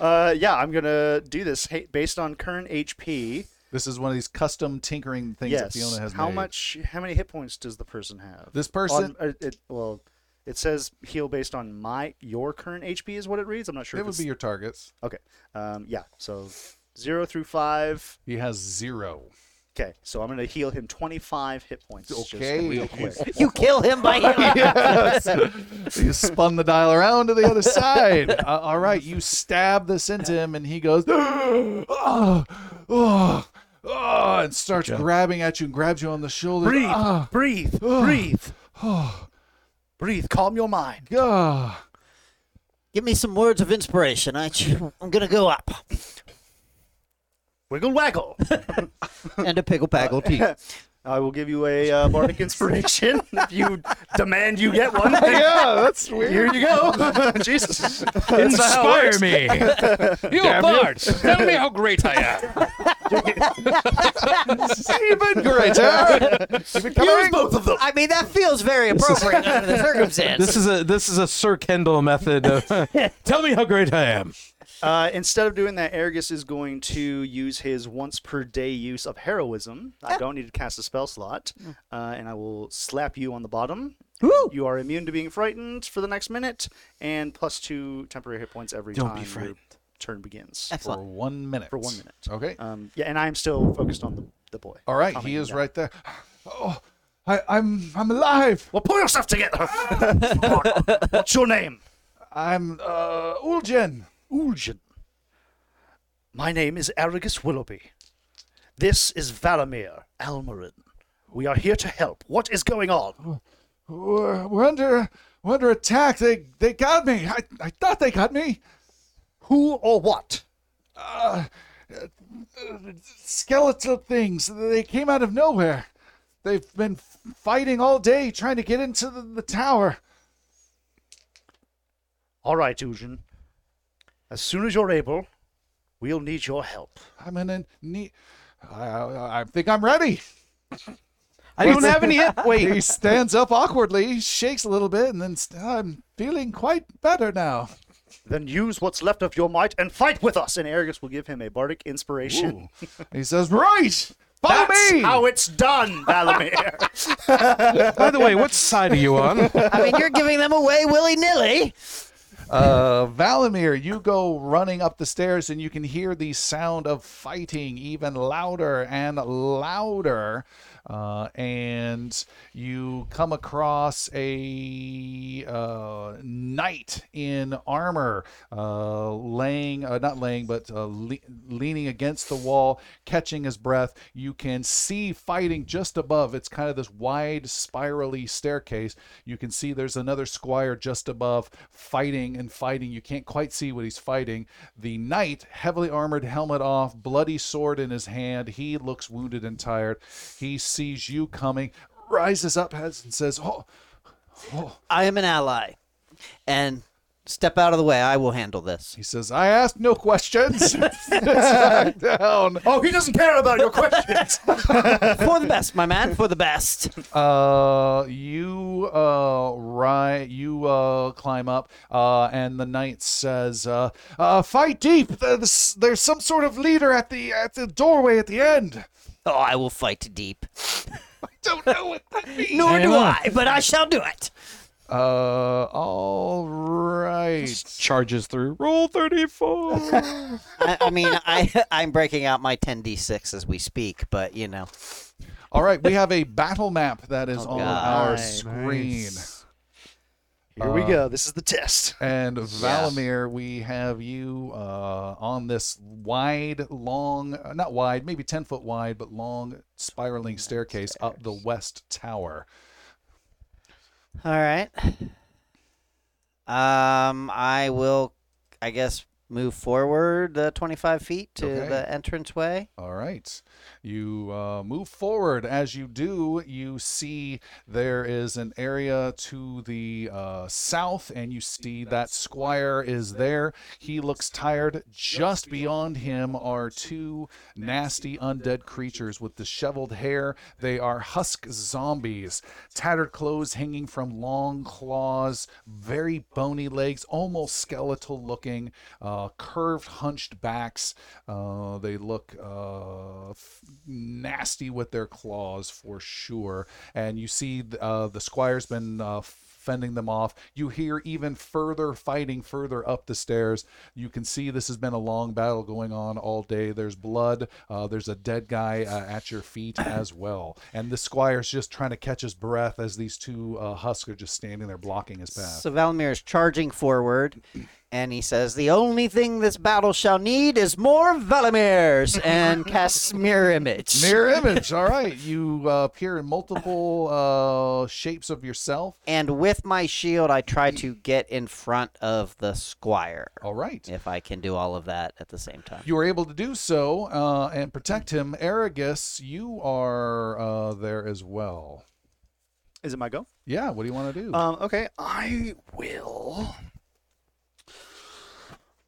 Uh, yeah, I'm gonna do this hey, based on current HP. This is one of these custom tinkering things that. Fiona has how made. much? How many hit points does the person have? This person, On, uh, it, well, it says heal based on my your current HP is what it reads. I'm not sure. it if would it's- be your targets. okay. Um, yeah. So Zero through five. He has zero. Okay, so I'm gonna heal him 25 hit points. just Okay. real quick. You kill him by healing. yes. you spun the dial around to the other side. Uh, all right, you stab this into him, and he goes, oh, oh, oh, and starts grabbing at you and grabs you on the shoulder. Breathe, Ah, breathe, breathe, breathe. Calm your mind. ah. Give me some words of inspiration. I, I'm gonna go up. Wiggle waggle. And a pickle paggle tea. I will give you a uh, bardic inspiration if you demand you get one. yeah, that's weird. Here you go. Jesus. Inspire me. You bard, tell me how great I am. Even greater. Even coming. both of them. I mean, that feels very appropriate under the circumstances. This is a this is a Sir Kendall method. Of, tell me how great I am. Uh, instead of doing that, Arragus is going to use his once per day use of heroism. I don't need to cast a spell slot, uh, and I will slap you on the bottom. You are immune to being frightened for the next minute, and plus two temporary hit points every Don't time your frightened. turn begins. For Excellent. one minute. For one minute. Okay. Um, yeah, and I am still focused on the, the boy. All right, he him is down. right there. Oh, I, I'm I'm alive. Well, pull yourself together. What's your name? I'm uh Ulgen. Uljan. My name is Arragus Willoughby. This is Valamir Almarin. We are here to help. What is going on? We're, under we're under attack. They they got me. I, I thought they got me. Who or what? Uh, skeletal things. They came out of nowhere. They've been fighting all day trying to get into the, the tower. All right, Uljan. As soon as you're able, we'll need your help. I'm in a neat. I, I, I think I'm ready. I don't have any. Wait. He stands up awkwardly, shakes a little bit, and then st- I'm feeling quite better now. Then use what's left of your might and fight with us. And Arragus will give him a bardic inspiration. He says, "Right, follow That's me." how it's done, Valamir. By the way, what side are you on? I mean, you're giving them away willy nilly. Uh, Valamir, you go running up the stairs, and you can hear the sound of fighting even louder and louder. Uh, and you come across a uh, knight in armor, uh, laying, uh, not laying, but uh, le- leaning against the wall, catching his breath. You can see fighting just above. It's kind of this wide, spirally staircase. You can see there's another squire just above, fighting and fighting. You can't quite see what he's fighting. The knight, heavily armored, helmet off, bloody sword in his hand. He looks wounded and tired. He sees you coming, rises up and says, "Oh, I am an ally, and step out of the way. I will handle this. He says, I ask no questions. Sits back down. oh, he doesn't care about your questions. For the best, my man. For the best. Uh, you uh, ri- you uh, climb up, uh, and the knight says, uh, uh, "Fight deep. There's, there's some sort of leader at the at the doorway at the end." Oh, I will fight deep. I don't know what that means. Nor do I, but I shall do it. Uh, all right. Charges through. Roll thirty-four. I, I mean, I I'm breaking out my 10d6 as we speak, but you know, All right, we have a battle map that is on our Nice. screen. Here we go. This is the test. And Valamir, we have you uh, on this wide, long, uh, not wide, maybe 10 foot wide, but long spiraling staircase up the west tower. All right. Um, I will, I guess, move forward uh, 25 feet to Okay. the entranceway. All right. You uh, move forward. As you do, you see there is an area to the uh, south, and you see that Squire is there. He looks tired. Just beyond him are two nasty undead creatures with disheveled hair. They are husk zombies, tattered clothes hanging from long claws, very bony legs, almost skeletal looking, uh, curved, hunched backs. Uh, they look uh, nasty with their claws for sure. And you see uh, the squire's been uh, fending them off. You hear even further fighting further up the stairs. You can see this has been a long battle going on all day. There's blood. Uh, there's a dead guy uh, at your feet as well. And the squire's just trying to catch his breath as these two uh, husks are just standing there blocking his path. So Valamir is charging forward, and he says, "The only thing this battle shall need is more Valamirs," and casts mirror image. Mirror image. All right. You uh, appear in multiple uh, shapes of yourself. And with my shield, I try to get in front of the squire. All right. If I can do all of that at the same time. You are able to do so uh, and protect him. Arragus, you are uh, there as well. Is it my go? Yeah, what do you want to do? Um, okay, I will.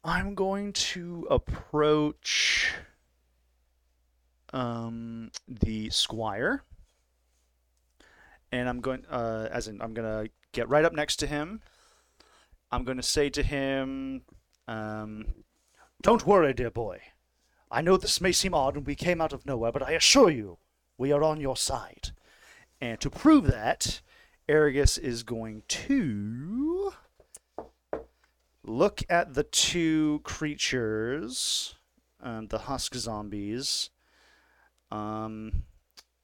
I'm going to approach um, the squire, and I'm going, uh, as in, I'm gonna get right up next to him. I'm going to say to him, um, "Don't worry, dear boy. I know this may seem odd, and we came out of nowhere, but I assure you, we are on your side." And to prove that, Arragus is going to look at the two creatures, um, the husk zombies, um,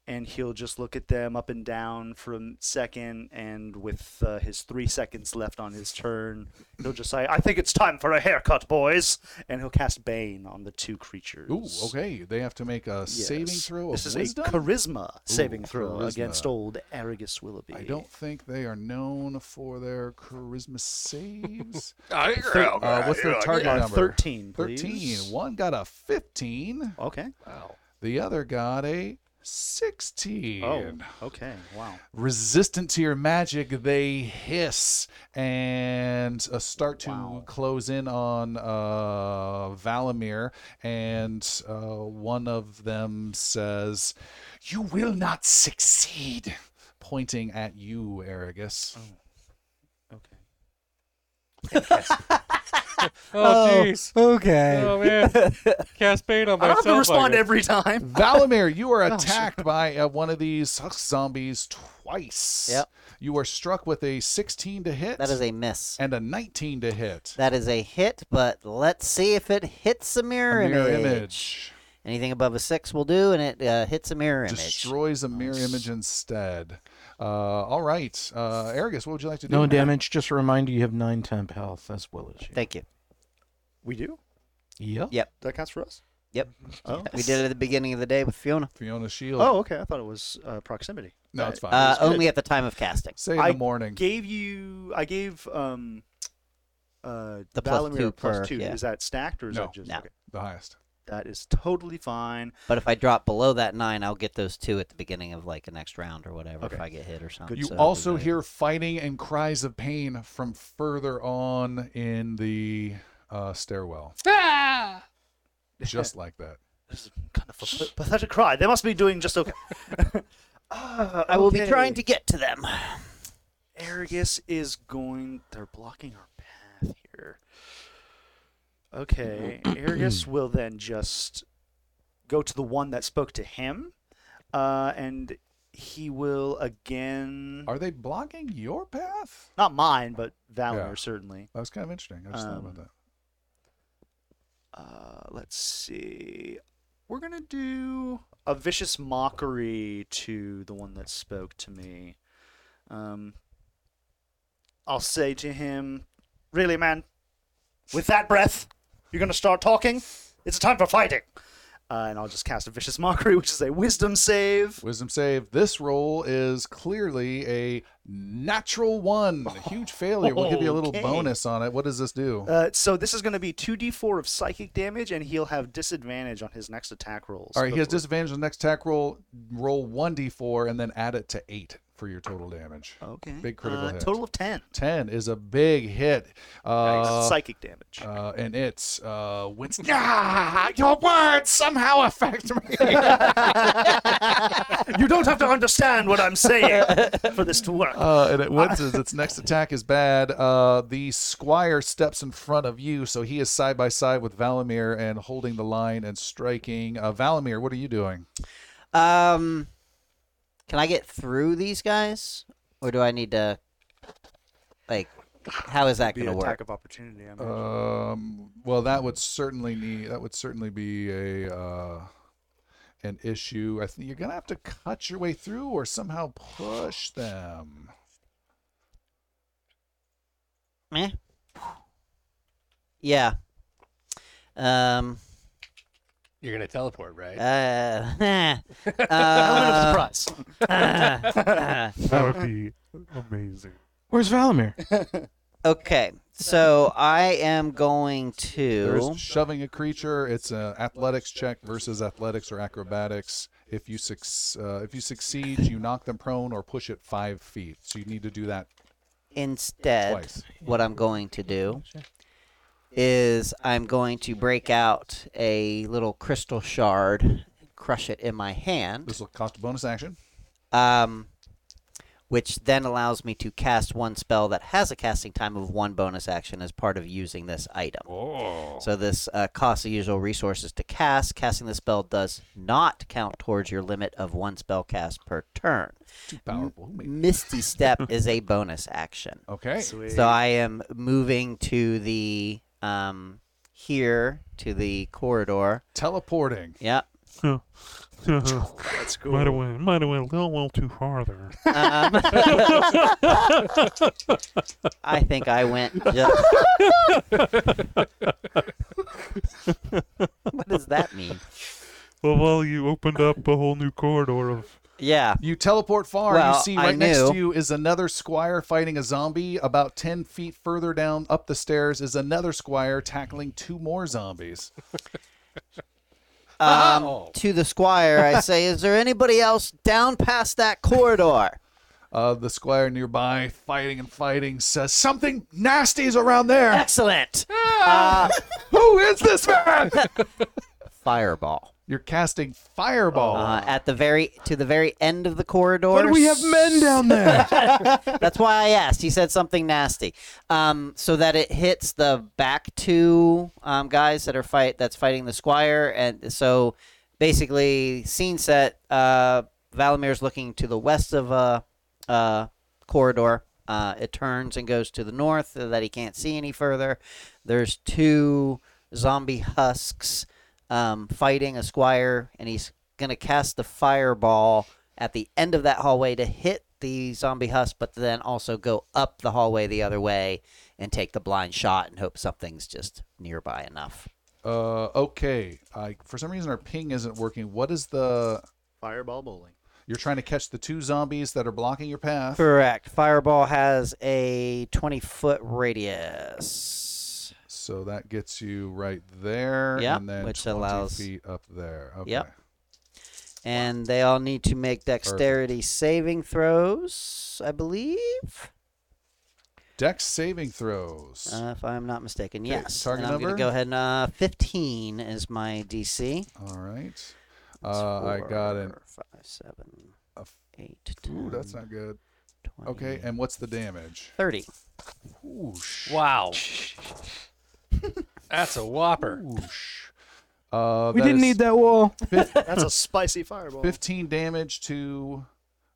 and he'll just look at them up and down for a second, and with uh, his three seconds left on his turn, he'll just say, "I think it's time for a haircut, boys," and he'll cast Bane on the two creatures. Ooh, okay. They have to make a saving throw This of is wisdom. a charisma saving Ooh, throw charisma. against old Arragus Willoughby. I don't think they are known for their charisma saves. I uh, what's their target Uh, number? Thirteen, please. 13. One got a 15. Okay. wow The other got a 16. Oh, okay. Wow. resistant to your magic, they hiss and uh, start to Wow. close in on uh, Valamir. And uh, one of them says, You will not succeed, pointing at you, Arragus. Okay. Oh, jeez. Okay. Oh, man. Cast Bane on I don't have to respond I every time. Valamir, you are Oh, attacked by uh, one of these husk zombies twice. Yep. You are struck with a 16 to hit That is a miss. and a 19 to hit. That is a hit, but let's see if it hits a mirror, A mirror image. image. Anything above a six will do, and it uh, hits a mirror image. destroys a mirror image instead. Uh, all right, uh, Arragus, what would you like to do? No damage. Just a reminder, you have nine temp health as well as you. Thank you. We do? Yep. Yep. That counts for us? Yep. Oh. We did it at the beginning of the day with Fiona. Fiona Shield. Oh, okay. I thought it was uh, proximity. no, it's fine. Uh, That's good. only at the time of casting. Say in I the morning. Gave you. I gave um, uh, The plus Valamir two plus per- two. yeah. Is that stacked or is No. that just No. okay? the highest. That is totally fine. But if I drop below that nine, I'll get those two at the beginning of like a next round or whatever Okay. if I get hit or something. You So- also hear fighting and cries of pain from further on in the uh, stairwell. Just like that. This is kind of a pathetic cry. They must be doing just okay. Uh, I will be trying to get to them. Arragus is going. They're blocking our path here. Okay, Arragus will then just go to the one that spoke to him, uh, and he will again. Are they blocking your path? Not mine, but Valinor Yeah. certainly. That was kind of interesting. I just thought about Um, that. Uh, let's see. We're gonna do a vicious mockery to the one that spoke to me. Um, I'll say to him, "Really, man, with that breath, you're gonna start talking? It's time for fighting." Uh, and I'll just cast a vicious mockery, which is a wisdom save. Wisdom save. This roll is clearly a natural one. A huge failure. We'll give you a little Okay. bonus on it. What does this do? Uh, so this is going to be 2d4 of psychic damage, and he'll have disadvantage on his next attack rolls. All right, he has disadvantage on the next attack roll. Roll 1d4 and then add it to 8 for your total damage. Okay. Big critical uh, hit. Total of 10. 10 is a big hit. Uh, psychic damage. uh, and it's uh, Winston. Ah, your words somehow affect me. you don't have to understand what I'm saying for this to work. Uh, and it winces. Its next attack is bad. Uh, the squire steps in front of you, so he is side by side with Valamir and holding the line and striking. Uh, Valamir, what are you doing? Um, can I get through these guys, or do I need to? Like, how is that going an to attack of opportunity. I imagine. Um. Well, that would certainly need. That would certainly be a uh, an issue. I think you're gonna have to cut your way through, or somehow push them. Meh. Yeah. Um. You're gonna teleport, right? Uh. Element of uh, surprise. That would be amazing. Where's Valamir? okay. So I am going to. There's shoving a creature. It's an athletics check versus athletics or acrobatics. If you suc- uh, if you succeed, you knock them prone or push it five feet. So you need to do that Instead, twice. what I'm going to do is I'm going to break out a little crystal shard, crush it in my hand, This will cost a bonus action. um, which then allows me to cast one spell that has a casting time of one bonus action as part of using this item. Oh. So this uh, costs the usual resources to cast. Casting the spell does not count towards your limit of one spell cast per turn. Too powerful. Who made- Misty Step is a bonus action. Okay. Sweet. So I am moving to the um here to the corridor. Teleporting. Yep. That's cool. Might have went, might have went a little, little too far there. Um, I think I went just. what does that mean? Well, well, you opened up a whole new corridor of. Yeah. You teleport far. Well, you see I right next knew. to you is another squire fighting a zombie. About 10 feet further down up the stairs is another squire tackling two more zombies. Um, to the squire, I say, "Is there anybody else down past that corridor?" Uh, the squire nearby, fighting and fighting, says, Something nasty's around there. Excellent. Uh, Who is this man? fireball. You're casting fireball. Uh, at the very to the very end of the corridor. Why do we have men down there? That's why I asked. He said something nasty, um, so that it hits the back two um, guys that are fight that's fighting the squire, and so basically, scene set. Uh, Valamir's looking to the west of a uh, uh, corridor. Uh, it turns and goes to the north so that he can't see any further. There's two zombie husks um, fighting a squire, and he's gonna cast the fireball at the end of that hallway to hit the zombie husk, but then also go up the hallway the other way and take the blind shot and hope something's just nearby enough. Uh, okay. I, for some reason, our ping isn't working. What is the. Fireball bowling. You're trying to catch the two zombies that are blocking your path. Correct. Fireball has a 20 foot radius. So that gets you right there. Yep, and then which 20 allows- feet up there. Okay. Yep. And they all need to make dexterity saving throws, I believe. Dex saving throws. Uh, if I'm not mistaken, Okay, yes. target and I'm number? gonna go ahead and uh, 15 is my DC. All right. That's Uh, I got an. four, five, seven, a f- eight, Ooh, 10, that's not good. 20, Okay, and what's the damage? 30. Whoosh. Wow. That's a whopper. Whoosh. Uh, we that didn't is need that wall. That's a spicy fireball. 15 damage to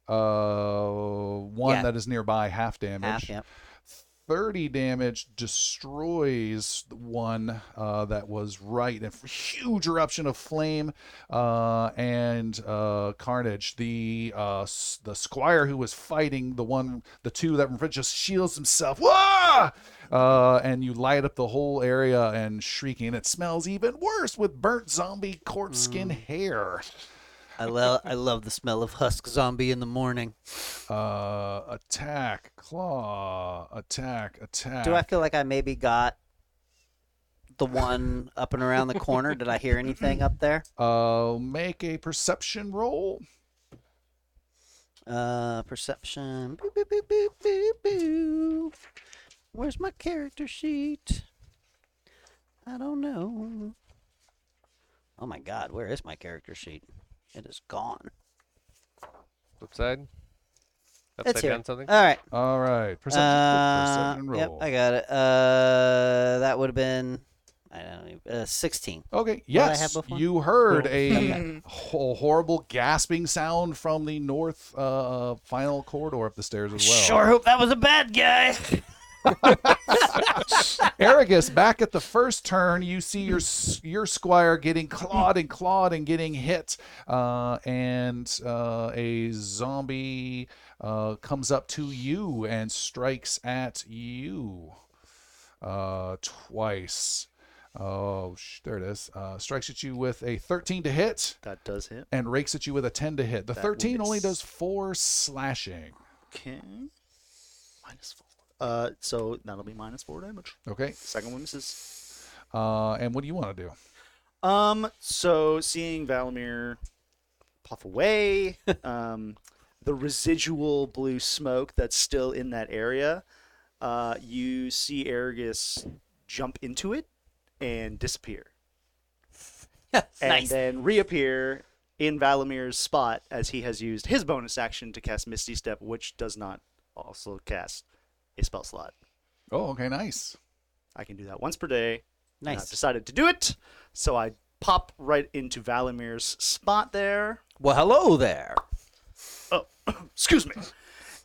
uh, one Yeah. that is nearby, half damage. Half, yep. 30 damage destroys one uh, that was right. A huge eruption of flame uh, and uh, carnage. The uh, the squire who was fighting the one, the two that were in front just shields himself. Wah! Uh, and you light up the whole area and shrieking. It smells even worse with burnt zombie corpse skin hair. I love I love the smell of husk zombie in the morning. Uh, attack, claw, attack, attack. Do I feel like I maybe got the one up and around the corner? Did I hear anything up there? Uh, make a perception roll. Uh, perception. Boo, boo, boo, boo, boo, boo. Where's my character sheet? I don't know. Oh my god, where is my character sheet? It is gone. Flip side. It's Upside here. down something. All right. All right, perception, Uh, perception roll. yep, I got it. Uh, that would have been I don't know, uh, sixteen. Okay, did have yes, before? you heard a ho- horrible gasping sound from the north uh, final corridor up the stairs as well. Sure hope that was a bad guy. Arragus, back at the first turn, you see your your squire getting clawed and clawed and getting hit, uh, and uh, a zombie uh, comes up to you and strikes at you uh, twice. Oh, sh- there it is. Uh, strikes at you with a 13 to hit That does hit. and rakes at you with a 10 to hit. The That 13 only does four slashing. Okay. Minus four. Uh, so that'll be minus four damage. Okay. Second one misses. Uh, and what do you want to do? Um, so seeing Valamir puff away, um, the residual blue smoke that's still in that area, uh, you see Arragus jump into it and disappear. And nice. then reappear in Valamir's spot as he has used his bonus action to cast Misty Step, which does not also cast a spell slot. Oh, okay, nice. I can do that once per day. and I've Nice. decided to do it, so I pop right into Valamir's spot there. Well, hello there. Oh, excuse me.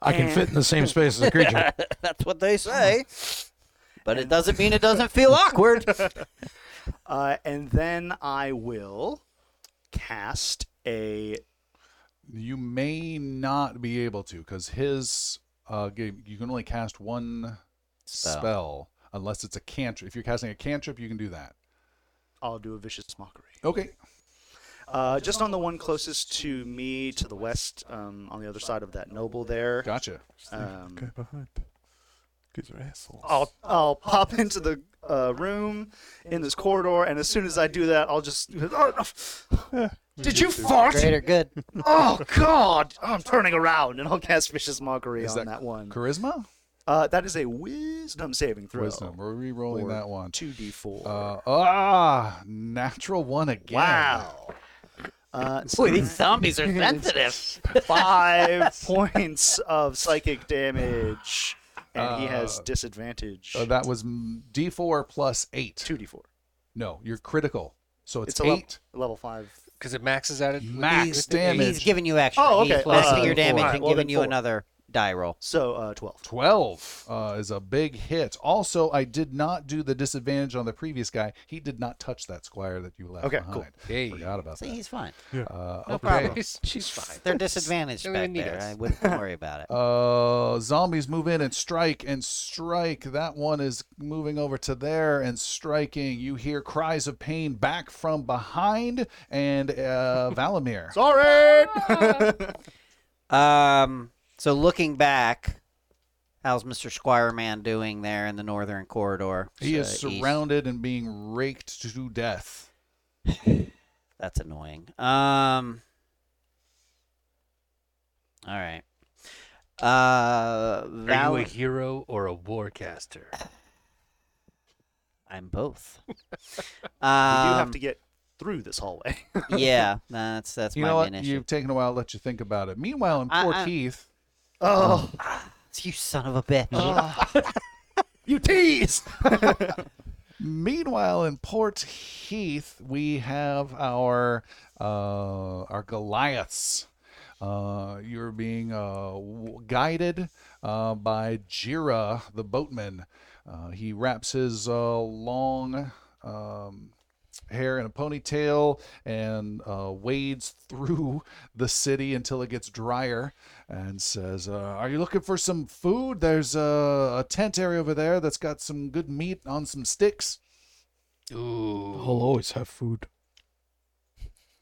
I can fit in the same space as a creature. That's what they say. But it doesn't mean it doesn't feel awkward. Uh, and then I will cast a. You may not be able to because his uh, game, you can only cast one spell. Spell. unless it's a cantrip. If you're casting a cantrip, you can do that. I'll do a vicious mockery. Okay. Uh, just on the one closest to me, to the west, um, on the other side of that noble there. Gotcha. Um, Guy behind. Guys are assholes. I'll I'll pop into the uh, room in this corridor, and as soon as I do that, I'll just. Did you fart? Great or good. Oh God! I'm turning around, and I'll cast vicious mockery Is on that that, one. Charisma? Uh, that is a wisdom saving throw. Wisdom. We're re-rolling that one. Two d four. Uh, ah, natural one again. wow. Uh, Boy, these zombies are sensitive. five points of psychic damage, and he has Uh, disadvantage. Uh, that was mm, D4 plus eight. two d four. No, you're critical. So it's, It's a level, eight level five. Because it maxes out at max damage. He's giving you extra. Oh, He's okay. lessening Uh, your damage alright, and well, giving you four. another die roll. So uh, twelve. 12 uh, is a big hit. Also, I did not do the disadvantage on the previous guy. He did not touch that squire that you left Okay, behind. cool. Hey. Forgot about See, that. he's fine. Uh, No okay. problem. She's, she's fine. They're disadvantaged Don't back even need there. us. I wouldn't worry about it. Uh, zombies move in and strike and strike. That one is moving over to there and striking. You hear cries of pain back from behind, and uh, Valamir. Sorry. Um. So looking back, how's Mr. Squire Man doing there in the northern corridor? He Uh, is east? surrounded and being raked to death. That's annoying. Um. All right. Uh, Are you a hero or a warcaster? I'm both. we do um, have to get through this hallway. yeah, that's that's You my know what? main issue. You've taken a while to let you think about it. Meanwhile, in I- Port I- Heath, oh, You son of a bitch. you tease. Meanwhile, in Port Heath, we have our uh, our Goliaths. Uh, you're being uh, w- guided uh, by Jira, the boatman. Uh, he wraps his uh, long um, hair in a ponytail and uh, wades through the city until it gets drier and says, uh, Are you looking for some food? There's a, a tent area over there that's got some good meat on some sticks. Ooh. I'll always have food.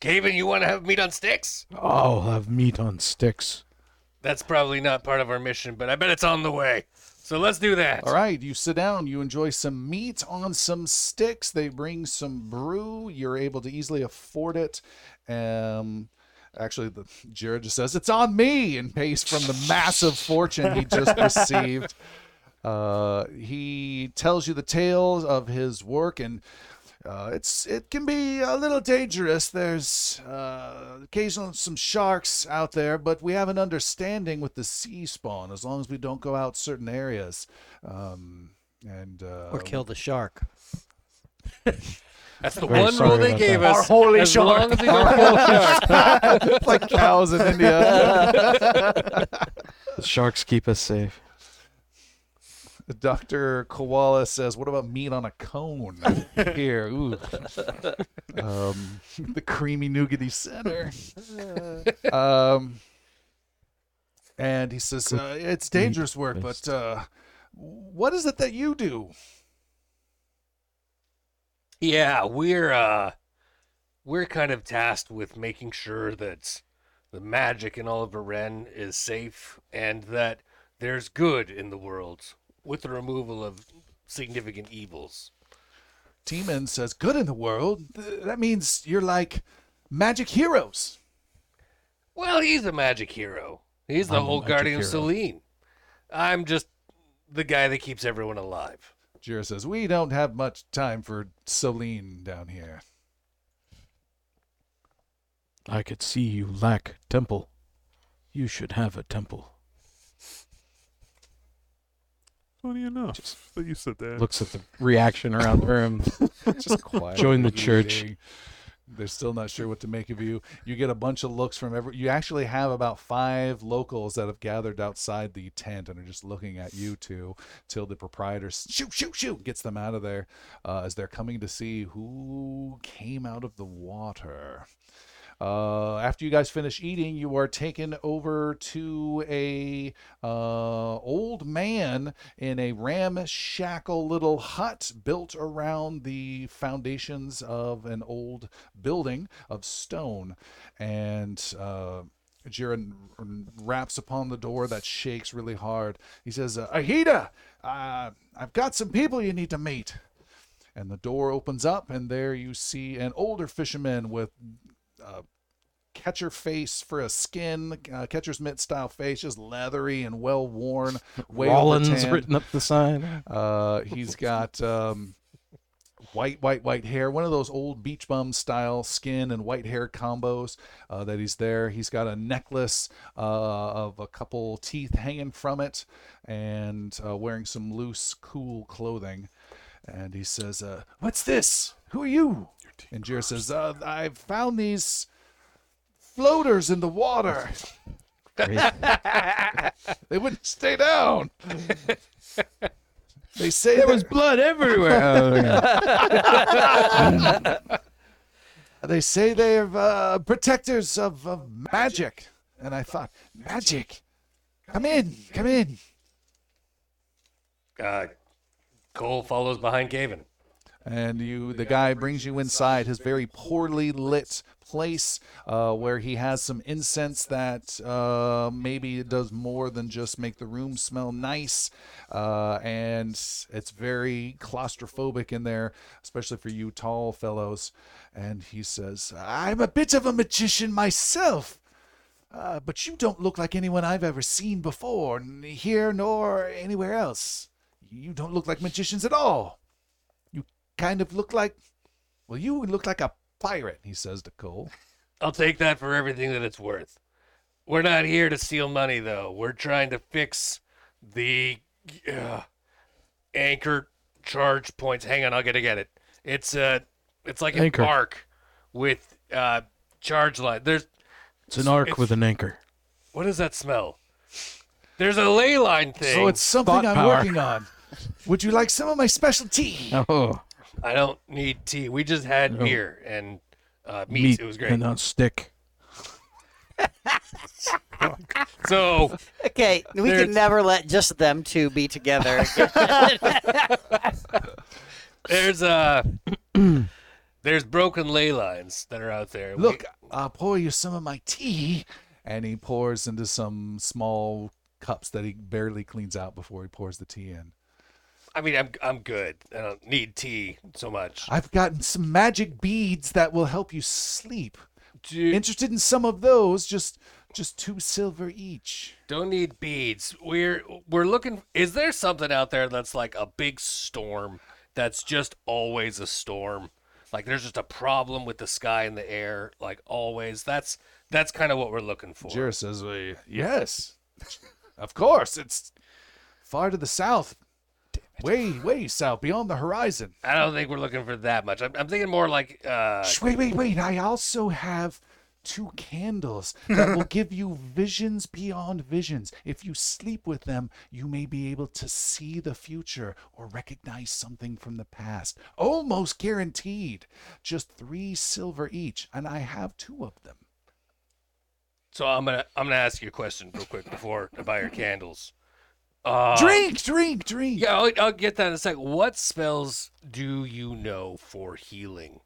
Cavan, you want to have meat on sticks? I'll have meat on sticks. That's probably not part of our mission, but I bet it's on the way. So let's do that. All right, you sit down, you enjoy some meat on some sticks. They bring some brew. You're able to easily afford it. Um, actually, the Jared just says, It's on me, and pays from the massive fortune he just received. Uh, he tells you the tales of his work and uh, it's it can be a little dangerous. There's uh, occasionally some sharks out there, but we have an understanding with the sea spawn as long as we don't go out certain areas. Um, and uh, or kill the shark. That's the Very one sorry rule they gave that. us. Our holy as long as we don't kill sharks. like cows in India. The sharks keep us safe. Dr. Koala says, What about meat on a cone? Here, ooh. Um, the creamy nougaty center. Um, and he says, uh, It's dangerous work, but uh, what is it that you do? Yeah, we're uh we're kind of tasked with making sure that the magic in Oliver Wren is safe and that there's good in the world with the removal of significant evils. T-Man says, Good in the world? Th- That means you're like magic heroes. Well, he's a magic hero. He's the I'm whole guardian of hero. Solene. I'm just the guy that keeps everyone alive. Jira says, We don't have much time for Solene down here. I could see you lack temple. You should have a temple. Funny enough Just that you said that. Looks at the reaction around the room. Just quiet. Join the church. They're still not sure what to make of you. You get a bunch of looks from every. You actually have about five locals that have gathered outside the tent and are just looking at you two till the proprietor shoot, shoot, shoot gets them out of there uh, as they're coming to see who came out of the water. Uh, after you guys finish eating, you are taken over to a uh, old man in a ramshackle little hut built around the foundations of an old building of stone, and. Uh, Jiren raps upon the door that shakes really hard. He says, uh, Ahida, uh, I've got some people you need to meet. And the door opens up, and there you see an older fisherman with uh, catcher face for a skin, uh, catcher's mitt style face, just leathery and well worn. Rollins written up the sign. Uh, he's got um, white, white, white hair. One of those old beach bum style skin and white hair combos uh, that he's there. He's got a necklace uh, of a couple teeth hanging from it and uh, wearing some loose, cool clothing. And he says, uh, What's this? Who are you? And Jira says, uh, I've found these floaters in the water. they wouldn't stay down. They say There was blood everywhere. Oh, yeah. They say they're uh, protectors of, of magic. And I thought, magic? Come in, come in. Uh, Coal follows behind Cavan. And you, the guy brings you inside his very poorly lit place, uh, where he has some incense that uh, maybe does more than just make the room smell nice. Uh, and it's very claustrophobic in there, especially for you tall fellows. And he says, "I'm a bit of a magician myself." Uh, but you don't look like anyone I've ever seen before, here nor anywhere else. You don't look like magicians at all. You kind of look like, well, you look like a pirate, he says to Coal. I'll take that for everything that it's worth. We're not here to steal money, though. We're trying to fix the uh, anchor charge points. Hang on, I'll get to get it. It's uh, it's like an arc with uh, charge line. There's It's an arc It's- with an anchor. what does that smell? There's a ley line thing. So it's something Thought I'm power. working on. Would you like some of my special tea? Oh, I don't need tea. We just had beer and uh, meat. meat It was great. and on stick. So Okay, we There's- can never let just them two be together. there's uh there's broken ley lines that are out there. We- Look, I'll pour you some of my tea. And he pours into some small cups that he barely cleans out before he pours the tea in. I mean, I'm I'm good. I don't need tea so much. I've gotten some magic beads that will help you sleep. Dude, Interested in some of those? Just just two silver each. don't need beads. We're we're looking. Is there something out there that's like a big storm? That's just always a storm. Like there's just a problem with the sky and the air. Like always. That's that's kind of what we're looking for. Jira says, "Uh, "Yes, of course. It's far to the south, way, way south, beyond the horizon." I don't think we're looking for that much. I'm, I'm thinking more like uh, Shh, wait, wait, wait! I also have two candles that will give you visions beyond visions. If you sleep with them, you may be able to see the future or recognize something from the past. Almost guaranteed. Just three silver each, and I have two of them. So I'm gonna I'm gonna ask you a question real quick before I buy your candles. Uh, drink, drink, drink. Yeah, I'll, I'll get that in a second. What spells do you know for healing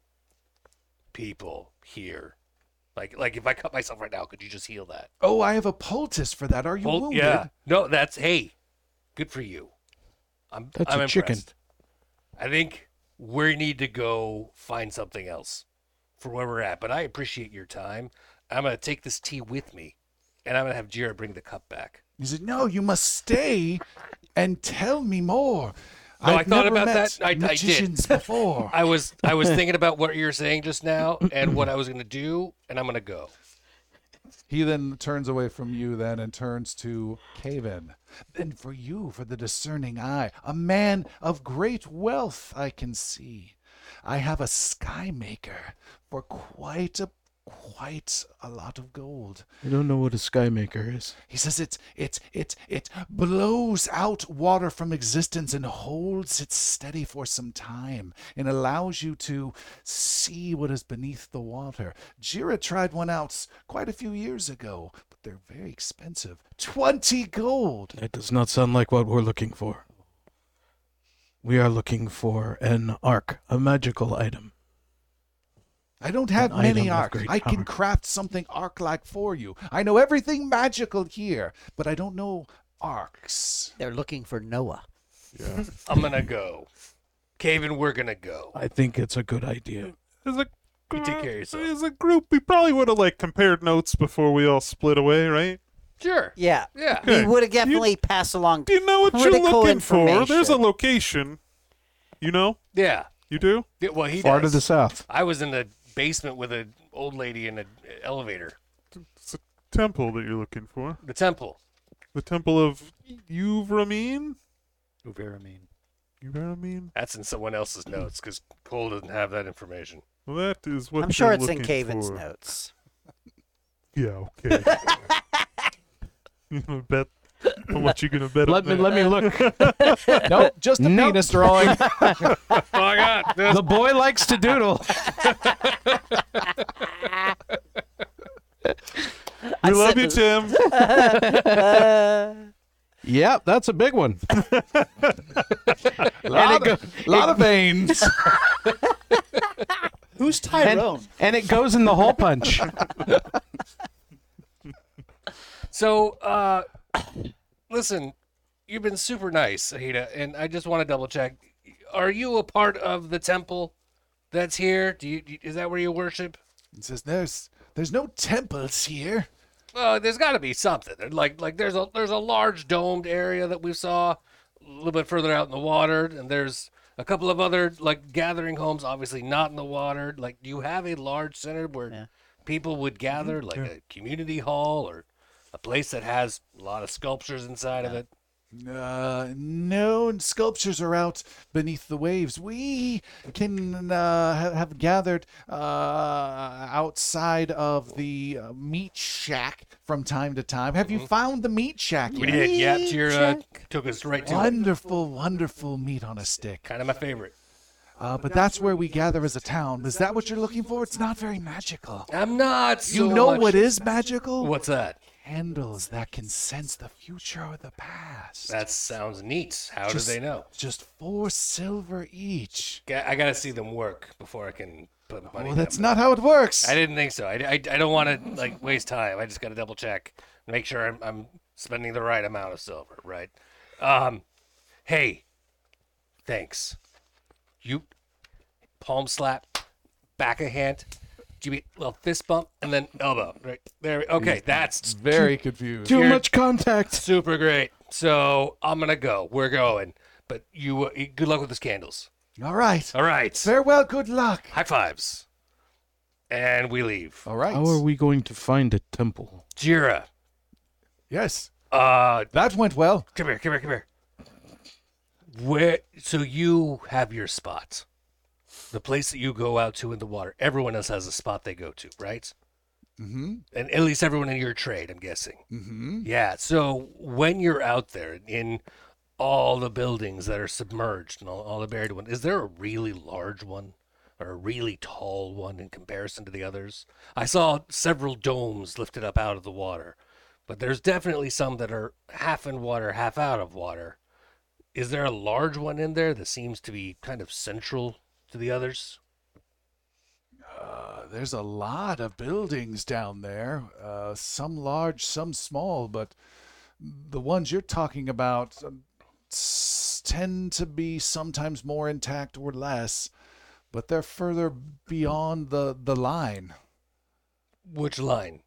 people here? Like, like if I cut myself right now, could you just heal that? Oh, I have a poultice for that. Are you wounded? yeah. No, that's hey, good for you. I'm That's I'm a chicken. I think we need to go find something else for where we're at. But I appreciate your time. I'm gonna take this tea with me, and I'm gonna have Jira bring the cup back. He said, "No, you must stay and tell me more." No, I I've thought never about that. I- I did. before. I was I was thinking about what you were saying just now and what I was gonna do, and I'm gonna go. He then turns away from you then and turns to Cavan. Then for you, for the discerning eye, a man of great wealth I can see. I have a sky maker for quite a quite a lot of gold. I don't know what a sky maker is. He says it it it it blows out water from existence and holds it steady for some time and allows you to see what is beneath the water. Jira tried one out quite a few years ago, but they're very expensive. Twenty gold. That does not sound like what we're looking for. We are looking for an arc, a magical item. I don't have An many item arcs. great I can power. craft something arc-like for you. I know everything magical here, but I don't know arcs. They're looking for Noah. Yeah. I'm gonna go. Cavan, we're gonna go. I think it's a good idea. As a You take care of yourself. As a group, we probably would have like compared notes before we all split away, right? Sure. Yeah. Yeah. He Okay. would have definitely passed along. Do you know what you're looking for? There's a location. You know? Yeah. You do? Yeah, Well, he Far to the south. I was in the basement with an old lady in an elevator. It's a temple that you're looking for. The temple. The temple of Uvramine? Uveramine. Uvramine? That's in someone else's notes because Coal doesn't have that information. Well, that is what I'm sure you're it's in looking Cavan's for. notes. Yeah, okay. you bet how much you gonna bet? Let on me let me look. Nope, just a Nope. penis drawing. Oh my God! the boy likes to doodle. We love you, Tim. Yep, that's a big one. lot, of, lot of veins. Who's And, Tyrone? and it goes in the hole punch. So, uh, listen, you've been super nice, Ahita, and I just want to double check. Are you a part of the temple that's here? Do you, do- is that where you worship? It says, "There's there's no temples here." Well, there's got to be something. Like like there's a there's a large domed area that we saw a little bit further out in the water, and there's a couple of other like gathering homes, obviously not in the water. Like, do you have a large center where Yeah. people would mm-hmm. gather, like a community hall or a place that has a lot of sculptures inside of it? Uh, no, and sculptures are out beneath the waves. We can uh, ha- have gathered uh, outside of the uh, meat shack from time to time. Have you found the meat shack We did. Yeah, Tira took us right to it. Wonderful, wonderful meat on a stick. Kind of my favorite. Uh, but that's where we gather as a town. Is that what you're looking for? It's not very magical. I'm not. You know much- what is magical? What's that? Candles that can sense the future or the past. That sounds neat. How Just- do they know? Just four silver each. I gotta see them work before I can put money. Well, that's not how it works. I didn't think so. I, I, I don't want to like waste time. I just got to double check, make sure I'm, I'm spending the right amount of silver. Right. Um, hey, thanks. You palm slap, back of hand, give me a little fist bump, and then elbow. Right there. Okay, that's Very confused. Too You're- much contact. super great. So I'm gonna go. We're going. But you, uh, good luck with those candles. All right. All right. Farewell. Good luck. High fives. And we leave. All right. How are we going to find a temple? Jira. Yes, Uh, that went well. Come here, come here, come here. Where? So you have your spot, the place that you go out to in the water. Everyone else has a spot they go to, right? Mm-hmm. and at least everyone in your trade, I'm guessing. Mm-hmm. Yeah. So when you're out there in all the buildings that are submerged and all, all the buried ones, is there a really large one or a really tall one in comparison to the others? I saw several domes lifted up out of the water, but there's definitely some that are half in water, half out of water. Is there a large one in there that seems to be kind of central to the others? Uh, there's a lot of buildings down there, uh, some large, some small, but the ones you're talking about s- tend to be sometimes more intact or less, but they're further beyond the, the line, Which line?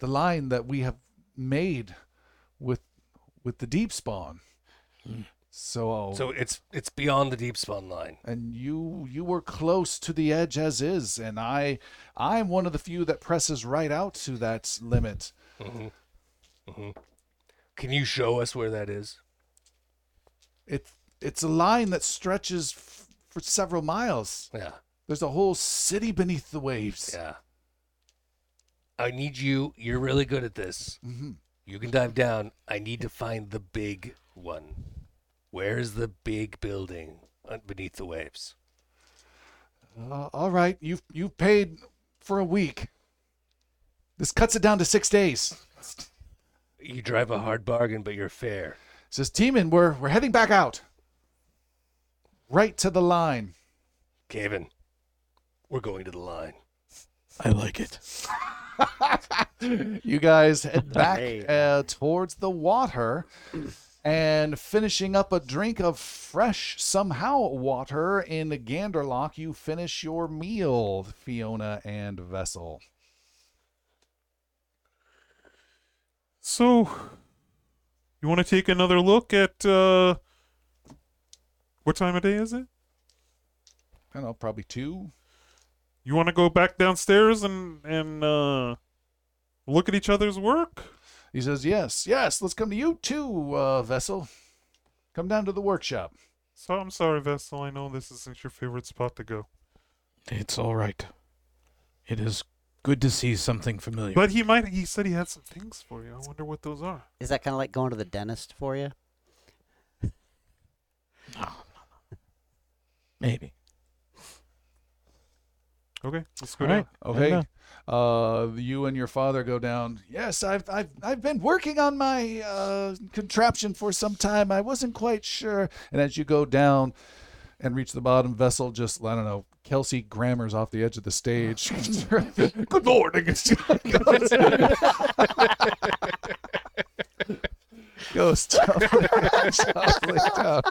the line that we have made with with the deep spawn. So, So it's it's beyond the deep spawn line. and you you were close to the edge as is and i i'm one of the few that presses right out to that limit hmm hmm Can you show us where that is? it it's a line that stretches f- for several miles Yeah. there's a whole city beneath the waves Yeah. I need you. You're really good at this. hmm You can dive down. I need to find the big one. Where's the big building un- beneath the waves? Uh, all right you've you've paid for a week this cuts it down to six days You drive a hard bargain, but you're fair. says Teeman, we're we're heading back out right to the line Kevin, we're going to the line. I like it. you guys head back Hey. uh, towards the water and finishing up a drink of fresh somehow water in the Ganderlock, you finish your meal, Fiona and Vessel. So, you want to take another look at uh, what time of day is it? I don't know, probably two. You want to go back downstairs and and uh, look at each other's work? He says, "Yes, yes. Let's come to you too, uh, Vessel. Come down to the workshop." So I'm sorry, Vessel. I know this isn't your favorite spot to go, It's all right. It is good to see something familiar. but he might. He said he had some things for you. I wonder what those are. Is that kind of like going to the dentist for you? No. Maybe. Okay, let's go All right. down. Okay. Yeah. Uh, you and your father go down. Yes, I've I've I've been working on my uh, contraption for some time. I wasn't quite sure. And as you go down and reach the bottom, vessel just I don't know. Kelsey Grammer's off the edge of the stage. Good morning. Goes softly, softly down.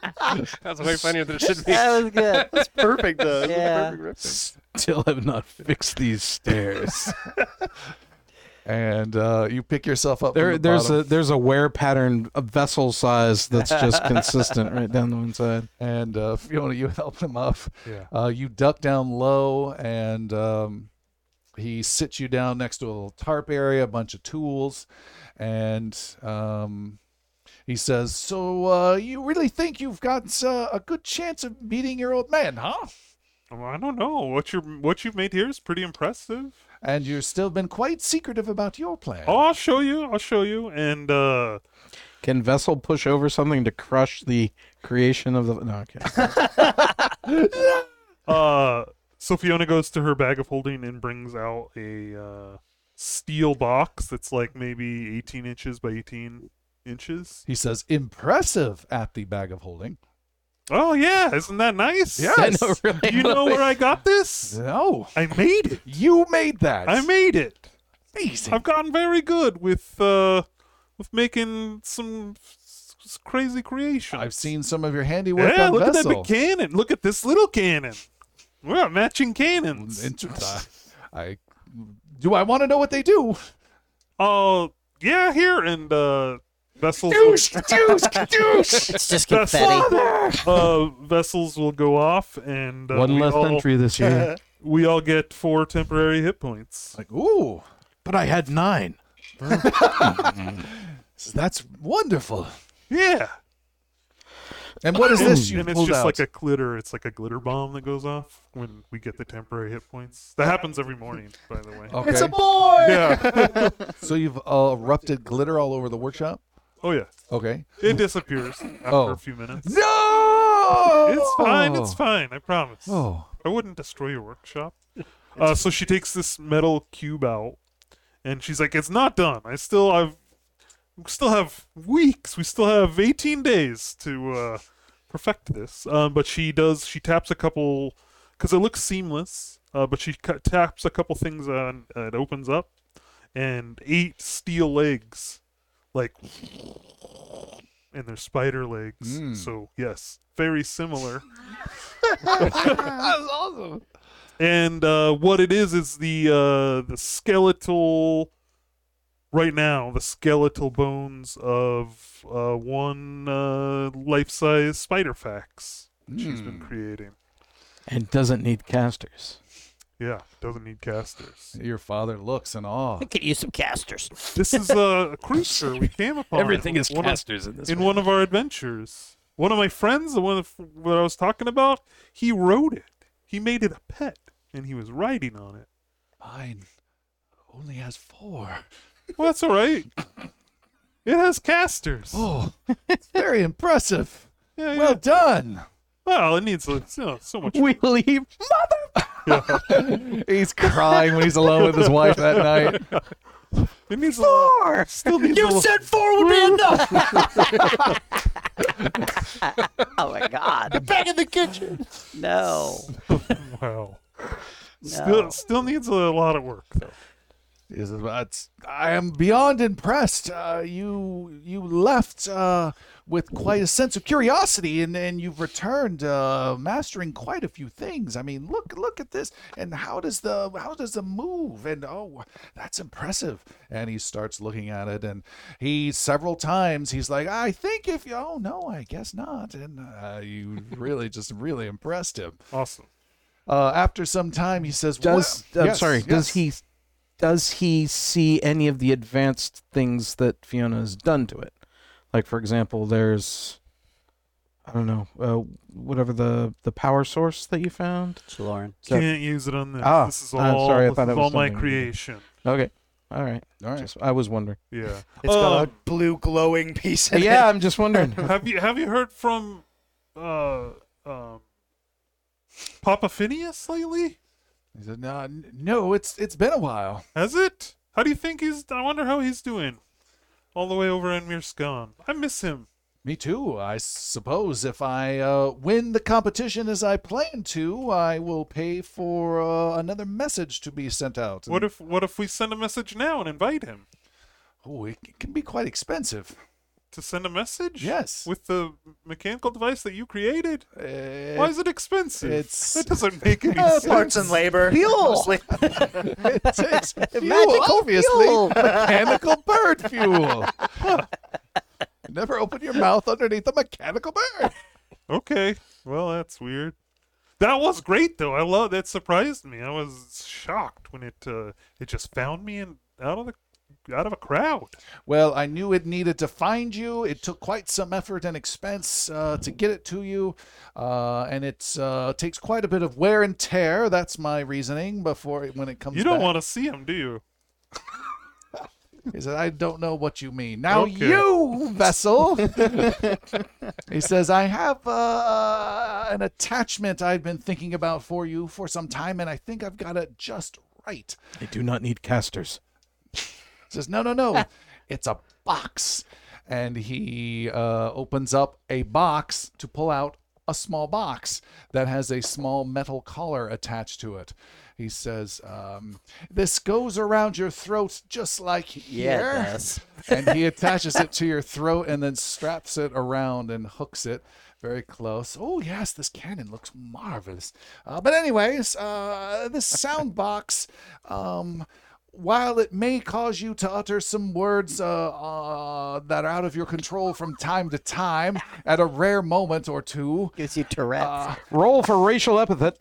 That's way funnier than it should be. That was good. That's perfect, though. Yeah. perfect reference. Still have not fixed these stairs. And uh, you pick yourself up. from there, the there's bottom. a there's a wear pattern, a vessel size that's just consistent right down the one side. and uh, Fiona, you help him up. Yeah. Uh, you duck down low, and um, he sits you down next to a little tarp area, a bunch of tools, and um, he says, "So uh, you really think you've got uh, a good chance of beating your old man, huh? Well, I don't know what you what you've made here is pretty impressive. And you've still been quite secretive about your plan." Oh, I'll show you. I'll show you. And uh, Can vessel push over something to crush the creation of the? No, okay. uh, so Fiona goes to her bag of holding and brings out a uh, steel box that's like maybe 18 inches by 18 inches. He says, "Impressive at the bag of holding." Oh yeah, isn't that nice? Yes. I know, really. Do you know where I got this? No, I made it. you made that. I made it. amazing. I've gotten very good with uh with making some s- s- crazy creations. I've seen some of your handiwork Yeah, on look at that Vessel. big cannon. Look at this little cannon. We're got matching cannons. Inter- I do. I want to know what they do. Oh, yeah, here and uh vessels Douche, douche, douche. It's just That's confetti. uh vessels will go off and uh, One we less all, entry this year. We all get four temporary hit points. Like, ooh, but I had nine. that's wonderful. Yeah. And what is this you and it's pulled just out? like a glitter. It's like a glitter bomb that goes off when we get the temporary hit points. That happens every morning, by the way. okay. It's a boy. Yeah. so you've uh, erupted glitter all over the workshop. Oh yeah. Okay. It disappears after Oh. a few minutes. No. It's fine. It's fine. I promise. Oh. I wouldn't destroy your workshop. Uh, so she takes this metal cube out, and she's like, "It's not done. I still, I've, we still have weeks. We still have 18 days to uh, perfect this." Um, but she does. She taps a couple, because it looks seamless. Uh, but she cu- taps a couple things on. Uh, it opens up, and eight steel legs, like, and they're spider legs. Mm. So yes, very similar. That's awesome. and uh, what it is is the uh, the skeletal right now the skeletal bones of uh, one uh, life-size spider fax she's been Mm. creating And doesn't need casters. Yeah doesn't need casters Your father looks in awe. I could use some casters. this is a creature we came upon Everything is one of- casters in this. in one. one of our adventures one of my friends the one of- that i was talking about he wrote it he made it a pet and he was riding on it Mine only has four. well that's all right it has casters Oh, it's very impressive. yeah, yeah. Well done. Well, it needs you know, so much. We leave. Mother. He's crying when he's alone with his wife that night. It needs a lot. Still needs a little, four would be enough. oh my God! Back in the kitchen. No. wow. No. Still, still needs a lot of work though. He says, I am beyond impressed. Uh, you you left uh, with quite a sense of curiosity, and, and you've returned uh, mastering quite a few things. I mean, look look at this, and how does the how does the move? And oh, that's impressive. And he starts looking at it, and he several times he's like, I think if you, oh no, I guess not. And uh, you really just really impressed him. Awesome. Uh, after some time, he says, Does well, I'm yes, sorry. Does he does he see any of the advanced things that Fiona has done to it? Like for example, there's I don't know, uh, whatever the the power source that you found. Lauren. So- Can't use it on this. Ah, this is I'm all. sorry, I thought is it was all my creation. Okay, all right. All right. Just, I was wondering. Yeah. It's got Um, a blue glowing piece. In yeah, It. I'm just wondering. have you have you heard from uh um Papa Phineas lately? He said, no, n- no, it's it's been a while. Has it? How do you think he's? I wonder how he's doing. All the way over in Mirskan. I miss him. Me too. I suppose if I uh, win the competition as I plan to, I will pay for uh, another message to be sent out. What if what if we send a message now and invite him Oh, it can be quite expensive. To send a message? Yes. With the mechanical device that you created? Uh, Why is it expensive? it's- that doesn't make any Uh, sense. parts and labor. Fuel. mostly. it takes fuel, Magical obviously. fuel. Mechanical bird fuel. Never open your mouth underneath a mechanical bird. Okay. Well, that's weird. That was great though. I love that surprised me. I was shocked when it uh, it just found me in out of the out of a crowd. Well, I knew it needed to find you. It took quite some effort and expense uh, to get it to you, uh, and it uh, takes quite a bit of wear and tear. That's my reasoning. Before when it comes, You don't back. want to see him, do you? He said, "I don't know what you mean." Now Okay. you vessel. he says, "I have uh, an attachment I've been thinking about for you for some time, and I think I've got it just right." I do not need casters. Says, No, no, no. it's a box. And he uh, opens up a box to pull out a small box that has a small metal collar attached to it. He says, um, This goes around your throat just like here. Yeah, and he attaches it to your throat and then straps it around and hooks it very close. Oh, yes, this cannon looks marvelous. Uh, but, anyways, uh, this sound box. Um, while it may cause you to utter some words uh, uh, that are out of your control from time to time, at a rare moment or two, Gives you Tourette's. uh, Roll for racial epithet.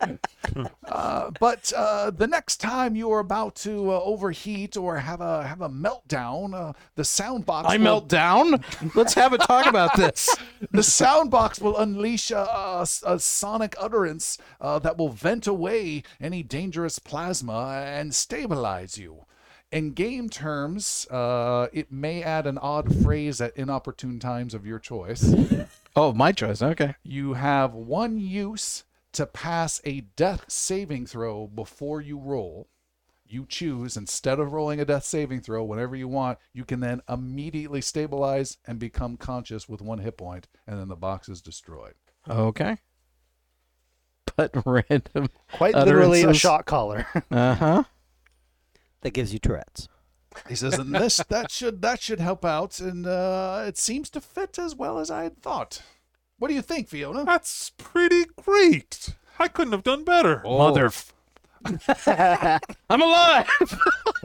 uh, but uh, the next time you are about to uh, overheat or have a have a meltdown, uh, the sound box I will, melt down. Let's have a talk about this. the sound box will unleash a, a- a sonic utterance uh, that will vent away any dangerous plasma and stabilize you. In game terms, uh, it may add an odd phrase at inopportune times of your choice. Oh, my choice. Okay. You have one use to pass a death saving throw before you roll. You choose, instead of rolling a death saving throw whenever you want, you can then immediately stabilize and become conscious with one hit point, and then the box is destroyed. Okay. But random. Quite literally a utterances. shot caller. Uh huh. That gives you Tourette's. He says, and this that should that should help out, and uh, it seems to fit as well as I had thought. What do you think, Fiona? That's pretty great. I couldn't have done better. Mother. F- I'm alive.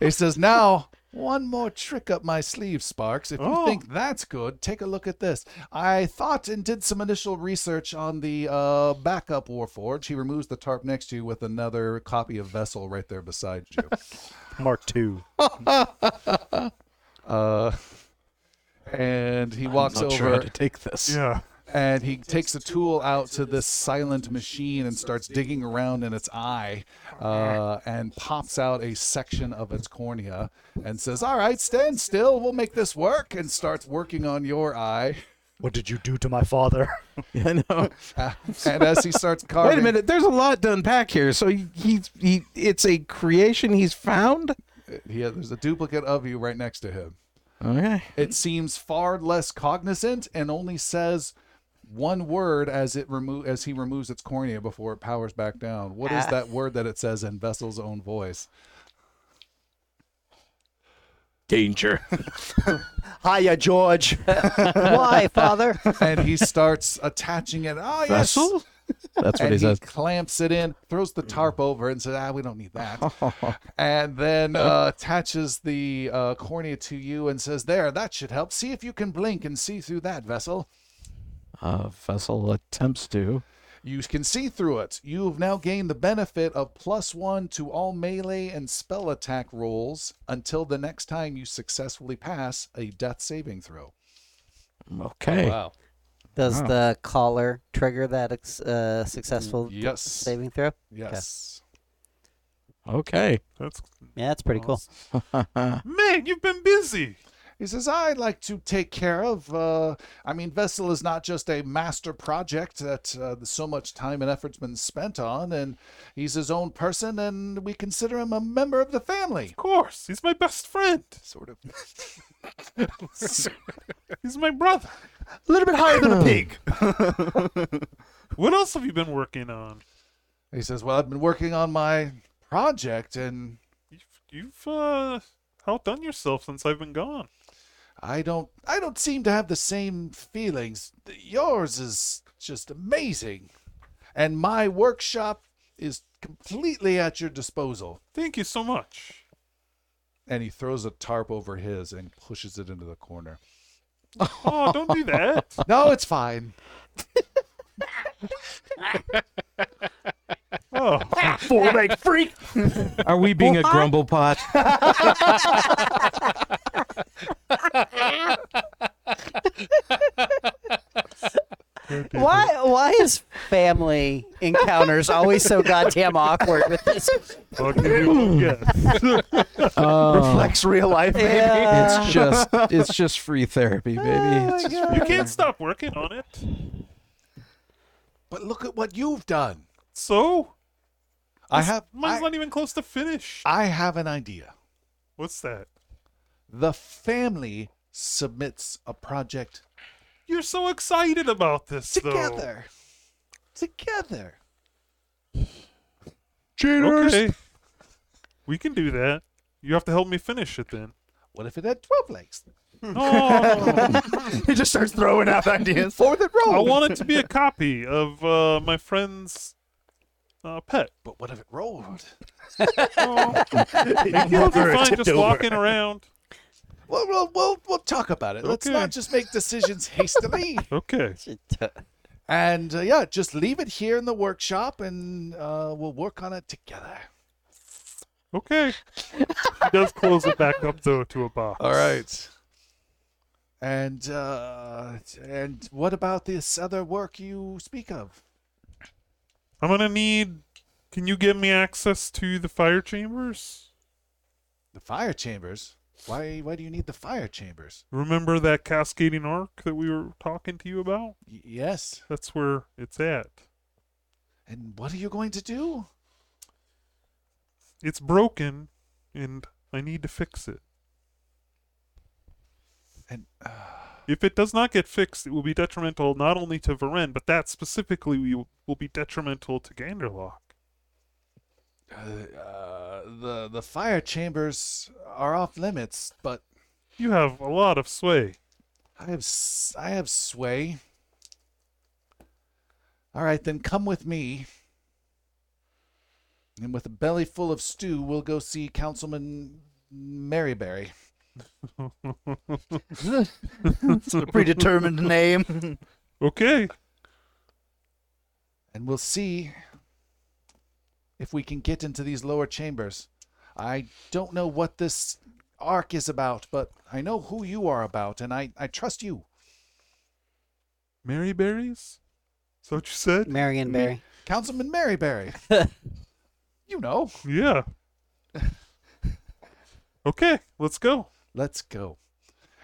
He says, now, one more trick up my sleeve, Sparks. If you Oh. think that's good, take a look at this. I thought and did some initial research on the uh, backup Warforge. He removes the tarp next to you with another copy of Vessel right there beside you. Mark II. uh, and he walks Not over sure how to take this. Yeah. and he takes a tool out to this silent machine and starts digging around in its eye uh, and pops out a section of its cornea and says, All right, stand still. We'll make this work. And starts working on your eye. What did you do to my father? I know. and as he starts carving, Wait a minute. There's a lot to unpack here. So he, he's he. It's a creation he's found. Yeah, there's a duplicate of you right next to him. Okay. It seems far less cognizant and only says one word as it remo- as he removes its cornea before it powers back down. What is Ah. that word that it says in Vessel's own voice? Danger. Hiya, George. Why, father? and he starts attaching it. Oh yes. Vessel? That's what and he says. clamps it in, throws the tarp over, and says, "Ah, we don't need that." and then uh, attaches the uh, cornea to you and says, "There, that should help. See if you can blink and see through that vessel. Uh, Vessel attempts to. You can see through it. You've now gained the benefit of plus one to all melee and spell attack rolls until the next time you successfully pass a death saving throw." Okay. Wow. Does Wow. the collar trigger that ex- uh, successful Yes. saving throw? Yes. Okay. That's Yeah, that's pretty cool. man, you've been busy. He says, I'd like to take care of. Uh, I mean, Vessel is not just a master project that uh, so much time and effort's been spent on, and he's his own person, and we consider him a member of the family. Of course, he's my best friend. Sort of. He's my brother. A little bit higher than a pig. What else have you been working on? He says, Well, I've been working on my project, and You've, you've uh, outdone yourself since I've been gone. I don't, I don't seem to have the same feelings. Yours is just amazing, and my workshop is completely at your disposal. Thank you so much. And he throws a tarp over his and pushes it into the corner. Oh, don't do that. No, it's fine. Oh, Four leg freak. Are we being a grumble pot? Why? Why is family encounters always so goddamn awkward with this? I'll give you one guess. Oh, Reflects real life, baby. Yeah. it's just it's just free therapy, oh baby. It's just You can't stop working on it. But look at what you've done. So, I have mine's I, not even close to finish. I have an idea. What's that? The family submits a project You're so excited about this, though. together. Together. Okay. We can do that. You have to help me finish it then. What if it had 12 legs? Oh, he just starts throwing out ideas. For the I want it to be a copy of uh, my friend's uh, pet. But what if it rolled? He'll be fine just walking around. Well, we'll, we'll, we'll talk about it. Let's Okay. not just make decisions hastily. Okay. and uh, yeah, just leave it here in the workshop and uh, we'll work on it together. Okay. he does close it back up though to a box. All right. And uh, and what about this other work you speak of? I'm gonna need. Can you give me access to the fire chambers? The fire chambers. Why why do you need the fire chambers? Remember that cascading arc that we were talking to you about? Y- yes. That's where it's at. And what are you going to do? It's broken, and I need to fix it. And uh, If it does not get fixed, it will be detrimental not only to Varen, but that specifically will, be detrimental to Ganderlock. uh, uh, the the fire chambers are off limits, but You have a lot of sway. I have I have sway. All right, then come with me. And with a belly full of stew, we'll go see Councilman Maryberry. It's a predetermined name. Okay. and we'll see if we can get into these lower chambers. I don't know what this arc is about, but I know who you are about, and I, I trust you. Mary berries? Is that what you said? Marion Barry. Councilman Mary Maryberry. you know. Yeah. okay, let's go. Let's go.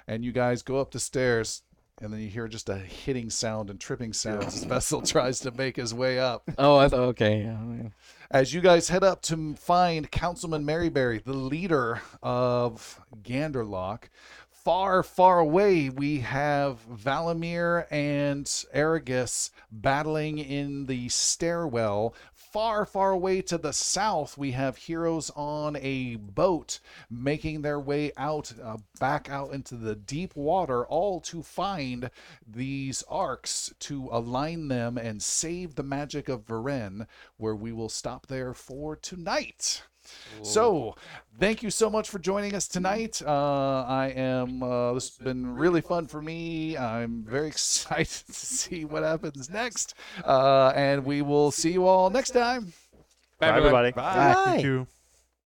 And you guys go up the stairs, and then you hear just a hitting sound and tripping sounds as Vessel tries to make his way up. Oh, I thought okay. Yeah, yeah. As you guys head up to find Councilman Maryberry, the leader of Ganderlock, far, far away, we have Valamir and Arragus battling in the stairwell. Far, far away to the south, we have heroes on a boat making their way out, uh, back out into the deep water, all to find these arcs to align them and save the magic of Varen, where we will stop there for tonight. So, thank you so much for joining us tonight. Uh, I am. Uh, this has been really fun for me. I'm very excited to see what happens next, uh, and we will see you all next time. Bye, everybody. Bye. Thank you.